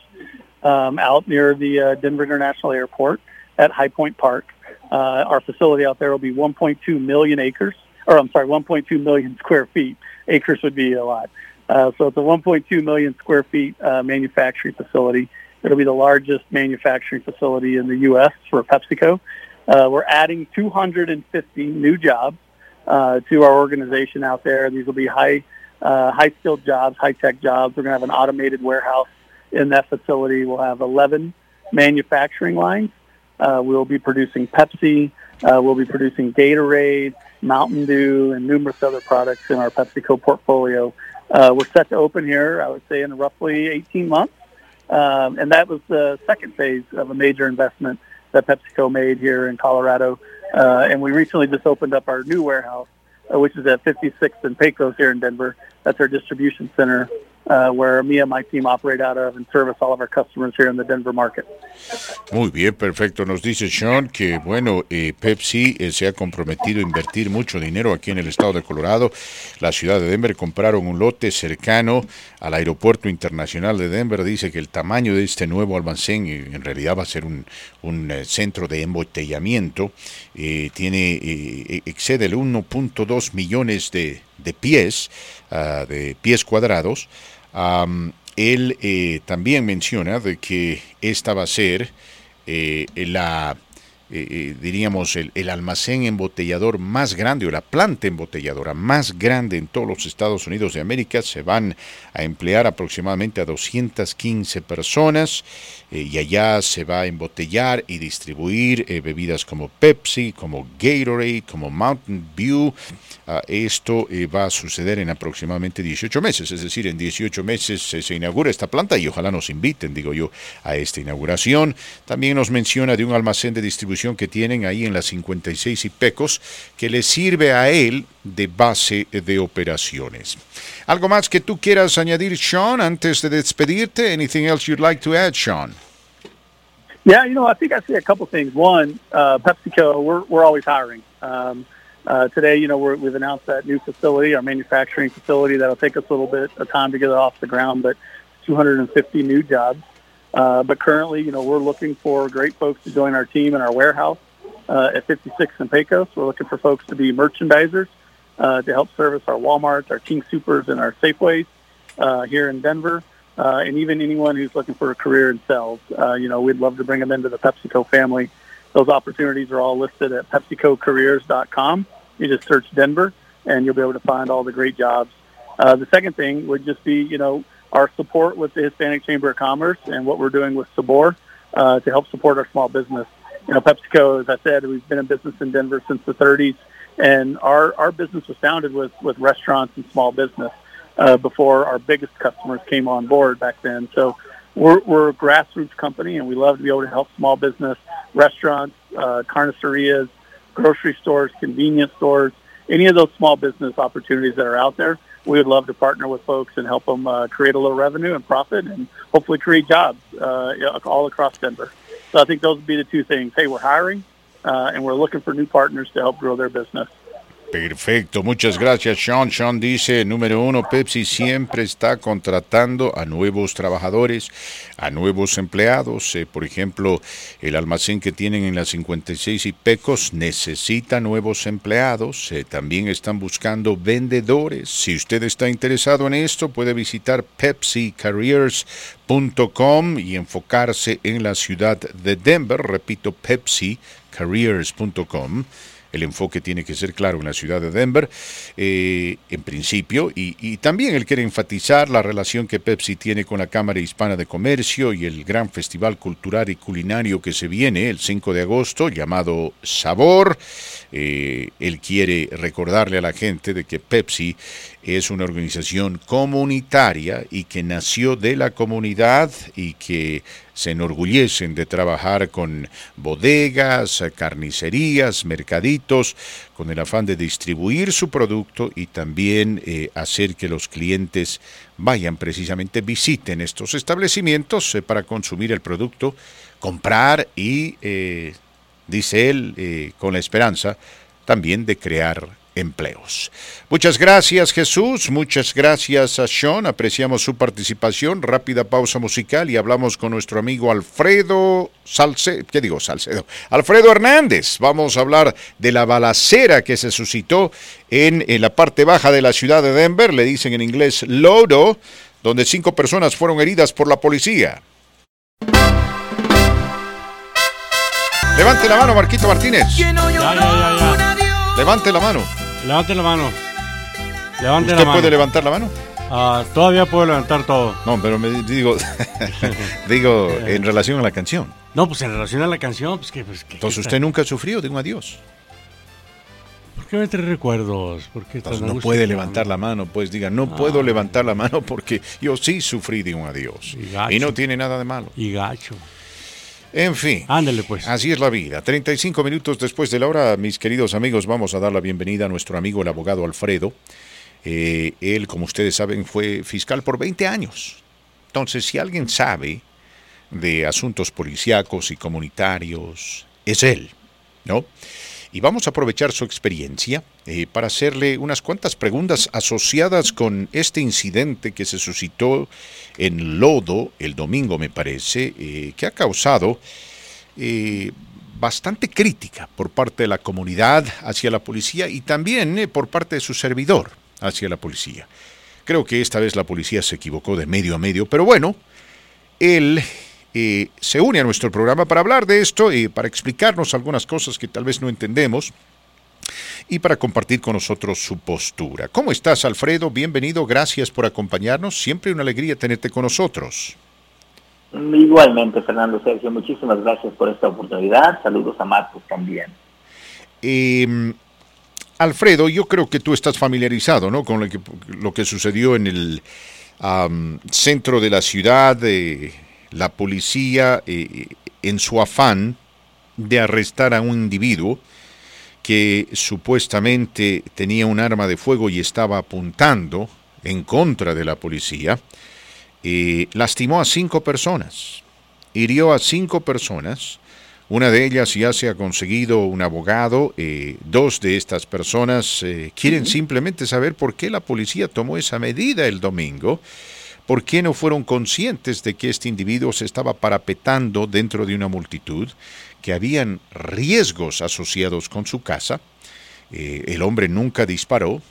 um, out near the uh, Denver International Airport at High Point Park. Uh, our facility out there will be 1.2 million acres, or I'm sorry, 1.2 million square feet. Acres would be a lot. Uh, so it's a 1.2 million square feet uh, manufacturing facility. It'll be the largest manufacturing facility in the U.S. for PepsiCo. Uh, we're adding 250 new jobs uh, to our organization out there. These will be high, uh, high skilled jobs, high tech jobs. We're going to have an automated warehouse in that facility. We'll have 11 manufacturing lines. Uh, we'll be producing Pepsi. Uh, we'll be producing Gatorade, Mountain Dew, and numerous other products in our PepsiCo portfolio. Uh, we're set to open here, I would say, in roughly 18 months. Um, and that was the second phase of a major investment that PepsiCo made here in Colorado. Uh, and we recently just opened up our new warehouse, uh, which is at 56th and Pecos here in Denver. That's our distribution center uh, where me and my team operate out of and service all of our customers here in the Denver market. Muy bien, perfecto. Nos dice Sean que, bueno, eh, Pepsi eh, se ha comprometido a invertir mucho dinero aquí en el estado de Colorado. La ciudad de Denver compraron un lote cercano al aeropuerto internacional de Denver. Dice que el tamaño de este nuevo almacén eh, en realidad va a ser un, un, eh, centro de embotellamiento. Eh, tiene, eh, excede el 1.2 millones de, de pies, ah, de pies cuadrados. Am, él eh, también menciona de que esta va a ser eh, la, eh, eh, diríamos, el, el almacén embotellador más grande o la planta embotelladora más grande en todos los Estados Unidos de América. Se van a emplear aproximadamente a 215 personas eh, y allá se va a embotellar y distribuir bebidas como Pepsi, como Gatorade, como Mountain View. Ah, esto va a suceder en aproximadamente 18 meses, es decir, en 18 meses se inaugura esta planta y ojalá nos inviten, digo yo, a esta inauguración. También nos menciona de un almacén de distribución que tienen ahí en las 56 y Pecos que le sirve a él de base de operaciones. ¿Algo más que tú quieras añadir, Sean, antes de despedirte? Anything else you'd like to add, Sean? Yeah, you know, I think I see a couple things. One, uh, PepsiCo, we're we're always hiring. Um, uh, today, you know, we're, we've announced that new facility, our manufacturing facility. That'll take us a little bit of time to get it off the ground, but 250 new jobs. Uh, but currently, you know, we're looking for great folks to join our team in our warehouse uh, at 56 and Pecos. We're looking for folks to be merchandisers uh, to help service our Walmarts, our King Supers, and our Safeways uh, here in Denver. Uh, and even anyone who's looking for a career in sales, uh, you know, we'd love to bring them into the PepsiCo family. Those opportunities are all listed at PepsiCoCareers.com. You just search Denver, and you'll be able to find all the great jobs. The second thing would just be, you know, our support with the Hispanic Chamber of Commerce and what we're doing with Sabor uh, to help support our small business. You know, PepsiCo, as I said, we've been in business in Denver since the 30s, and our, our business was founded with, with restaurants and small business uh, before our biggest customers came on board back then. So we're, we're a grassroots company, and we love to be able to help small business, restaurants, uh, carnicerias, grocery stores, convenience stores, any of those small business opportunities that are out there. We would love to partner with folks and help them uh, create a little revenue and profit, and hopefully create jobs uh, all across Denver. So I think those would be the two things. Hey, we're hiring, uh, and we're looking for new partners to help grow their business. Perfecto, muchas gracias Sean. Sean dice, número uno, Pepsi siempre está contratando a nuevos trabajadores, a nuevos empleados. Eh, por ejemplo, el almacén que tienen en las 56 y Pecos necesita nuevos empleados. Eh, también están buscando vendedores. Si usted está interesado en esto, puede visitar pepsicareers.com y enfocarse en la ciudad de Denver. Repito, pepsicareers.com. El enfoque tiene que ser claro en la ciudad de Denver, eh, en principio, y, también él quiere enfatizar la relación que Pepsi tiene con la Cámara Hispana de Comercio y el gran festival cultural y culinario que se viene el 5 de agosto, llamado Sabor. Eh, él quiere recordarle a la gente de que Pepsi es una organización comunitaria y que nació de la comunidad y que se enorgullecen de trabajar con bodegas, carnicerías, mercaditos, con el afán de distribuir su producto y también eh, hacer que los clientes vayan precisamente, visiten estos establecimientos eh, para consumir el producto, comprar y, eh, dice él, con la esperanza también de crear empleos. Muchas gracias Jesús, muchas gracias a Sean, apreciamos su participación, rápida pausa musical y hablamos con nuestro amigo Alfredo Salcedo, ¿qué digo Salcedo? Alfredo Hernández, vamos a hablar de la balacera que se suscitó en, en la parte baja de la ciudad de Denver, le dicen en inglés Lodo, donde cinco personas fueron heridas por la policía. Levante la mano, Marquito Martínez. Ya, ya, ya, ya. Levante la mano. Levante la mano. Levante ¿Usted la mano. puede levantar la mano? Ah, todavía puedo levantar todo. No, pero me digo, digo en relación a la canción. No, pues en relación a la canción, pues que... Pues, que- Entonces usted nunca sufrió de un adiós. ¿Por qué me trae recuerdos? ¿Por qué Entonces no puede levantar la mano, pues diga, no puedo Ah. levantar la mano porque yo sí sufrí de un adiós. gacho. Y no tiene nada de malo. Y gacho. En fin. Ándele pues. Así es la vida. 35 minutos después de la hora, mis queridos amigos, vamos a dar la bienvenida a nuestro amigo el abogado Alfredo. Eh, él, como ustedes saben, fue fiscal por 20 años. Entonces, si alguien sabe de asuntos policíacos y comunitarios, es él, ¿no? Y vamos a aprovechar su experiencia eh, para hacerle unas cuantas preguntas asociadas con este incidente que se suscitó en Lodo el domingo, me parece, eh, que ha causado eh, bastante crítica por parte de la comunidad hacia la policía y también eh, por parte de su servidor hacia la policía. Creo que esta vez la policía se equivocó de medio a medio, pero bueno, él se une a nuestro programa para hablar de esto y para explicarnos algunas cosas que tal vez no entendemos y para compartir con nosotros su postura. ¿Cómo estás, Alfredo? Bienvenido, gracias por acompañarnos. Siempre una alegría tenerte con nosotros. Igualmente, Fernando Sergio, muchísimas gracias por esta oportunidad. Saludos a Marcos también. Eh, Alfredo, yo creo que tú estás familiarizado ¿no? con lo que, lo que sucedió en el centro de la ciudad. eh, la policía, eh, en su afán de arrestar a un individuo que supuestamente tenía un arma de fuego y estaba apuntando en contra de la policía, eh, lastimó a cinco personas, hirió a cinco personas. Una de ellas ya se ha conseguido un abogado. eh, dos de estas personas eh, quieren simplemente saber por qué la policía tomó esa medida el domingo. ¿Por qué no fueron conscientes de que este individuo se estaba parapetando dentro de una multitud, que habían riesgos asociados con su casa? Eh, el hombre nunca disparó.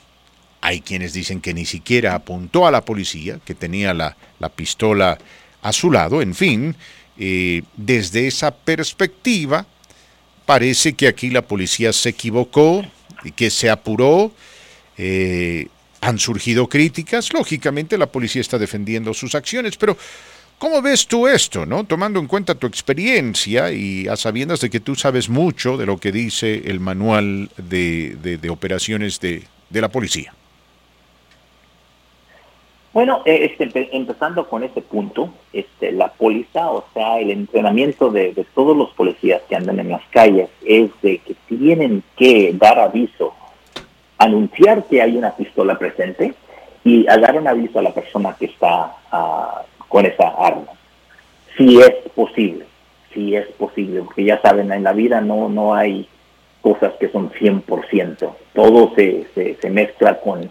Hay quienes dicen que ni siquiera apuntó a la policía, que tenía la, la pistola a su lado. En fin, eh, desde esa perspectiva, parece que aquí la policía se equivocó y que se apuró. Eh, han surgido críticas, lógicamente la policía está defendiendo sus acciones, pero ¿cómo ves tú esto, no? Tomando en cuenta tu experiencia y a sabiendas de que tú sabes mucho de lo que dice el manual de, de- operaciones de, de la policía. Bueno, eh, este, empe- empezando con ese punto, este, la póliza, o sea, el entrenamiento de, todos los policías que andan en las calles es de que tienen que dar aviso, anunciar que hay una pistola presente y dar un aviso a la persona que está ah, con esa arma. Si es posible, si es posible, porque ya saben, en la vida no, no hay cosas que son 100%, todo se, se, se mezcla con,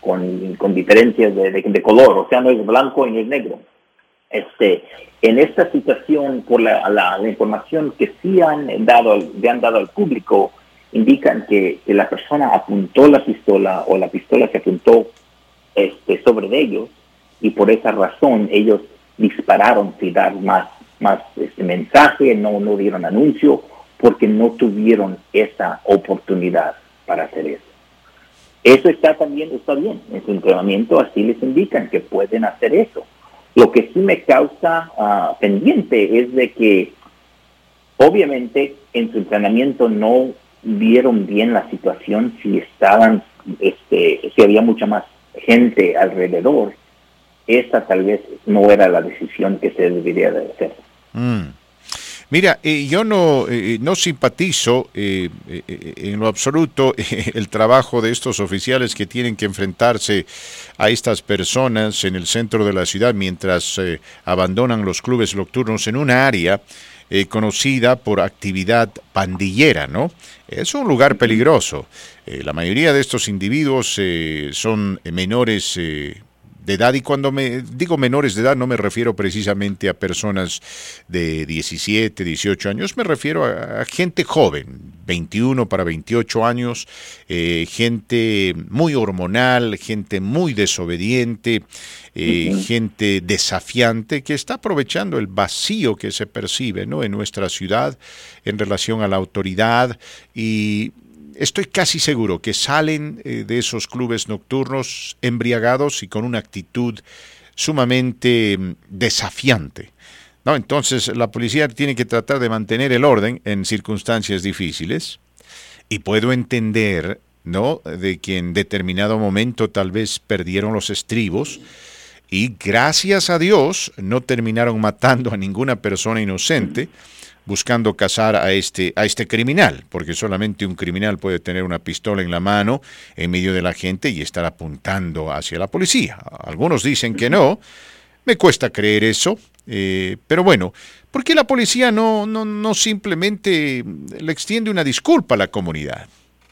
con, con diferencias de, de- color, o sea, no es blanco y no es negro. Este, en esta situación, por la, la- la información que sí han dado, le han dado al público, indican que, que la persona apuntó la pistola o la pistola se apuntó este, sobre ellos y por esa razón ellos dispararon sin dar más, más este mensaje, no, no dieron anuncio, porque no tuvieron esa oportunidad para hacer eso. Eso está también, está bien, en su entrenamiento así les indican que pueden hacer eso. Lo que sí me causa ah, pendiente es de que obviamente en su entrenamiento no vieron bien la situación si estaban, este, si había mucha más gente alrededor. Esa tal vez no era la decisión que se debería de hacer. Mm. Mira, eh, yo no, eh, no simpatizo eh, eh, eh, en lo absoluto el trabajo de estos oficiales que tienen que enfrentarse a estas personas en el centro de la ciudad mientras abandonan los clubes nocturnos en un área conocida por actividad pandillera, ¿no? Es un lugar peligroso. La mayoría de estos individuos son menores de edad y cuando me digo menores de edad no me refiero precisamente a personas de 17, 18 años, me refiero a, a gente joven, 21 para 28 años, eh, gente muy hormonal, gente muy desobediente, eh, gente desafiante que está aprovechando el vacío que se percibe ¿no? en nuestra ciudad en relación a la autoridad y estoy casi seguro que salen eh, de esos clubes nocturnos embriagados y con una actitud sumamente mm, desafiante. ¿no? Entonces la policía tiene que tratar de mantener el orden en circunstancias difíciles y puedo entender ¿no? de que en determinado momento tal vez perdieron los estribos y gracias a Dios no terminaron matando a ninguna persona inocente, buscando cazar a este, a este criminal, porque solamente un criminal puede tener una pistola en la mano en medio de la gente y estar apuntando hacia la policía. Algunos dicen que no, me cuesta creer eso, eh, pero bueno, ¿por qué la policía no, no, no simplemente le extiende una disculpa a la comunidad?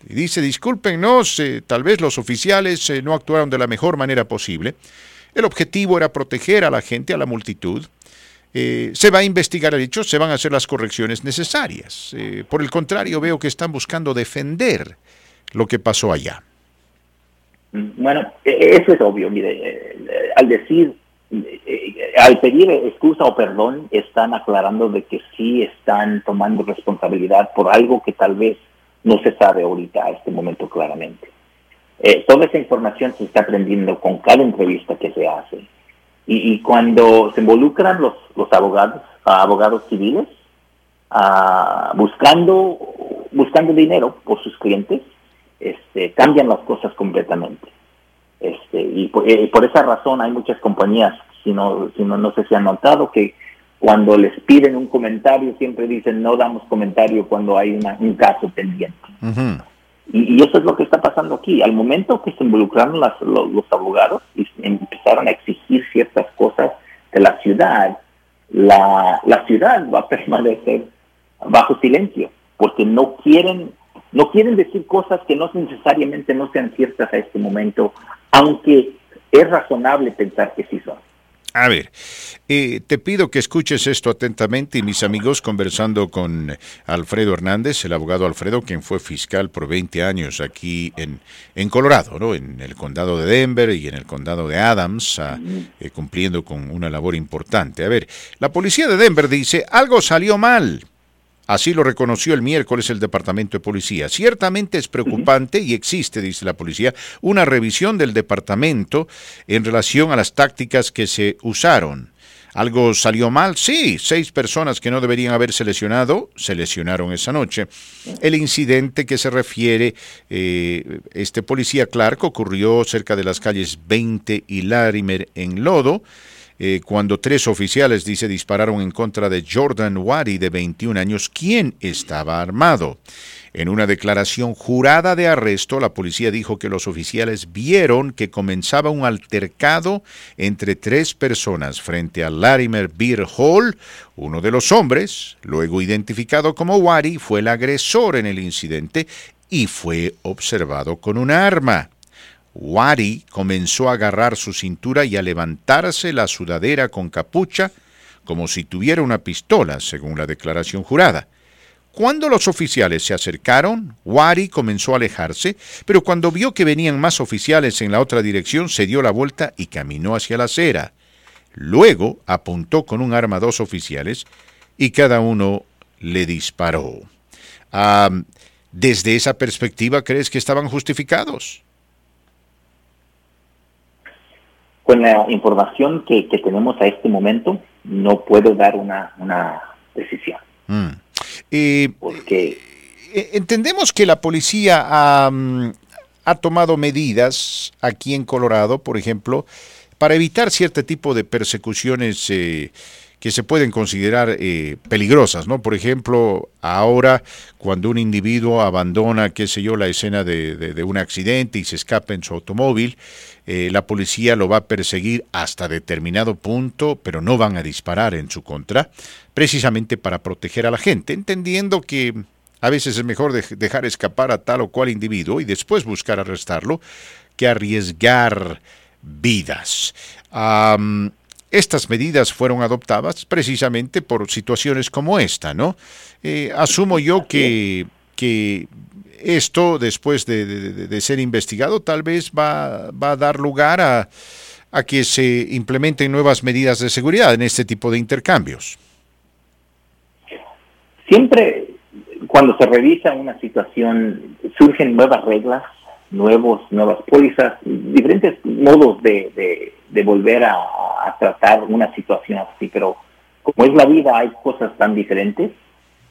Y dice, discúlpenos, eh, tal vez los oficiales eh, no actuaron de la mejor manera posible. El objetivo era proteger a la gente, a la multitud. Eh, se va a investigar el hecho, se van a hacer las correcciones necesarias. Eh, por el contrario, veo que están buscando defender lo que pasó allá. Bueno, e- eso es obvio. Mire, eh, al decir, al pedir excusa o perdón, están aclarando de que sí están tomando responsabilidad por algo que tal vez no se sabe ahorita a este momento claramente. Eh, toda esa información se está aprendiendo con cada entrevista que se hace. Y, y cuando se involucran los, los abogados, abogados civiles, ah, buscando, buscando dinero por sus clientes, este, cambian las cosas completamente. Este, y por, eh, por esa razón hay muchas compañías, si no, si no, no sé si han notado que cuando les piden un comentario siempre dicen no damos comentario cuando hay una- un caso pendiente. Y, eso es lo que está pasando aquí. Al momento que se involucraron las- lo- los, abogados y empezaron a exigir ciertas cosas de la ciudad, la, la ciudad va a permanecer bajo silencio porque no quieren no quieren decir cosas que no necesariamente no sean ciertas a este momento, aunque es razonable pensar que sí son. A ver, eh, te pido que escuches esto atentamente y mis amigos conversando con Alfredo Hernández, el abogado Alfredo, quien fue fiscal por 20 años aquí en, en Colorado, ¿no? en el condado de Denver y en el condado de Adams, eh, cumpliendo con una labor importante. A ver, la policía de Denver dice, algo salió mal. Así lo reconoció el miércoles el Departamento de Policía. Ciertamente es preocupante y existe, dice la policía, una revisión del departamento en relación a las tácticas que se usaron. ¿Algo salió mal? Sí, seis personas que no deberían haberse lesionado se lesionaron esa noche. El incidente que se refiere eh, este policía Clark ocurrió cerca de las calles 20 y Larimer en Lodo eh, cuando tres oficiales, dice, dispararon en contra de Jordan Wari, de 21 años, quien estaba armado. En una declaración jurada de arresto, la policía dijo que los oficiales vieron que comenzaba un altercado entre tres personas frente al Larimer Beer Hall. Uno de los hombres, luego identificado como Wari, fue el agresor en el incidente y fue observado con un arma. Wari comenzó a agarrar su cintura y a levantarse la sudadera con capucha como si tuviera una pistola, según la declaración jurada. Cuando los oficiales se acercaron, Wari comenzó a alejarse, pero cuando vio que venían más oficiales en la otra dirección, se dio la vuelta y caminó hacia la acera. Luego apuntó con un arma a dos oficiales y cada uno le disparó. Ah, desde esa perspectiva, ¿crees que estaban justificados? Con la información que, que tenemos a este momento, no puedo dar una, una decisión. Mm. Eh, Porque entendemos que la policía ha, mm, ha tomado medidas aquí en Colorado, por ejemplo, para evitar cierto tipo de persecuciones eh, que se pueden considerar eh, peligrosas, ¿no? Por ejemplo, ahora cuando un individuo abandona, qué sé yo, la escena de, un accidente y se escapa en su automóvil, eh, la policía lo va a perseguir hasta determinado punto, pero no van a disparar en su contra, precisamente para proteger a la gente, entendiendo que a veces es mejor dej- dejar escapar a tal o cual individuo y después buscar arrestarlo que arriesgar vidas. Am, estas medidas fueron adoptadas precisamente por situaciones como esta, ¿no? Eh, asumo yo que, que esto, después de, ser investigado, tal vez va, va a dar lugar a, a que se implementen nuevas medidas de seguridad en este tipo de intercambios. siempre cuando se revisa una situación surgen nuevas reglas, nuevos, nuevas pólizas, diferentes modos de- de volver a, tratar una situación así, pero como es la vida hay cosas tan diferentes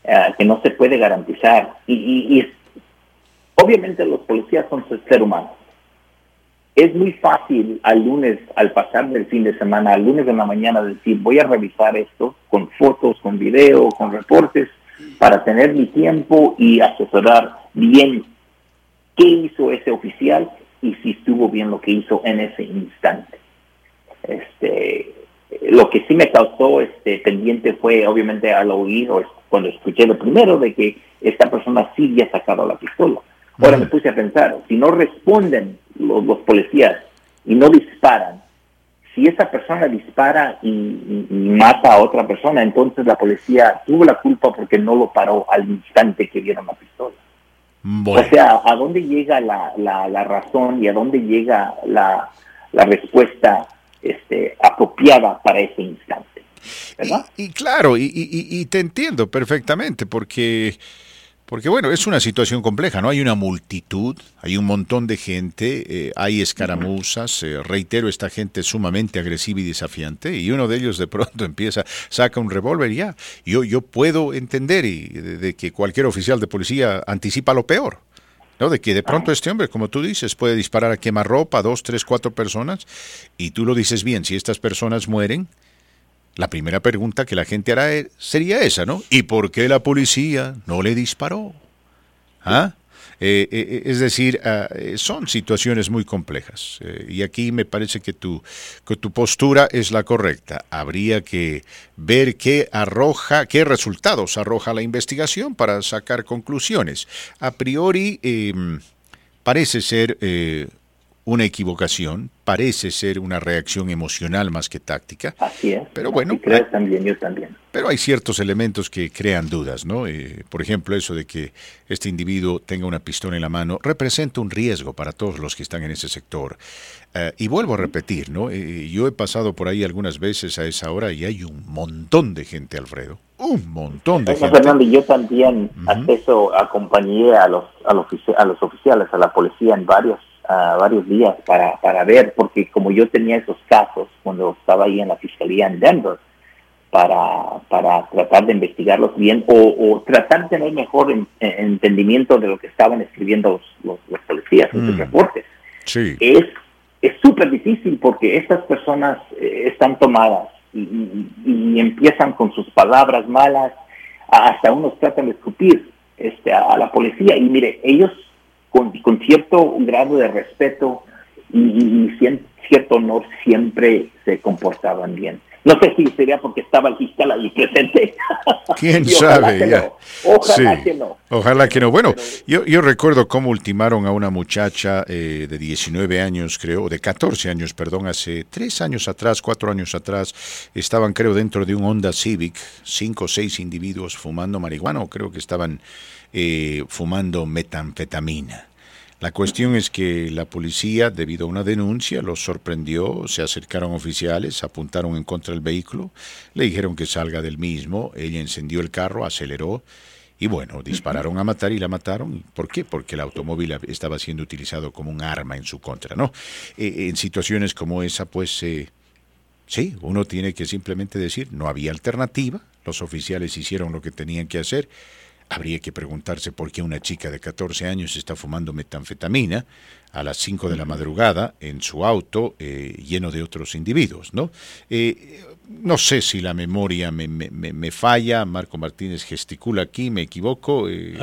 eh, que no se puede garantizar y, y- y obviamente los policías son seres humanos es muy fácil al lunes, al pasar del fin de semana, al lunes en la mañana, decir, voy a revisar esto con fotos, con video, con reportes, para tener mi tiempo y asesorar bien qué hizo ese oficial y si estuvo bien lo que hizo en ese instante. Este, lo que sí me causó este pendiente fue obviamente al oído cuando escuché lo primero de que esta persona sí había sacado la pistola. Ahora me puse a pensar, si no responden los, los policías y no disparan, si esa persona dispara y, y- y mata a otra persona, entonces la policía tuvo la culpa porque no lo paró al instante que vieron la pistola. O sea, ¿a dónde llega la, la, la razón y a dónde llega la, la respuesta este, apropiada para ese instante? ¿Verdad? Y claro, y, y- y- y te entiendo perfectamente, porque, porque bueno, es una situación compleja, ¿no? Hay una multitud, hay un montón de gente, eh, hay escaramuzas, eh, reitero, esta gente es sumamente agresiva y desafiante, y uno de ellos de pronto empieza, saca un revólver y ya. Yo, yo puedo entender y de, de que cualquier oficial de policía anticipa lo peor. ¿No? De que de pronto este hombre, como tú dices, puede disparar a quemarropa a dos, tres, cuatro personas, y tú lo dices bien, si estas personas mueren, la primera pregunta que la gente hará e- sería esa, ¿no? ¿Y por qué la policía no le disparó? ¿Ah? Eh, eh, es decir, ah, eh, son situaciones muy complejas. eh, y aquí me parece que tu, que tu postura es la correcta. Habría que ver qué arroja, qué resultados arroja la investigación para sacar conclusiones. A priori, eh, parece ser eh, una equivocación, parece ser una reacción emocional más que táctica. Así es. Pero bueno, Así creo también, yo también. pero hay ciertos elementos que crean dudas, ¿no? Eh, por ejemplo, eso de que este individuo tenga una pistola en la mano representa un riesgo para todos los que están en ese sector. Eh, y vuelvo a repetir, ¿no? Eh, yo he pasado por ahí algunas veces a esa hora y hay un montón de gente, Alfredo. Un montón de gente. Fernando, y yo también hasta eso acompañé a los, a, los, a los oficiales, a la policía en varios, ah, varios días para, para ver, porque como yo tenía esos casos cuando estaba ahí en la fiscalía en Denver, para, para tratar de investigarlos bien o, o tratar de tener mejor en- en- entendimiento de lo que estaban escribiendo los, los, los policías en sus Mm. reportes. Sí. Es es súper difícil porque estas personas eh, están tomadas y, y- y empiezan con sus palabras malas, hasta unos tratan de escupir este, a, a la policía. Y mire, ellos con, con cierto grado de respeto y, y- y cien- cierto honor siempre se comportaban bien. No sé si sería porque estaba el fiscal ahí presente. ¿Quién sabe? que ya. no. Ojalá Sí. que no. Ojalá que no. Bueno, yo, yo recuerdo cómo ultimaron a una muchacha eh, de 19 años, creo, o de 14 años, perdón, hace tres años atrás, cuatro años atrás, estaban, creo, dentro de un Honda Civic, cinco o seis individuos fumando marihuana, o creo que estaban eh, fumando metanfetamina. La cuestión es que la policía, debido a una denuncia, los sorprendió, se acercaron oficiales, apuntaron en contra del vehículo, le dijeron que salga del mismo, ella encendió el carro, aceleró y bueno, dispararon a matar y la mataron. ¿Por qué? Porque el automóvil estaba siendo utilizado como un arma en su contra, ¿no? Eh, en situaciones como esa, pues eh, sí, uno tiene que simplemente decir, no había alternativa, los oficiales hicieron lo que tenían que hacer. Habría que preguntarse por qué una chica de 14 años está fumando metanfetamina a las 5 de la madrugada en su auto eh, lleno de otros individuos, ¿no? Eh, no sé si la memoria me, me- me- me falla, Marco Martínez gesticula aquí, me equivoco. eh,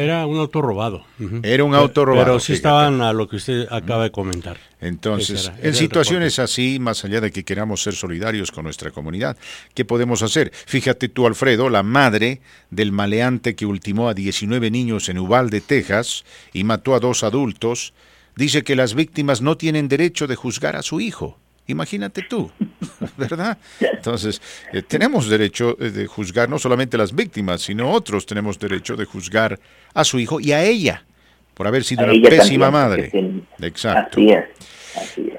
Era, un auto robado. Era un auto robado, Pero sí estaban a lo que usted acaba de comentar. Entonces, Ese era- era en situaciones así, más allá de que queramos ser solidarios con nuestra comunidad, ¿qué podemos hacer? Fíjate tú, Alfredo, la madre del maleante que ultimó a 19 niños en Uvalde, Texas, y mató a dos adultos, dice que las víctimas no tienen derecho de juzgar a su hijo. Imagínate tú, ¿verdad? Entonces, eh, tenemos derecho eh, de juzgar no solamente a las víctimas, sino otros tenemos derecho de juzgar a su hijo y a ella por haber sido A una pésima madre. Exacto. Así es.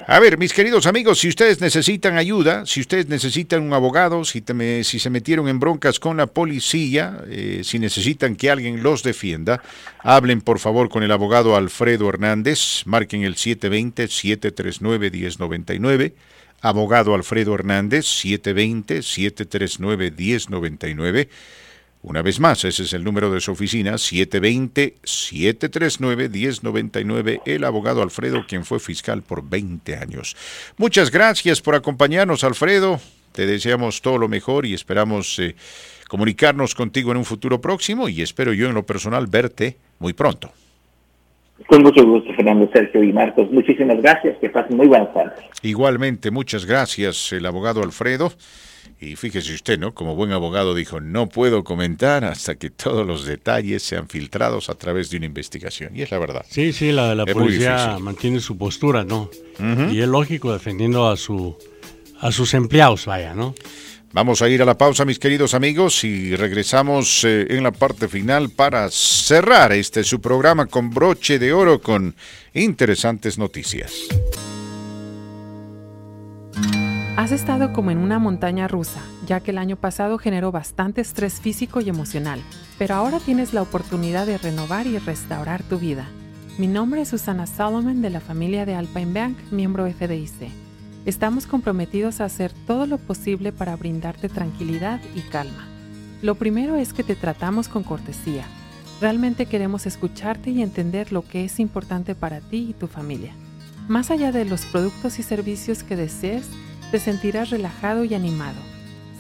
A ver, mis queridos amigos, si ustedes necesitan ayuda, si ustedes necesitan un abogado, si se metieron en broncas con la policía, eh, si necesitan que alguien los defienda, hablen por favor con el abogado Alfredo Hernández, marquen el 720-739-1099, abogado Alfredo Hernández, 720-739-1099. Una vez más, ese es el número de su oficina, 720-739-1099, el abogado Alfredo, quien fue fiscal por 20 años. Muchas gracias por acompañarnos, Alfredo. Te deseamos todo lo mejor y esperamos eh, comunicarnos contigo en un futuro próximo y espero yo en lo personal verte muy pronto. Con mucho gusto, Fernando Sergio y Marcos. Muchísimas gracias. Que pasen muy buenas tardes. Igualmente, muchas gracias, el abogado Alfredo. Y fíjese usted, ¿no? Como buen abogado dijo, no puedo comentar hasta que todos los detalles sean filtrados a través de una investigación. Y es la verdad. Sí, sí, la, la policía mantiene su postura, ¿no? Y es lógico defendiendo a su a sus empleados, vaya, ¿no? Vamos a ir a la pausa, mis queridos amigos, y regresamos eh, en la parte final para cerrar este su programa con broche de oro con interesantes noticias. Has estado como en una montaña rusa, ya que el año pasado generó bastante estrés físico y emocional, pero ahora tienes la oportunidad de renovar y restaurar tu vida. Mi nombre es Susana Solomon de la familia de Alpine Bank, miembro FDIC. Estamos comprometidos a hacer todo lo posible para brindarte tranquilidad y calma. Lo primero es que te tratamos con cortesía. Realmente queremos escucharte y entender lo que es importante para ti y tu familia. Más allá de los productos y servicios que desees, te sentirás relajado y animado.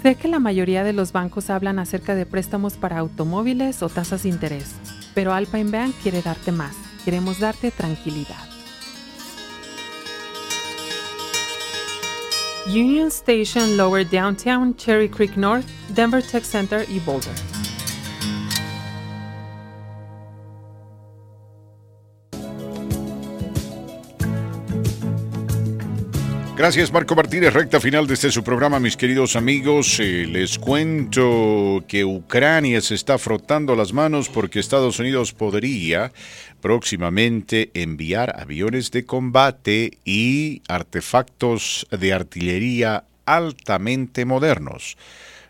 Sé que la mayoría de los bancos hablan acerca de préstamos para automóviles o tasas de interés, pero Alpine Bank quiere darte más. Queremos darte tranquilidad. Union Station Lower Downtown, Cherry Creek North, Denver Tech Center y Boulder. Gracias Marco Martínez, recta final de este su programa, mis queridos amigos. Eh, les cuento que Ucrania se está frotando las manos porque Estados Unidos podría próximamente enviar aviones de combate y artefactos de artillería altamente modernos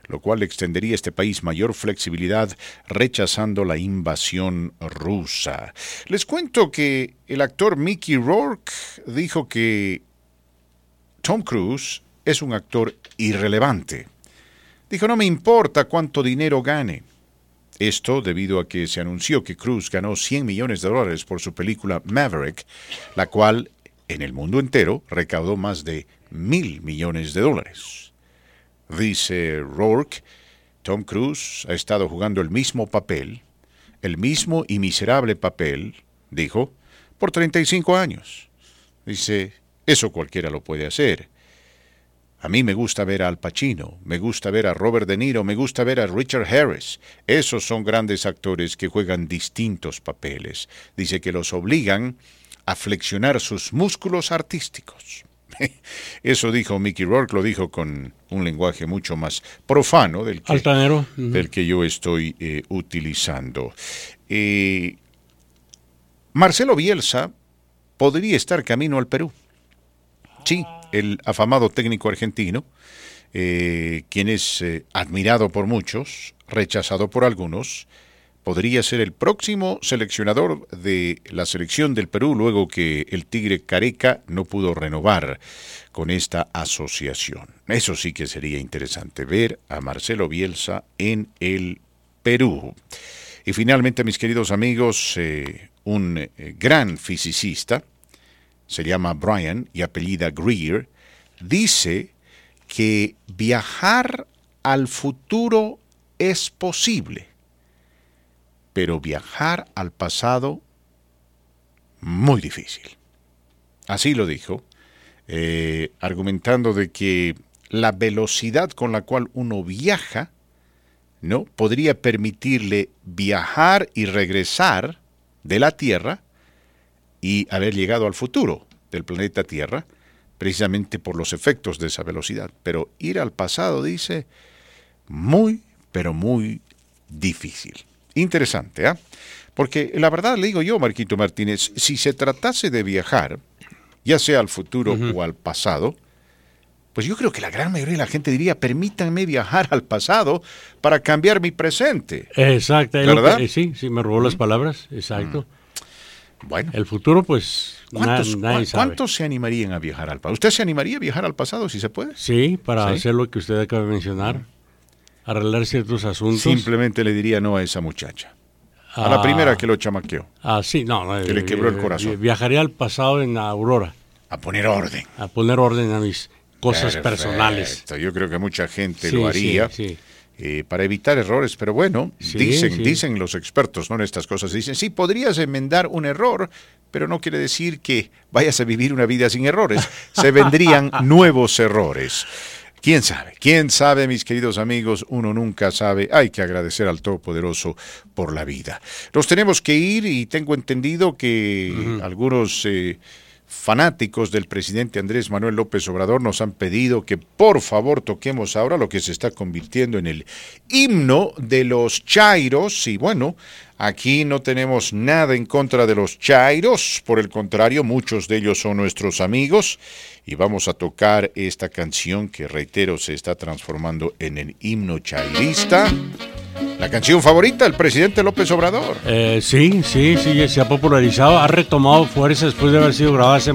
lo cual extendería a este país mayor flexibilidad rechazando la invasión rusa. Les cuento que el actor Mickey Rourke dijo que Tom Cruise es un actor irrelevante. Dijo, no me importa cuánto dinero gane. Esto debido a que se anunció que Cruise ganó 100 millones de dólares por su película Maverick, la cual en el mundo entero recaudó más de mil millones de dólares. Dice Rourke, Tom Cruise ha estado jugando el mismo papel, el mismo y miserable papel, dijo, por 35 años. Dice, eso cualquiera lo puede hacer. A mí me gusta ver a Al Pacino, me gusta ver a Robert De Niro, me gusta ver a Richard Harris. Esos son grandes actores que juegan distintos papeles. Dice que los obligan a flexionar sus músculos artísticos. Eso dijo Mickey Rourke, lo dijo con un lenguaje mucho más profano del que, Altanero. Del que yo estoy eh, utilizando. Eh, Marcelo Bielsa podría estar camino al Perú. Sí, el afamado técnico argentino, eh, quien es eh, admirado por muchos, rechazado por algunos, podría ser el próximo seleccionador de la selección del Perú luego que el Tigre Careca no pudo renovar con esta asociación. Eso sí que sería interesante ver a Marcelo Bielsa en el Perú. Y finalmente, mis queridos amigos, eh, un gran fisicista, se llama Brian y apellida Greer, dice que viajar al futuro es posible, pero viajar al pasado muy difícil. Así lo dijo, eh, argumentando de que la velocidad con la cual uno viaja ¿no? podría permitirle viajar y regresar de la Tierra y haber llegado al futuro del planeta Tierra, precisamente por los efectos de esa velocidad. Pero ir al pasado, dice, muy, pero muy difícil. Interesante, ¿ah? Porque la verdad le digo yo, Marquito Martínez, si se tratase de viajar, ya sea al futuro o al pasado, pues yo creo que la gran mayoría de la gente diría, permítanme viajar al pasado para cambiar mi presente. Exacto. ¿Verdad? que- sí, sí, me robó las palabras. Exacto. Bueno. El futuro, pues, na- ¿Cuántos, nadie cua- sabe. cuántos se animarían a viajar al pasado? ¿Usted se animaría a viajar al pasado si se puede? Sí, para Sí. hacer lo que usted acaba de mencionar. arreglar ciertos asuntos. Simplemente le diría no a esa muchacha. A la Ah. primera que lo chamaqueó. Ah, sí, no. no, Que le eh, quebró el eh, corazón. Viajaría al pasado en Aurora. A poner orden. A poner orden a mis cosas Perfecto. personales. Yo creo que mucha gente Sí, lo sí, haría sí. Eh, para evitar errores, pero bueno, Sí, dicen, sí. dicen los expertos, ¿no? En estas cosas, dicen, sí, podrías enmendar un error, pero no quiere decir que vayas a vivir una vida sin errores. Se vendrían nuevos errores. ¿Quién sabe? ¿Quién sabe, mis queridos amigos? Uno nunca sabe. Hay que agradecer al Todopoderoso por la vida. Nos tenemos que ir y tengo entendido que algunos eh, fanáticos del presidente Andrés Manuel López Obrador nos han pedido que por favor toquemos ahora lo que se está convirtiendo en el himno de los Chairos. Y bueno, aquí no tenemos nada en contra de los Chairos, por el contrario, muchos de ellos son nuestros amigos. Y vamos a tocar esta canción que, reitero, se está transformando en el himno chairista. La canción favorita del presidente López Obrador. Eh, sí, sí, sí, se ha popularizado, ha retomado fuerza después de haber sido grabada hace